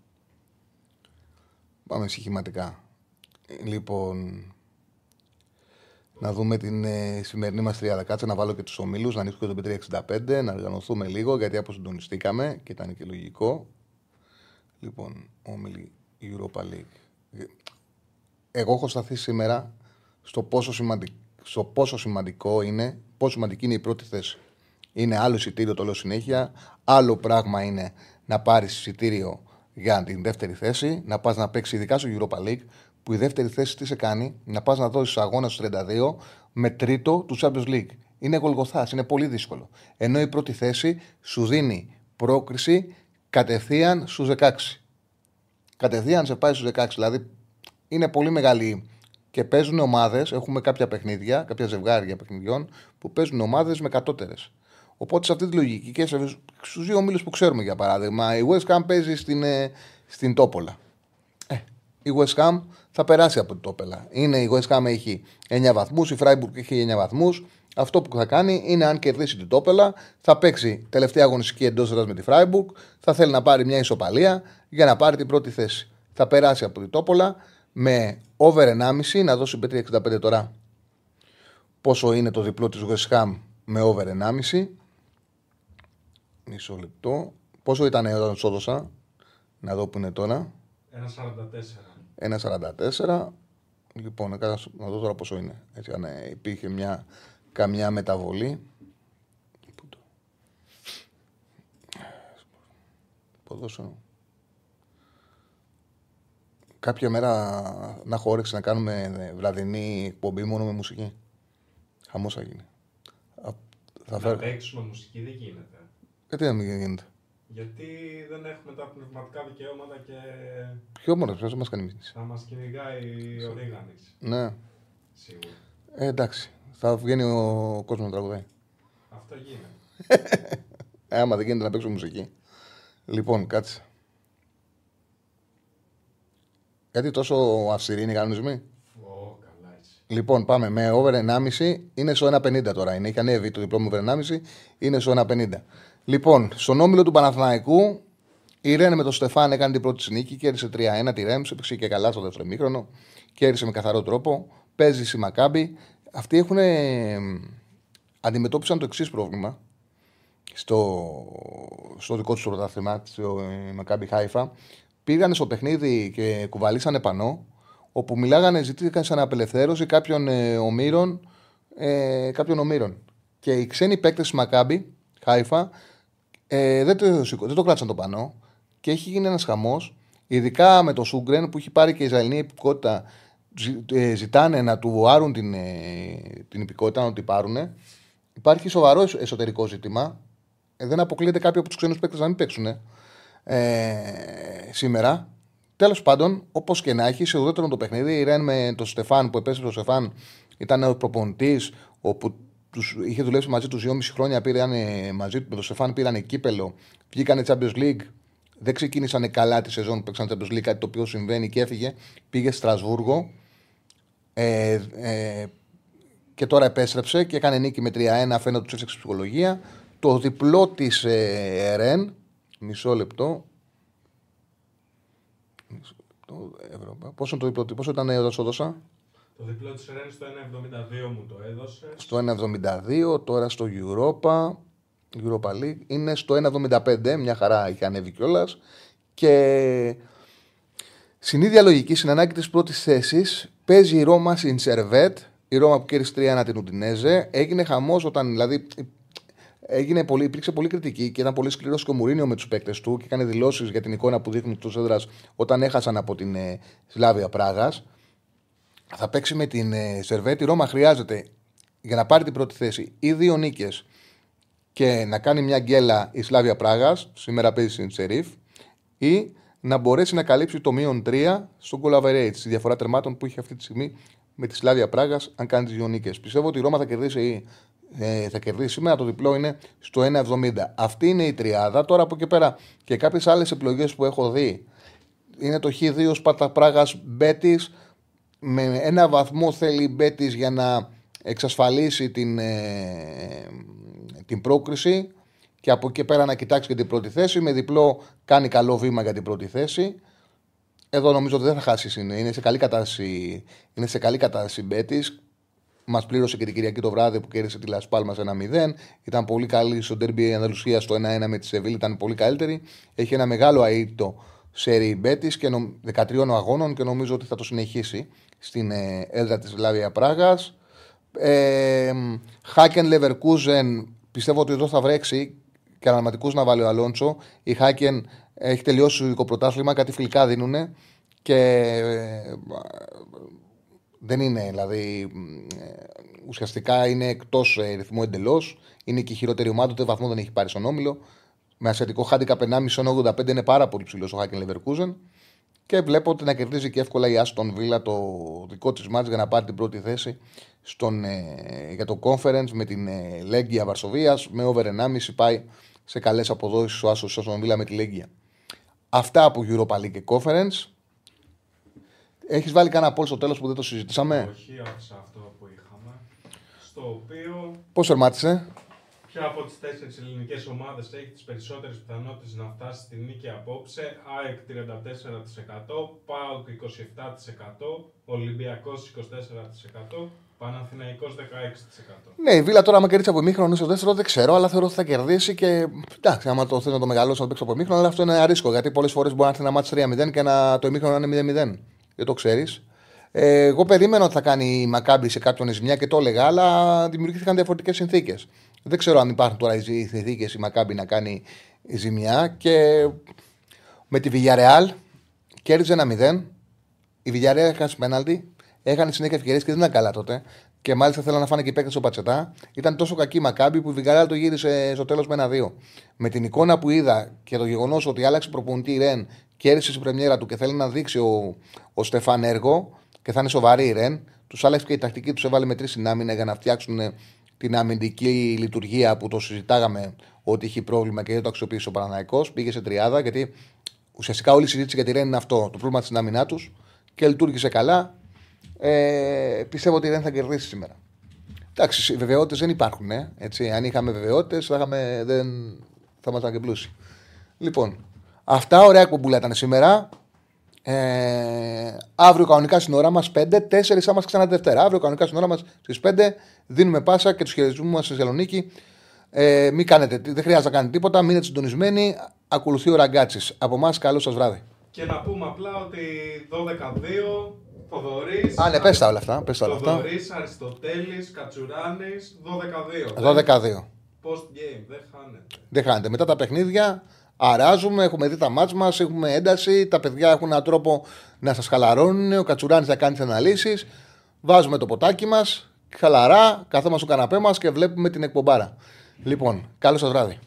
Πάμε συγχυματικά. Λοιπόν, να δούμε την ε, σημερινή μας τριάδα. Κάτσε να βάλω και τους ομίλους, να ανοίξω και το P365, να οργανωθούμε λίγο γιατί αποσυντονιστήκαμε και ήταν και λογικό. Λοιπόν, όμιλη Europa League. Εγώ έχω σταθεί σήμερα στο πόσο, σημαντικ... στο πόσο σημαντικό είναι, πόσο σημαντική είναι η πρώτη θέση. Είναι άλλο εισιτήριο, το λέω συνέχεια. Άλλο πράγμα είναι να πάρεις εισιτήριο για την δεύτερη θέση, να πας να παίξεις ειδικά στο Europa League, που η δεύτερη θέση τι σε κάνει, να πας να δώσεις αγώνα στους 32 με τρίτο του Champions League. Είναι γολγοθάς, είναι πολύ δύσκολο. Ενώ η πρώτη θέση σου δίνει πρόκριση κατευθείαν στους 16. Κατευθείαν σε πάει στους 16. Δηλαδή είναι πολύ μεγάλη. Και παίζουν ομάδες, έχουμε κάποια παιχνίδια, κάποια ζευγάρια παιχνιδιών που παίζουν ομάδες με κατώτερες. Οπότε σε αυτή τη λογική και στους δύο ομίλους που ξέρουμε για παράδειγμα, η West Ham παίζει στην, ε, στην Τόπολα. Ε, η West Ham θα περάσει από την Τόπολα. Είναι, η West Ham έχει 9 βαθμούς, η Freiburg έχει 9 βαθμούς. Αυτό που θα κάνει είναι αν κερδίσει την Τόπελα, θα παίξει τελευταία αγωνιστική εντός έδρας με τη Freiburg, θα θέλει να πάρει μια ισοπαλία για να πάρει την πρώτη θέση. Θα περάσει από την Τόπολα με over 1,5 να δώσει 5,65 τώρα. Πόσο είναι το διπλό της West Ham με over 1,5. Μισό λεπτό. Πόσο ήταν όταν σου έδωσα, να δω που είναι τώρα. 1,44. 1,44. Λοιπόν, έκανα- να δω τώρα πόσο είναι. Έτσι, αν ε, υπήρχε μια, καμιά μεταβολή. Πού το... Ποδόσφαιρο. Κάποια μέρα να έχω όρεξη να κάνουμε ε, βραδινή εκπομπή μόνο με μουσική. Χαμός θα γίνει. Α, Θα Να φέρω... παίξουμε μουσική δεν γίνεται. Γιατί να μην γίνεται. Γιατί δεν έχουμε τα πνευματικά δικαιώματα και Ποιο μόνο, ποιος μας κάνει μήνυση. θα μας κυνηγάει ο Ρίγανης. Ναι. Σίγουρα. Ε, εντάξει. Θα βγαίνει ο κόσμος να τραγουδάει. Αυτό γίνεται. Ε, άμα δεν γίνεται να παίξω μουσική. Λοιπόν, κάτσε. Γιατί τόσο αυστηροί είναι οι κανονισμοί; Ω, καλά έτσι. Λοιπόν, πάμε με over 1,5 είναι στο 1,50 τώρα. Είναι, έχει ανέβει το διπλό μου over 1,5 είναι στο 1,50. Λοιπόν, στον όμιλο του Παναθηναϊκού η Ρεν με τον Στεφάν έκανε την πρώτη της νίκη, κέρδισε 3-1 τη Ρέμς, έπαιξε και καλά στο δεύτερο μήχρονο, κέρδισε με καθαρό τρόπο. Παίζει στη Μακάμπη. Αυτοί έχουν αντιμετώπισαν το εξής πρόβλημα στο, στο δικό τους πρωτάθλημα, στο ε, Μακάμπι Χάιφα. Πήγανε στο παιχνίδι και κουβαλήσανε πανό, όπου μιλάγανε, ζητήθηκαν σαν απελευθέρωση κάποιων ε, ομήρων. Ε, κάποιων ομήρων. Και οι ξένοι παίκτες της Μακάμπι Χάιφα ε, δεν, το, σηκώ- δεν το κράτησαν το πανό και έχει γίνει ένας χαμός Ειδικά με το Σούγκρεν που έχει πάρει και η Ισραηλινή υπηκότητα, ζη- ε, ζητάνε να του άρουν την, ε, την υπηκότητα, να την πάρουν. Υπάρχει σοβαρό εσ- εσωτερικό ζήτημα. Ε, δεν αποκλείεται κάποιοι από τους ξένους παίκτες να μην παίξουν ε, σήμερα. Τέλος πάντων, όπως και να έχει, σε ουδέτερο το παιχνίδι, η Ρεν με τον Στεφάν που επέστρεψε ο Στεφάν ήταν ο προπονητής, όπου τους, είχε δουλέψει μαζί τους 2,5 χρόνια. Πήραν μαζί του με τον Στεφάν, πήραν κύπελο, βγήκανε Champions League. Δεν ξεκίνησαν καλά τη σεζόν που παίξαν Champions League, κάτι το οποίο συμβαίνει και έφυγε. Πήγε Στρασβούργο. Ε, ε, και τώρα επέστρεψε και έκανε νίκη με 3-1. Φαίνεται τους έφτιαξε ψυχολογία. Το διπλό της ε, Ρεν. Μισό λεπτό. Μισό λεπτό, Ευρωπα- Πόσο, το διπλό, πόσο ήταν εδώ το δώσα. Το διπλό της Ρεν στο 1,72 μου το έδωσε. Στο 1,72. Τώρα στο Europa. Europa League είναι στο 1,75. Μια χαρά είχε ανέβει κιόλας. Και στην ίδια λογική, στην ανάγκη της πρώτης θέσης, παίζει η Ρώμα στην Σερβέτ. Η Ρώμα που κέρδισε 3-1 την Ουντινέζε. Έγινε χαμός όταν δηλαδή. Έγινε πολύ, υπήρξε πολύ κριτική και ήταν πολύ σκληρός και ο Μουρίνιο με τους παίκτες του και έκανε δηλώσεις για την εικόνα που δείχνουν του έδρας όταν έχασαν από την ε, Σλάβια Πράγας. Θα παίξει με την ε, Σερβέτ. Η Ρώμα χρειάζεται για να πάρει την πρώτη θέση ή δύο νίκες και να κάνει μια γκέλα η Σλάβια Πράγας. Σήμερα παίζει στην Σερίφ. Ή να μπορέσει να καλύψει το μείον 3 στον goal average, τη διαφορά τερμάτων που έχει αυτή τη στιγμή με τη Σλάβια Πράγας, αν κάνει τις δύο νίκες. Πιστεύω ότι η Ρώμα θα κερδίσει, ε, θα κερδίσει σήμερα. Το διπλό είναι στο 1,70. Αυτή είναι η τριάδα. Τώρα από εκεί πέρα και κάποιες άλλες επιλογές που έχω δει είναι το Χ2 Σπάρτα Πράγας Μπέτης. Με ένα βαθμό θέλει η Μπέτης για να εξασφαλίσει την, ε, την πρόκριση και από εκεί πέρα να κοιτάξεις και την πρώτη θέση. Με διπλό κάνει καλό βήμα για την πρώτη θέση. Εδώ νομίζω ότι δεν θα χάσει. Είναι, είναι σε καλή κατάσταση. Είναι σε καλή κατάσταση η Μπέτης. Μας πλήρωσε και την Κυριακή το βράδυ που κέρδισε τη Λασπάλμα 1-0. Ήταν πολύ καλή στο Ντέρμπι Ανδαλουσία στο 1-1 με τη Σεβίλη. Ήταν πολύ καλύτερη. Έχει ένα μεγάλο αίτητο σε Μπέτης και νο- 13 αγώνων και νομίζω ότι θα το συνεχίσει στην ε, έδρα της Λάβια Πράγας. Ε, Χάκεν Λεβερκούζεν πιστεύω ότι εδώ θα βρέξει και αναλματικού να βάλει ο Αλόντσο. Η Χάκεν έχει τελειώσει το ειδικό πρωτάθλημα, κάτι φιλικά δίνουν και ε, δεν είναι, δηλαδή ε, ουσιαστικά είναι εκτός ρυθμού εντελώς. Είναι και η χειρότερη ομάδα, ούτε βαθμό δεν έχει πάρει στον όμιλο. Με ασιατικό χάντικα 1,5-85 είναι πάρα πολύ ψηλός ο Χάκεν Λεβερκούζεν. Και βλέπω ότι να κερδίζει και εύκολα η Άστον Βίλα το δικό της μάτς για να πάρει την πρώτη θέση στον, ε, για το conference με την ε, Λέγκια Βαρσοβία. Με over 1,5 πάει σε καλές αποδόσεις ο Άσος Άστον Βίλα με τη Λέγκια. Αυτά από Europa League και conference. Έχεις βάλει κανένα πόλ στο τέλος που δεν το συζητήσαμε; Όχι, άφησα αυτό που είχαμε. Στο οποίο Πώς τερμάτισε; Ποια από τις τέσσερις ελληνικές ομάδες έχει τις περισσότερες πιθανότητες να φτάσει στη νίκη απόψε; ΑΕΚ 34%, ΠΑΟΚ 27%, Ολυμπιακός 24%, Παναθηναϊκός 16%. Ναι, η Βίλα τώρα, άμα κερδίσει από ημίχρονο στο δεύτερο, δεν ξέρω, αλλά θεωρώ ότι θα κερδίσει και. Εντάξει, άμα το θέλει να το μεγαλώσει να το παίξει από ημίχρονο, αλλά αυτό είναι ένα ρίσκο. Γιατί πολλές φορές μπορεί να έρθει ένα μάτι 3-0 και να, το ημίχρονο να είναι 0-0. Δεν το ξέρεις. Ε, εγώ περίμενα ότι θα κάνει η Μακάμπη σε κάποιον ζημιά και το έλεγα, αλλά δημιουργήθηκαν διαφορετικές συνθήκες. Δεν ξέρω αν υπάρχουν τώρα οι συνθήκες η Μακάμπη να κάνει ζημιά και με τη Villarreal κέρδιζε ένα 0. Η Villarreal έχασε πέναλτι. Έχανε συνέχεια ευκαιρίες και δεν ήταν καλά τότε. Και μάλιστα θέλανε να φάνε και οι παίκτες στο Πατσετά. Ήταν τόσο κακή η Μακάμπη που η Villarreal το γύρισε στο τέλος με ένα-δύο. Με την εικόνα που είδα και το γεγονός ότι άλλαξε προπονητή η Ρεν, κέρδισε στην πρεμιέρα του και θέλει να δείξει ο, ο Στεφάν έργο και θα είναι σοβαρή η Ρεν, τους άλλαξε και η τακτική, τους έβαλε με τρεις συνάμυνα για να φτιάξουν την αμυντική λειτουργία που το συζητάγαμε ότι έχει πρόβλημα και δεν το αξιοποίησε ο Παναναϊκός. Πήγε σε τριάδα γιατί ουσιαστικά όλη η συζήτηση για τη Ρεν είναι αυτό. Το πρόβλημα της άμυνά τους και λειτουργήσε καλά. Ε, πιστεύω ότι δεν θα κερδίσει σήμερα. Εντάξει, οι βεβαιότητες δεν υπάρχουν. Ε, έτσι. Αν είχαμε βεβαιότητες, θα, είχαμε, δεν... θα ήμασταν και πλούσιοι. Λοιπόν, αυτά ωραία εκπομπούλα ήταν σήμερα. Ε, αύριο κανονικά στην ώρα μας 5, 4 θα μας ξανά τη Δευτέρα. Αύριο κανονικά στην ώρα μας στις 5 δίνουμε πάσα και τους χαιρετισμού μα στη Θεσσαλονίκη. Ε, μην κάνετε, δεν χρειάζεται να κάνετε τίποτα, μείνετε συντονισμένοι. Ακολουθεί ο Ραγκάτσης. Από εμάς, καλό σας βράδυ. Και να πούμε απλά ότι 12-2, Θοδωρής, Α, ναι, πες τα όλα αυτά, πες τα όλα αυτά. Θοδωρής, Αριστοτέλης, Κατσουράνης, 12-2. 12-2. Post game, δεν χάνεται. Δεν χάνετε. Μετά τα παιχνίδια, αράζουμε, έχουμε δει τα μάτς μας, έχουμε ένταση. Τα παιδιά έχουν έναν τρόπο να σας χαλαρώνουν. Ο Κατσουράνης θα κάνει τις αναλύσεις. Βάζουμε το ποτάκι μας, χαλαρά, καθόμαστε στο καναπέ μας και βλέπουμε την εκπομπάρα. Λοιπόν, καλό σας βράδυ.